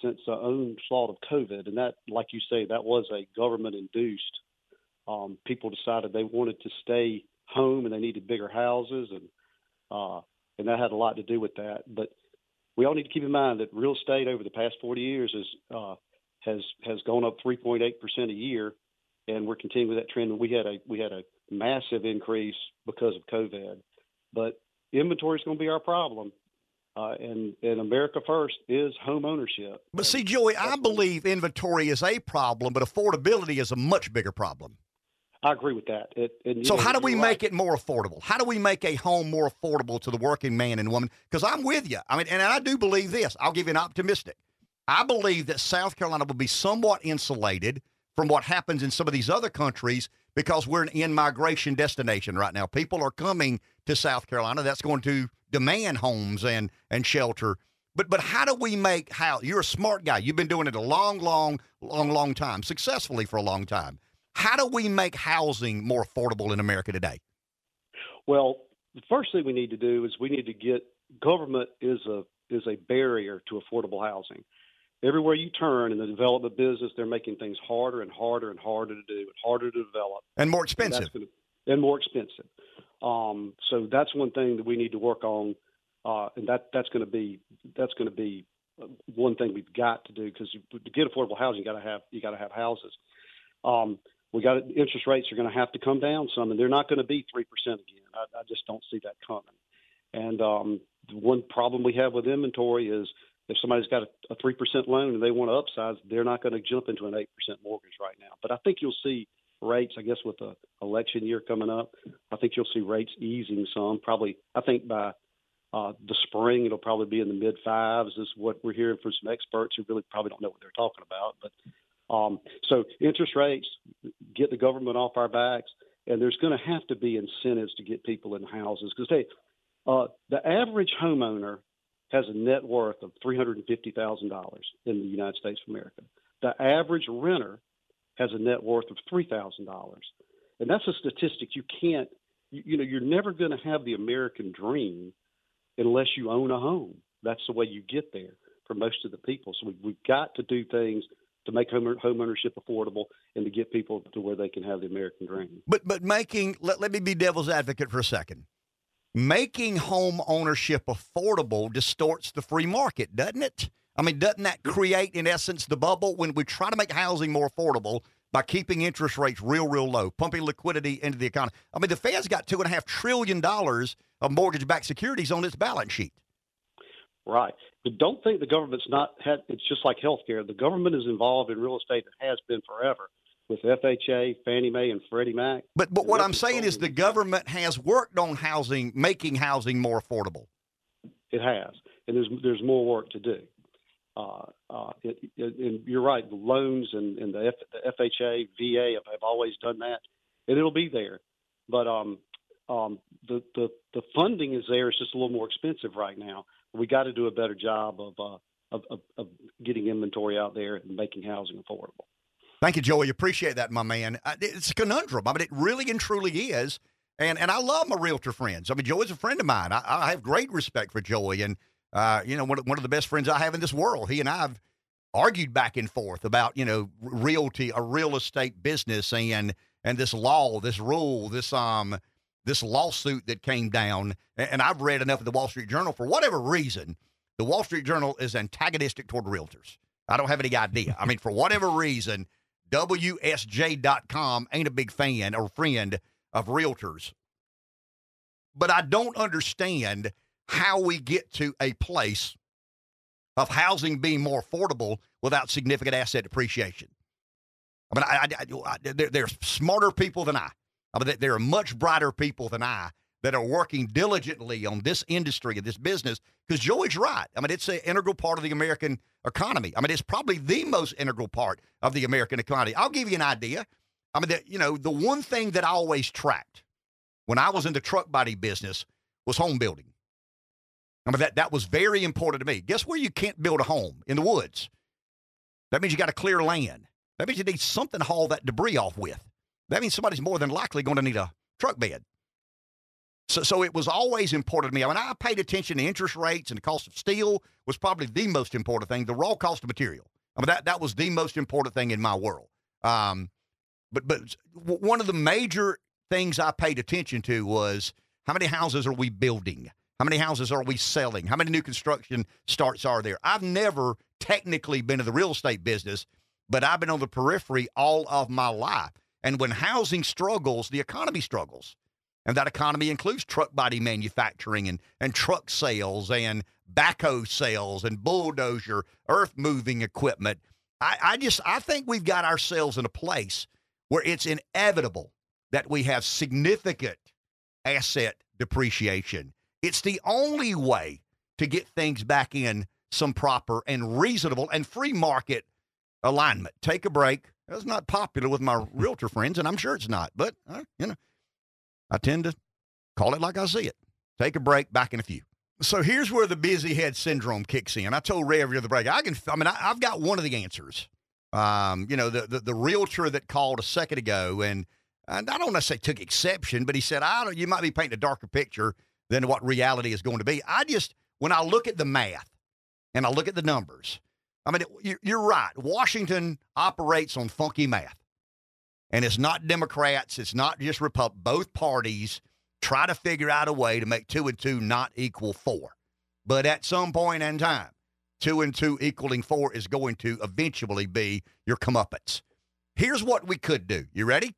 since the onslaught of COVID. And that, like you say, that was a government induced. Um, people decided they wanted to stay home and they needed bigger houses. And, uh, and that had a lot to do with that. But we all need to keep in mind that real estate over the past 40 years is, uh, has has gone up 3.8 percent a year, and we're continuing with that trend. We had a we had a massive increase because of COVID, but inventory is going to be our problem. Uh, and and America first is home ownership. But see, Joey, I believe inventory is a problem, but affordability is a much bigger problem. I agree with that. It, So how do we make right. it more affordable? How do we make a home more affordable to the working man and woman? Because I'm with you. I mean, and I do believe this. I'll give you an optimistic. I believe that South Carolina will be somewhat insulated from what happens in some of these other countries because we're an in-migration destination right now. People are coming to South Carolina. That's going to demand homes and and shelter. But but how do we make how you're a smart guy. You've been doing it a long, long, long, long time, successfully for a long time. How do we make housing more affordable in America today? Well, the first thing we need to do is we need to get government is a is a barrier to affordable housing. Everywhere you turn in the development business, they're making things harder and harder and harder to do, and harder to develop, And more and, expensive. gonna, and more expensive. Um, so that's one thing that we need to work on, uh, and that that's going to be that's going to be uh, one thing we've got to do because to get affordable housing, you got to have you got to have houses. Um, we got interest rates are going to have to come down some, and they're not going to be three percent again. I, I just don't see that coming. And um, one problem we have with inventory is if somebody's got a three percent loan and they want to upsize, they're not going to jump into an eight percent mortgage right now. But I think you'll see rates. I guess with the election year coming up, I think you'll see rates easing some. Probably, I think by uh, the spring it'll probably be in the mid fives. Is what we're hearing from some experts who really probably don't know what they're talking about. But um, so interest rates get the government off our backs, and there's going to have to be incentives to get people in houses because they, uh, the average homeowner has a net worth of three hundred and fifty thousand dollars in the United States of America. The average renter has a net worth of three thousand dollars, and that's a statistic you can't. You, you know, you're never going to have the American dream unless you own a home. That's the way you get there for most of the people. So we, we've got to do things to make home, ownership affordable and to get people to where they can have the American dream. But but making let, let me be devil's advocate for a second. Making home ownership affordable distorts the free market, doesn't it? I mean, doesn't that create, in essence, the bubble when we try to make housing more affordable by keeping interest rates real, real low, pumping liquidity into the economy? I mean, the Fed's got two and a half trillion dollars of mortgage-backed securities on its balance sheet. Right. But don't think the government's not had. It's just like healthcare. The government is involved in real estate and has been forever with FHA, Fannie Mae, and Freddie Mac. But but what I'm saying is the government has worked on housing, making housing more affordable. It has, and there's there's more work to do. Uh, uh, it, it, and you're right. The loans and, and the, F, the FHA, VA have, have always done that, and it'll be there. But um, um, the, the the funding is there. It's just a little more expensive right now. We got to do a better job of, uh, of, of of getting inventory out there and making housing affordable. Thank you, Joey. Appreciate that, my man. Uh, It's a conundrum. I mean, it really and truly is. And and I love my realtor friends. I mean, Joey's a friend of mine. I, I have great respect for Joey, and uh, you know, one of, one of the best friends I have in this world. He and I have argued back and forth about you know realty, a real estate business, and and this law, this rule, this um this lawsuit that came down. And, I've read enough of the Wall Street Journal for whatever reason. The Wall Street Journal is antagonistic toward realtors. I don't have any idea. I mean, for whatever reason, WSJ.com ain't a big fan or friend of realtors. But I don't understand how we get to a place of housing being more affordable without significant asset depreciation. I mean, I, I, I, there's smarter people than I. I mean, there are much brighter people than I that are working diligently on this industry and this business because Joey's right. I mean, it's an integral part of the American economy. I mean, it's probably the most integral part of the American economy. I'll give you an idea. I mean, the, you know, the one thing that I always tracked when I was in the truck body business was home building. I mean, that, that was very important to me. Guess where you can't build a home? In the woods. That means you got to clear land. That means you need something to haul that debris off with. That means somebody's more than likely going to need a truck bed. So, so it was always important to me. I mean, I paid attention to interest rates and the cost of steel was probably the most important thing. The raw cost of material. I mean, that, that was the most important thing in my world. Um, but but one of the major things I paid attention to was how many houses are we building? How many houses are we selling? How many new construction starts are there? I've never technically been in the real estate business, but I've been on the periphery all of my life. And when housing struggles, the economy struggles. And that economy includes truck body manufacturing and, and truck sales and backhoe sales and bulldozer, earth moving equipment. I, I just I think we've got ourselves in a place where it's inevitable that we have significant asset depreciation. It's the only way to get things back in some proper and reasonable and free market alignment. Take a break. That's not popular with my realtor friends, and I'm sure it's not. But uh, you know, I tend to call it like I see it. Take a break. Back in a few. So here's where the busy head syndrome kicks in. I told Ray every other break. I can. I mean, I, have got one of the answers. Um, you know, the, the the realtor that called a second ago, and, and I don't necessarily took exception, but he said, "I don't. You might be painting a darker picture than what reality is going to be." I just when I look at the math and I look at the numbers, I mean, you're right. Washington operates on funky math. And it's not Democrats, it's not just Republicans. Both parties try to figure out a way to make two and two not equal four. But at some point in time, two and two equaling four is going to eventually be your comeuppance. Here's what we could do. You ready?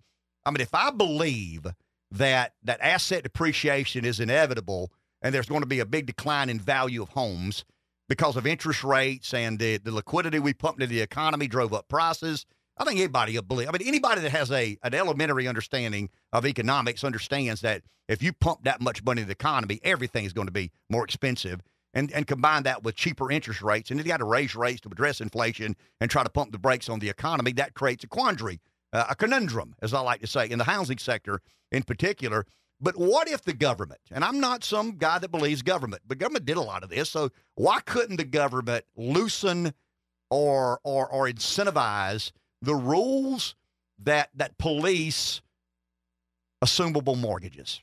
I mean, if I believe that that asset depreciation is inevitable and there's going to be a big decline in value of homes because of interest rates and the, the liquidity we pumped into the economy drove up prices. I think anybody believe. I mean, anybody that has a an elementary understanding of economics understands that if you pump that much money into the economy, everything is going to be more expensive. And and combine that with cheaper interest rates, and you got to raise rates to address inflation and try to pump the brakes on the economy, that creates a quandary, uh, a conundrum, as I like to say, in the housing sector in particular. But what if the government, and I'm not some guy that believes government, but government did a lot of this. So why couldn't the government loosen or or or incentivize the rules that that police assumable mortgages?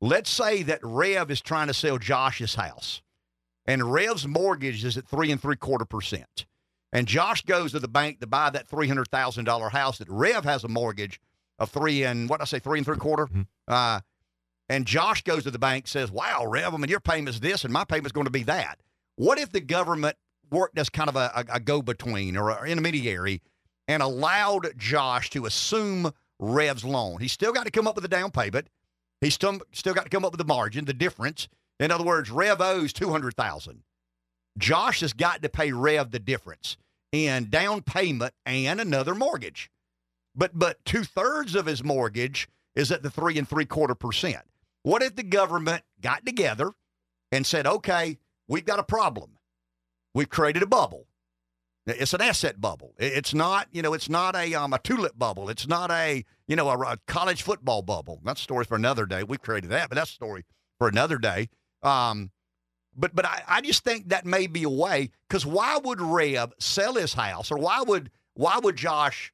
Let's say that Rev is trying to sell Josh's house, and Rev's mortgage is at three and three quarter percent. And Josh goes to the bank to buy that three hundred thousand dollar house that Rev has a mortgage of three and what did I say, three and three quarter. Mm-hmm. Uh, and Josh goes to the bank, says, "Wow, Rev, I mean, your payment's this, and my payment's going to be that." What if the government worked as kind of a, a, a go-between or an intermediary and allowed Josh to assume Rev's loan? He's still got to come up with a down payment. He's still still got to come up with the margin, the difference. In other words, Rev owes two hundred thousand. Josh has got to pay Rev the difference in down payment and another mortgage. But but two thirds of his mortgage is at the three and three quarter percent. What if the government got together and said, okay, we've got a problem. We've created a bubble. It's an asset bubble. It's not, you know, it's not a um, a tulip bubble. It's not a, you know, a, a, college football bubble. That's a story for another day. We've created that, but that's a story for another day. Um, but but I, I just think that may be a way because why would Rev sell his house or why would why would Josh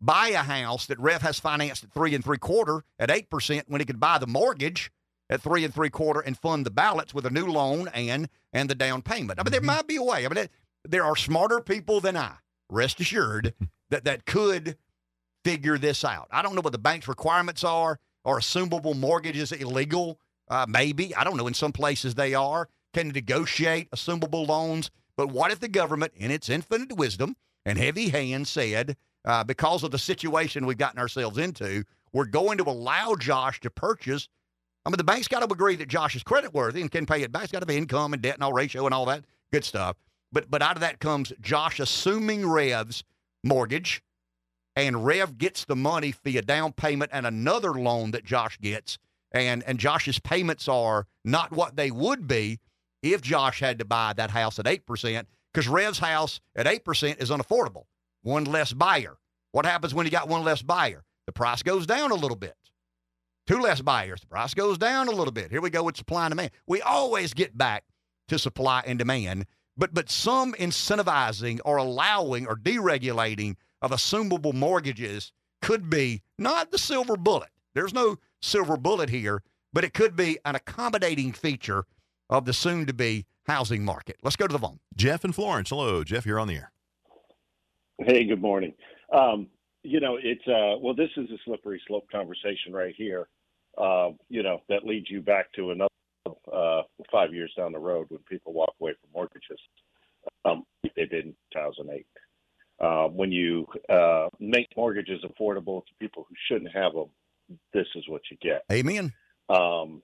buy a house that Rev has financed at three and three quarter at eight percent when he could buy the mortgage at three and three quarter and fund the ballots with a new loan and and the down payment. I mean, there might be a way. I mean, there are smarter people than I. Rest assured *laughs* that that could figure this out. I don't know what the bank's requirements are. Are assumable mortgages illegal? Uh, maybe I don't know. In some places they are. Can negotiate assumable loans? But what if the government, in its infinite wisdom and heavy hand, said, uh, because of the situation we've gotten ourselves into, we're going to allow Josh to purchase. I mean, the bank's got to agree that Josh is creditworthy and can pay it back. It's got to be income and debt and all ratio and all that good stuff. But but out of that comes Josh assuming Rev's mortgage, and Rev gets the money via down payment and another loan that Josh gets, and and Josh's payments are not what they would be if Josh had to buy that house at eight percent, because Rev's house at eight percent is unaffordable. One less buyer. What happens when you got one less buyer? The price goes down a little bit. Two less buyers, the price goes down a little bit. Here we go with supply and demand. We always get back to supply and demand, but but some incentivizing or allowing or deregulating of assumable mortgages could be not the silver bullet. There's no silver bullet here, but it could be an accommodating feature of the soon to be housing market. Let's go to the phone. Jeff and Florence. Hello, Jeff, you're on the air. Hey, good morning. Um, you know, it's uh, well, this is a slippery slope conversation right here. Uh, you know, that leads you back to another uh, five years down the road when people walk away from mortgages. Um, they did in 2008. Uh, when you uh, make mortgages affordable to people who shouldn't have them, this is what you get. Amen. Um,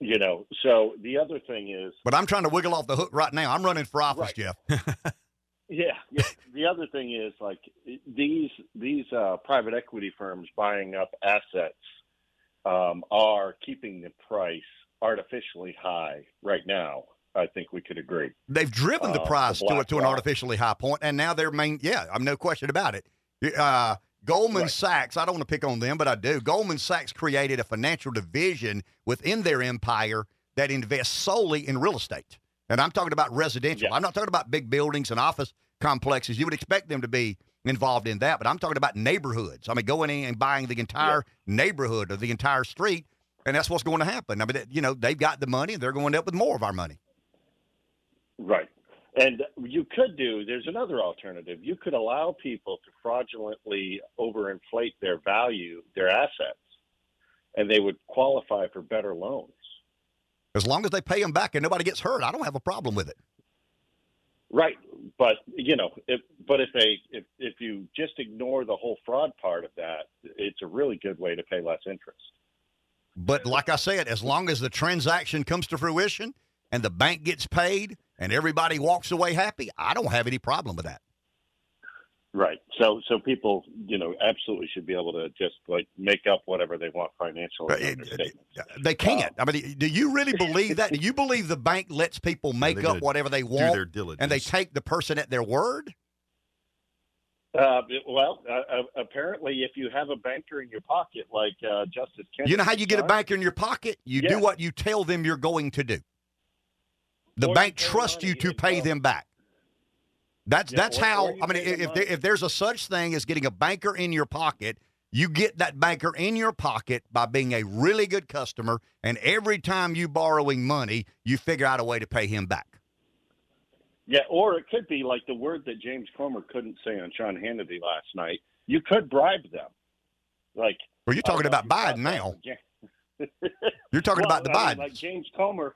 you know, so the other thing is. But I'm trying to wiggle off the hook right now. I'm running for office, Right. Jeff. *laughs* Yeah, yeah. *laughs* The other thing is like these these uh, private equity firms buying up assets um, are keeping the price artificially high right now. I think we could agree. They've driven the Uh, price the to, to an artificially high point, and now they're main. Yeah, I'm no question about it. Uh, Goldman Right. Sachs. I don't want to pick on them, but I do. Goldman Sachs created a financial division within their empire that invests solely in real estate, and I'm talking about residential. I'm not talking about big buildings and office complexes. You would expect them to be involved in that, but I'm talking about neighborhoods. I mean, going in and buying the entire neighborhood or the entire street, and that's what's going to happen. I mean, you know, they've got the money, and they're going up with more of our money. Right. And you could do, there's another alternative. You could allow people to fraudulently overinflate their value, their assets, and they would qualify for better loans. As long as they pay them back and nobody gets hurt, I don't have a problem with it. Right, but you know, if but if they if if you just ignore the whole fraud part of that, it's a really good way to pay less interest. But like I said, as long as the transaction comes to fruition and the bank gets paid and everybody walks away happy, I don't have any problem with that. Right. So so people, you know, absolutely should be able to just like make up whatever they want financially. in. They can't. I mean, do you really *laughs* believe that? Do you believe the bank lets people make up whatever they do want their diligence. and they take the person at their word? Uh, well, uh, uh, apparently, if you have a banker in your pocket, like uh, Justice Kennedy, You know how you get a banker in your pocket? You Yeah. do what you tell them you're going to do. The Or bank trusts you to pay them back. That's Yeah, that's how I mean if there, if there's a such thing as getting a banker in your pocket, you get that banker in your pocket by being a really good customer and every time you borrowing money, you figure out a way to pay him back. Yeah, or it could be like the word that James Comer couldn't say on Sean Hannity last night. You could bribe them, like. Well, you're talking about if you caught Biden now. Ja- *laughs* You're talking Well, about the I mean, like James Comer.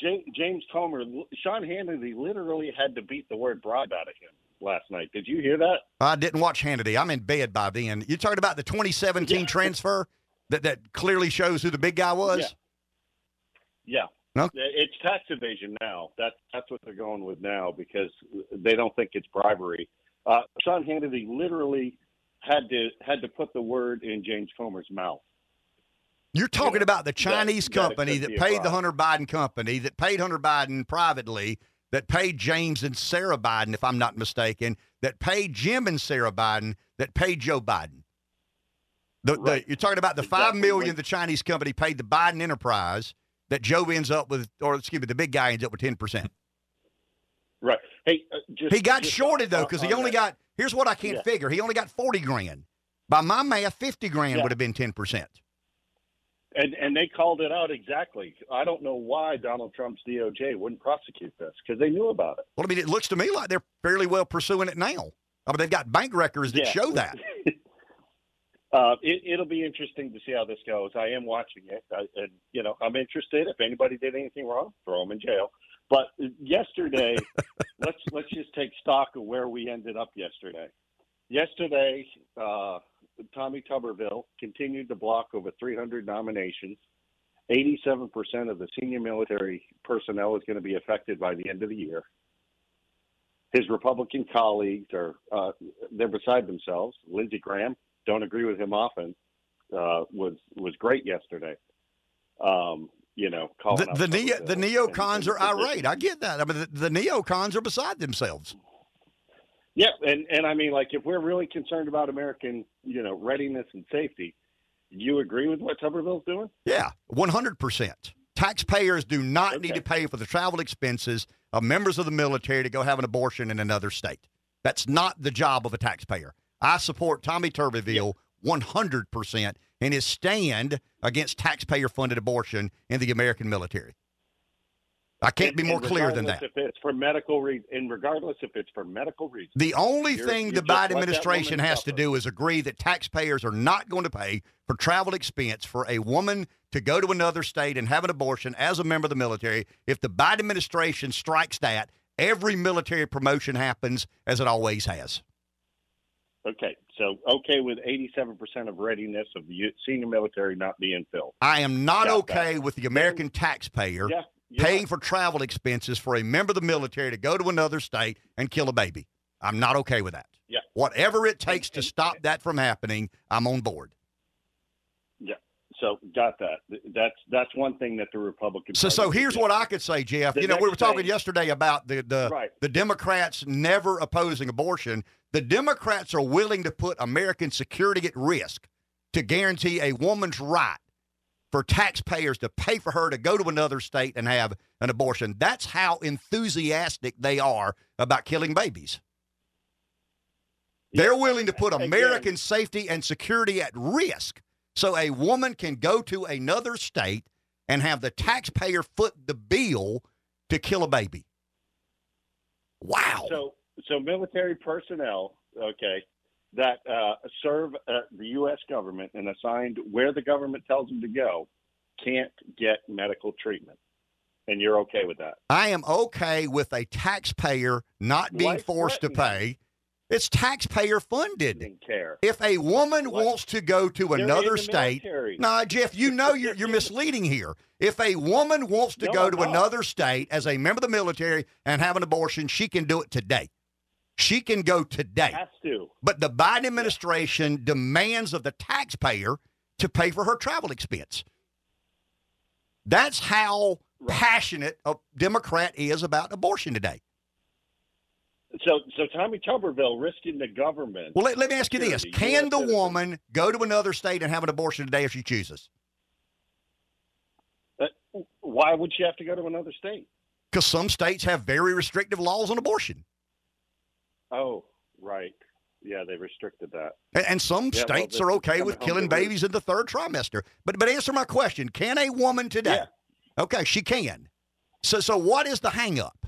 James, James Comer, Sean Hannity literally had to beat the word bribe out of him last night. Did you hear that? I didn't watch Hannity. I'm in bed by then. You're talking about the 2017 transfer that, that clearly shows who the big guy was? Yeah. No? It's tax evasion now. That, that's what they're going with now because they don't think it's bribery. Uh, Sean Hannity literally had to had to put the word in James Comer's mouth. You're talking about the Chinese that company could that paid the. Hunter Biden company, that paid Hunter Biden privately, that paid James and Sarah Biden, if I'm not mistaken, that paid Jim and Sarah Biden, that paid Joe Biden. The, the, you're talking about the five Exactly. million When- the Chinese company paid the Biden enterprise that Joe ends up with, or excuse me, the big guy ends up with ten percent. Right. Hey, uh, just He got just shorted though because he only that- got. Here's what I can't Yeah. figure. He only got forty grand. By my math, fifty grand Yeah. would have been ten percent. And and they called it out exactly. I don't know why Donald Trump's DOJ wouldn't prosecute this because they knew about it. Well, I mean, it looks to me like they're fairly well pursuing it now. I mean, they've got bank records that Yeah. show that. *laughs* Uh, it, it'll be interesting to see how this goes. I am watching it, I, and you know I'm interested. If anybody did anything wrong, throw them in jail. But yesterday, *laughs* let's let's just take stock of where we ended up yesterday. Yesterday, uh, Tommy Tuberville continued to block over 300 nominations. 87% of the senior military personnel is going to be affected by the end of the year. His Republican colleagues are uh, they're beside themselves. Lindsey Graham, don't agree with him often, uh, was was great yesterday. Um, you know, calling The, the, neo, the neocons and are the irate. I get that. I mean, the, the neocons are beside themselves. Yeah, and and I mean, like, if we're really concerned about American, you know, readiness and safety, you agree with what Tuberville's doing? Yeah, 100%. Taxpayers do not need to pay for the travel expenses of members of the military to go have an abortion in another state. That's not the job of a taxpayer. I support Tommy Tuberville 100% in his stand against taxpayer funded abortion in the American military. I can't be more clear than that. If it's for medical reasons, and regardless if it's for medical reasons, The only You're- thing the Biden administration has to do is agree that taxpayers are not going to pay for travel expense for a woman to go to another state and have an abortion as a member of the military. If the Biden administration strikes that, every military promotion happens as it always has. okay. So okay with eighty-seven percent of readiness of the senior military not being filled. I am not Got okay with the American taxpayer Yeah, you're paying for travel expenses for a member of the military to go to another state and kill a baby. I'm not okay with that. Yeah. Whatever it takes to stop that from happening, I'm on board. Yeah. So got that. That's that's one thing that the Republican. So, so here's what I could say, Jeff. The you know, we were talking thing- yesterday about the the, Right. the Democrats never opposing abortion. The Democrats are willing to put American security at risk to guarantee a woman's right for taxpayers to pay for her to go to another state and have an abortion. That's how enthusiastic they are about killing babies. They're willing to put American safety and security at risk so a woman can go to another state and have the taxpayer foot the bill to kill a baby. Wow. So, so military personnel, okay, that uh, serve uh, the U.S. government and assigned where the government tells them to go, can't get medical treatment. and you're okay with that. I am okay with a taxpayer not being Life forced to pay. It's taxpayer funded. Care. If a woman wants to go to They're another state, military. no, Jeff, you know you're, you're misleading here. If a woman wants to No, go to not. another state as a member of the military and have an abortion, she can do it today. She can go today. Has to. But the Biden administration demands of the taxpayer to pay for her travel expense. That's how passionate a Democrat is about abortion today. So, so Tommy Tuberville risking the government. Well, let, let me ask you this: Can the woman go to another state and have an abortion today if she chooses? Uh, why would she have to go to another state? Because some states have very restrictive laws on abortion, Oh, right. Yeah, they restricted that. and, and some Yeah, states this are okay with killing babies in the third trimester. But but answer my question: Can a woman today? Okay, she can. So so what is the hang up?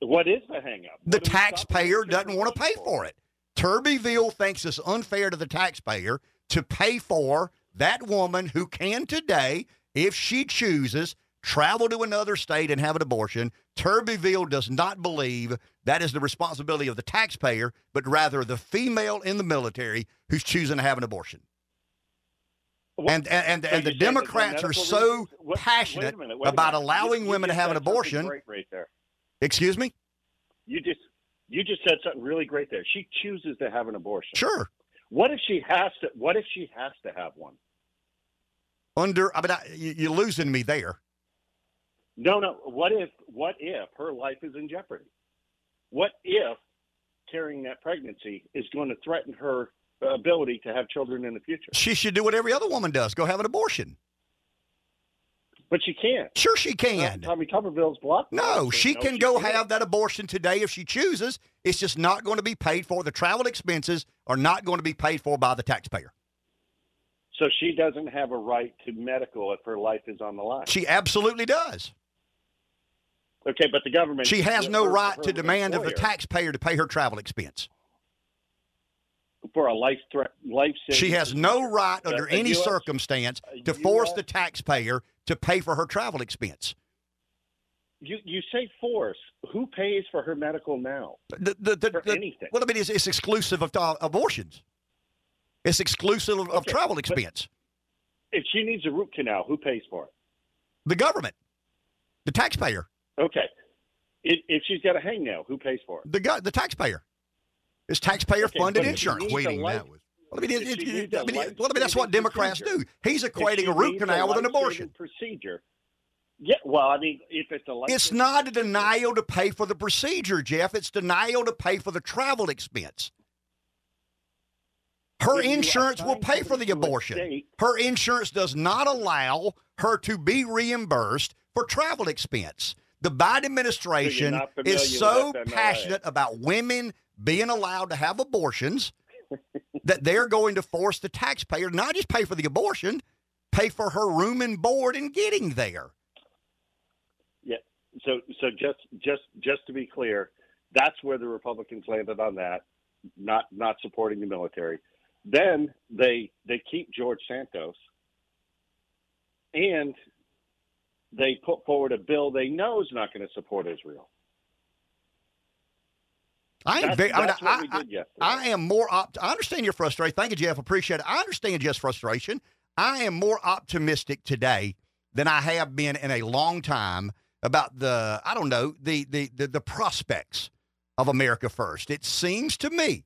What is the hang up? The taxpayer doesn't want to pay for it. Tuberville thinks it's unfair to the taxpayer to pay for that woman who can today, if she chooses, travel to another state and have an abortion. Tuberville does not believe that is the responsibility of the taxpayer, but rather the female in the military who's choosing to have an abortion. And and and, So and the you're saying that Democrats are so what- passionate minute, about minute. allowing You- you women to have an abortion. Right there. Excuse me. You just you just said something really great there. She chooses to have an abortion. Sure. What if she has to? What if she has to have one? Under, I mean, I, you- you're losing me there. No, no. What if? What if her life is in jeopardy? What if carrying that pregnancy is going to threaten her ability to have children in the future? She should do what every other woman does: go have an abortion. But she can't. Sure, she can. Tommy Tuberville's blocked. No, she No, can she go can't. have that abortion today if she chooses. It's just not going to be paid for. The travel expenses are not going to be paid for by the taxpayer. So she doesn't have a right to medical if her life is on the line. She absolutely does. Okay, but the government. She has no right to demand of the taxpayer to pay her travel expense. for a life threat, life. She has no right under any US circumstance to force the taxpayer to pay for her travel expense. You you say force. Who pays for her medical now? The, the, the, For anything. Well, I mean, it's, it's exclusive of uh, abortions. It's exclusive of, of travel expense. If she needs a root canal, who pays for it? The government, the taxpayer, Okay. If, if she's got a hangnail, who pays for it? the gu- the taxpayer. It's taxpayer Okay, funded but if she insurance. Equating life- that with Well, I mean, it, it, needs mean, well, I mean, that's what Democrats procedure. do. He's equating a root canal with an abortion. procedure. Yeah, well, I mean, if it's a It's not a denial to pay for the procedure, Jeff. It's denial to pay for the travel expense. Her insurance will pay for the abortion. Her insurance does not allow her to be reimbursed for travel expense. The Biden administration is so passionate about women being allowed to have abortions *laughs* that they're going to force the taxpayer not just pay for the abortion, pay for her room and board and getting there. Yeah. So so just just just to be clear, that's where the Republicans landed on that, not not supporting the military. Then they they keep George Santos, and they put forward a bill they know is not going to support Israel. I am very. I, mean, I, I- I am more. Opt- I understand your frustration. Thank you, Jeff. Appreciate it. I understand Jeff's frustration. I am more optimistic today than I have been in a long time about the. I don't know the the the, the prospects of America First. It seems to me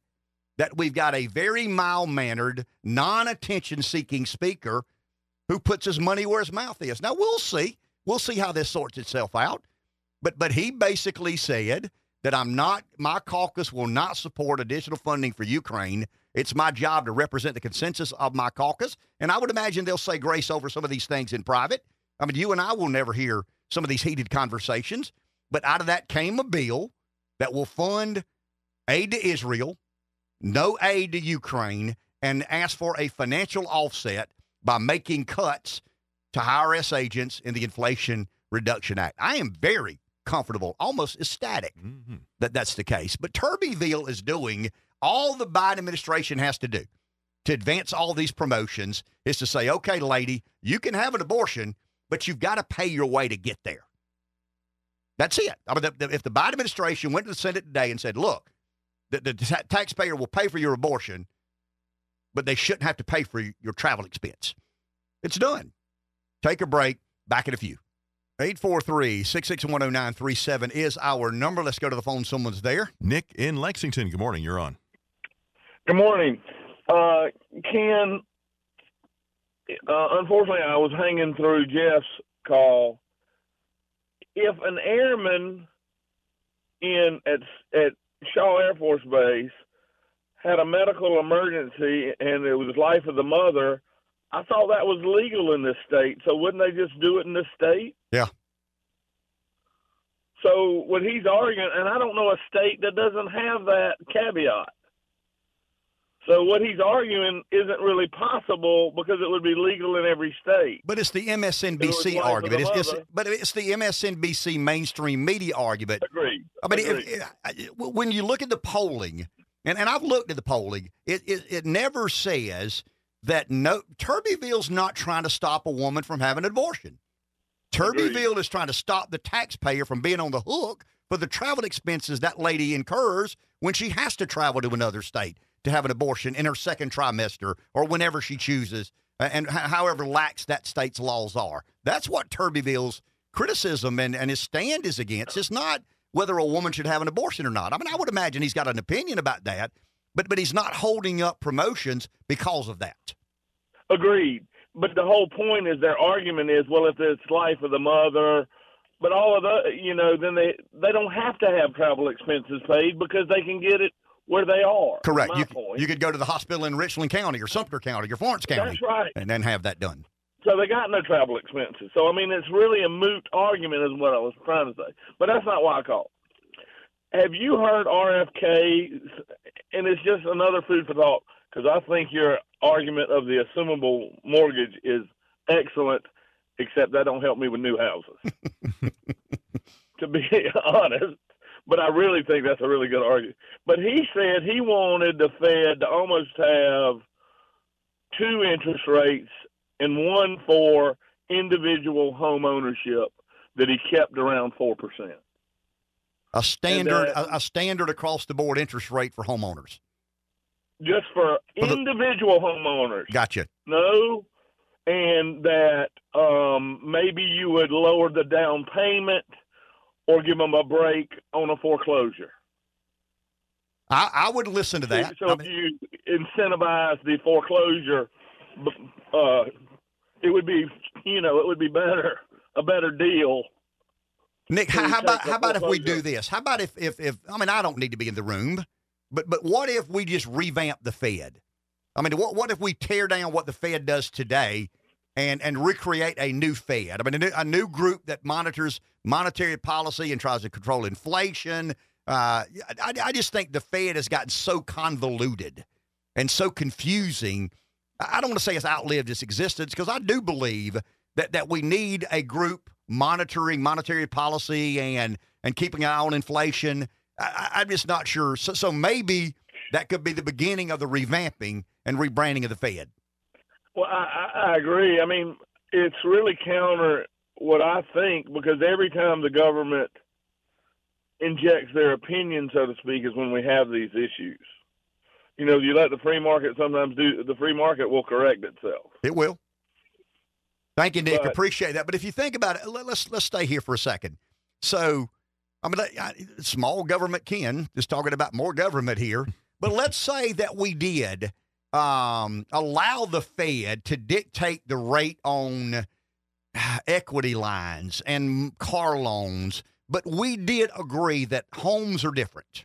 that we've got a very mild mannered, non attention seeking speaker who puts his money where his mouth is. Now we'll see. We'll see how this sorts itself out. But but he basically said that I'm not my caucus will not support additional funding for Ukraine. It's my job to represent the consensus of my caucus, and I would imagine they'll say grace over some of these things in private. I mean, you and I will never hear some of these heated conversations, but out of that came a bill that will fund aid to Israel, no aid to Ukraine, and ask for a financial offset by making cuts to IRS agents in the Inflation Reduction Act. I am very comfortable, almost ecstatic Mm-hmm. that that's the case. But Tuberville is doing all the Biden administration has to do to advance all these promotions is to say, okay, lady, you can have an abortion, but you've got to pay your way to get there. That's it. I mean, the, the, if the Biden administration went to the Senate today and said, look, the, the ta- taxpayer will pay for your abortion, but they shouldn't have to pay for your travel expense, it's done. Take a break. Back in a few. 843 661 0937 is our number. Let's go to the phone. Someone's there. Nick in Lexington. Good morning. You're on. Good morning. Uh, Ken, uh, unfortunately, I was hanging through Jeff's call. If an airman in at at Shaw Air Force Base had a medical emergency and it was life of the mother, I thought that was legal in this state. So wouldn't they just do it in this state? Yeah. So what he's arguing, and I don't know a state that doesn't have that caveat. So what he's arguing isn't really possible because it would be legal in every state. But it's the MSNBC of argument. It's, it's, but it's the MSNBC mainstream media argument. Agreed. I mean, Agreed. if- when you look at the polling, and, and I've looked at the polling, it, it, it never says that no Tuberville's not trying to stop a woman from having an abortion. Tuberville is trying to stop the taxpayer from being on the hook for the travel expenses that lady incurs when she has to travel to another state to have an abortion in her second trimester or whenever she chooses, and h- however lax that state's laws are. That's what Tuberville's criticism and, and his stand is against. It's not whether a woman should have an abortion or not. I mean, I would imagine he's got an opinion about that, but but he's not holding up promotions because of that. Agreed. But the whole point is their argument is, well, if it's life of the mother, but all of the, you know, then they they don't have to have travel expenses paid because they can get it where they are. Correct. You, point. you could go to the hospital in Richland County or Sumter County or Florence County That's right. and then have that done. So they got no travel expenses. So I mean, it's really a moot argument, is what I was trying to say. But that's not why I called. Have you heard RFK? And it's just another food for thought because I think your argument of the assumable mortgage is excellent, except that don't help me with new houses. *laughs* to be *laughs* honest, but I really think that's a really good argument. But he said he wanted the Fed to almost have two interest rates and one for individual home ownership that he kept around four percent. A standard uh, a, a standard across the board interest rate for homeowners. Just for individual homeowners. Gotcha. No, and that um, maybe you would lower the down payment or give them a break on a foreclosure. I, I would listen to that. So if you incentivize the foreclosure, uh, it would be, you know, it would be better, a better deal. Nick, how, how about how about if we do this? How about if, if if I mean I don't need to be in the room, but but what if we just revamp the Fed? I mean, what what if we tear down what the Fed does today and and recreate a new Fed? I mean, a new, a new group that monitors monetary policy and tries to control inflation. Uh, I, I just think the Fed has gotten so convoluted and so confusing. I don't want to say it's outlived its existence because I do believe that that we need a group monitoring monetary policy and and keeping an eye on inflation. I, I'm just not sure. So, so maybe that could be the beginning of the revamping and rebranding of the Fed. Well, I, I I agree. I mean, it's really counter what I think because every time the government injects their opinion, so to speak, is when we have these issues. You know, you let the free market sometimes do. The free market will correct itself. It will. Thank you, Nick. But- Appreciate that. But if you think about it, let, let's let's stay here for a second. So, I mean, I, small government Ken just talking about more government here. *laughs* But let's say that we did um, allow the Fed to dictate the rate on equity lines and car loans, but we did agree that homes are different.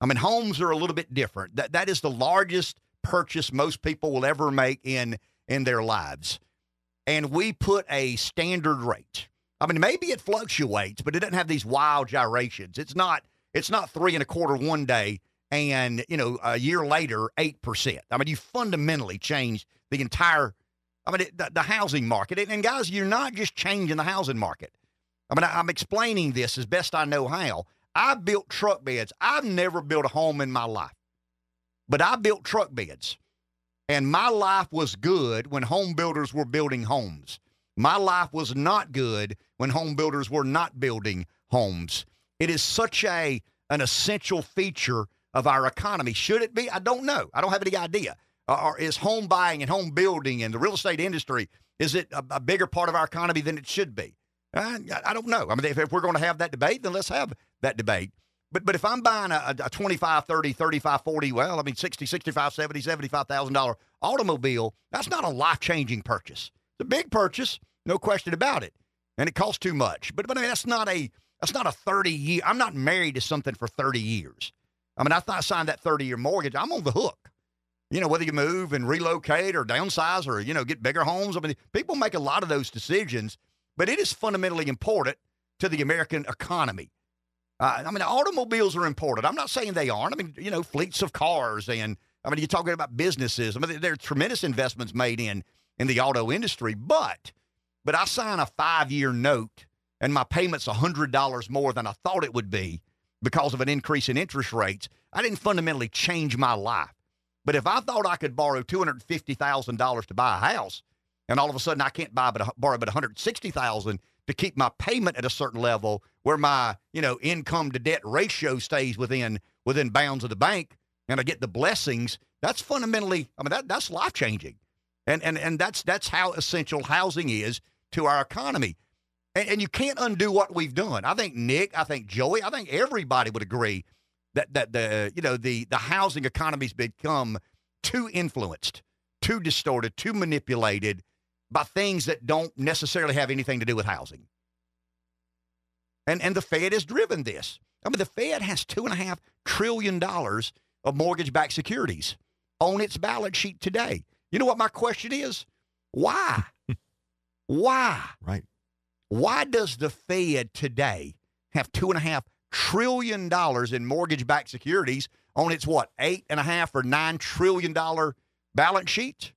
I mean, homes are a little bit different. That that is the largest purchase most people will ever make in in their lives. And we put a standard rate. I mean, maybe it fluctuates, but it doesn't have these wild gyrations. It's not it's not three and a quarter one day and you know a year later eight percent. I mean, you fundamentally change the entire. I mean, it, the, the housing market. And, and guys, you're not just changing the housing market. I mean, I, I'm explaining this as best I know how. I built truck beds. I've never built a home in my life, but I built truck beds. And my life was good when home builders were building homes. My life was not good when home builders were not building homes. It is such a an essential feature of our economy. Should it be? I don't know. I don't have any idea. Or is home buying and home building and the real estate industry is it a, a bigger part of our economy than it should be? I, I don't know. I mean, if, if we're going to have that debate, then let's have that debate. But but if I'm buying a, a 25, 30, 35, 40, well, I mean 60, 65, 70, 75,000 dollar automobile, that's not a life-changing purchase. It's a big purchase, no question about it. And it costs too much. But but I mean, that's not a that's not a 30 year. I'm not married to something for 30 years. I mean, I I signed that 30 year mortgage. I'm on the hook. You know, whether you move and relocate or downsize or, you know, get bigger homes. I mean, people make a lot of those decisions, but it is fundamentally important to the American economy. Uh, I mean, automobiles are important. I'm not saying they aren't. I mean, you know, fleets of cars and I mean, you're talking about businesses. I mean, there are tremendous investments made in in the auto industry, but but I sign a five year note and my payment's hundred dollars more than I thought it would be because of an increase in interest rates. I didn't fundamentally change my life. But if I thought I could borrow two hundred fifty thousand dollars to buy a house, and all of a sudden I can't buy but borrow but one hundred sixty thousand to keep my payment at a certain level where my you know income to debt ratio stays within within bounds of the bank, and I get the blessings. That's fundamentally, I mean that that's life changing, and and and that's that's how essential housing is to our economy. And, and you can't undo what we've done. I think Nick, I think Joey, I think everybody would agree that that the you know the the housing economy's become too influenced, too distorted, too manipulated by things that don't necessarily have anything to do with housing. And and the Fed has driven this. I mean, the Fed has two and a half trillion dollars of mortgage-backed securities on its balance sheet today. You know what my question is? Why? *laughs* Why? Right. Why does the Fed today have two and a half trillion dollars in mortgage-backed securities on its what eight and a half or nine trillion dollar balance sheet.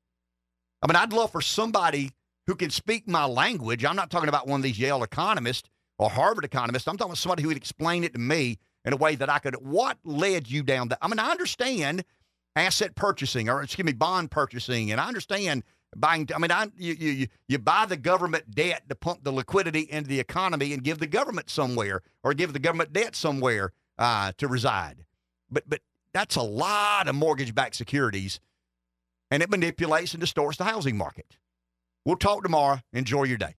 I mean, I'd love for somebody who can speak my language. I'm not talking about one of these Yale economists or Harvard economists. I'm talking about somebody who would explain it to me in a way that I could. What led you down that? I mean, I understand asset purchasing or excuse me, bond purchasing, and I understand buying. I mean, I, you, you you buy the government debt to pump the liquidity into the economy and give the government somewhere, or give the government debt somewhere uh, to reside. But but that's a lot of mortgage-backed securities, and it manipulates and distorts the housing market. We'll talk tomorrow. Enjoy your day.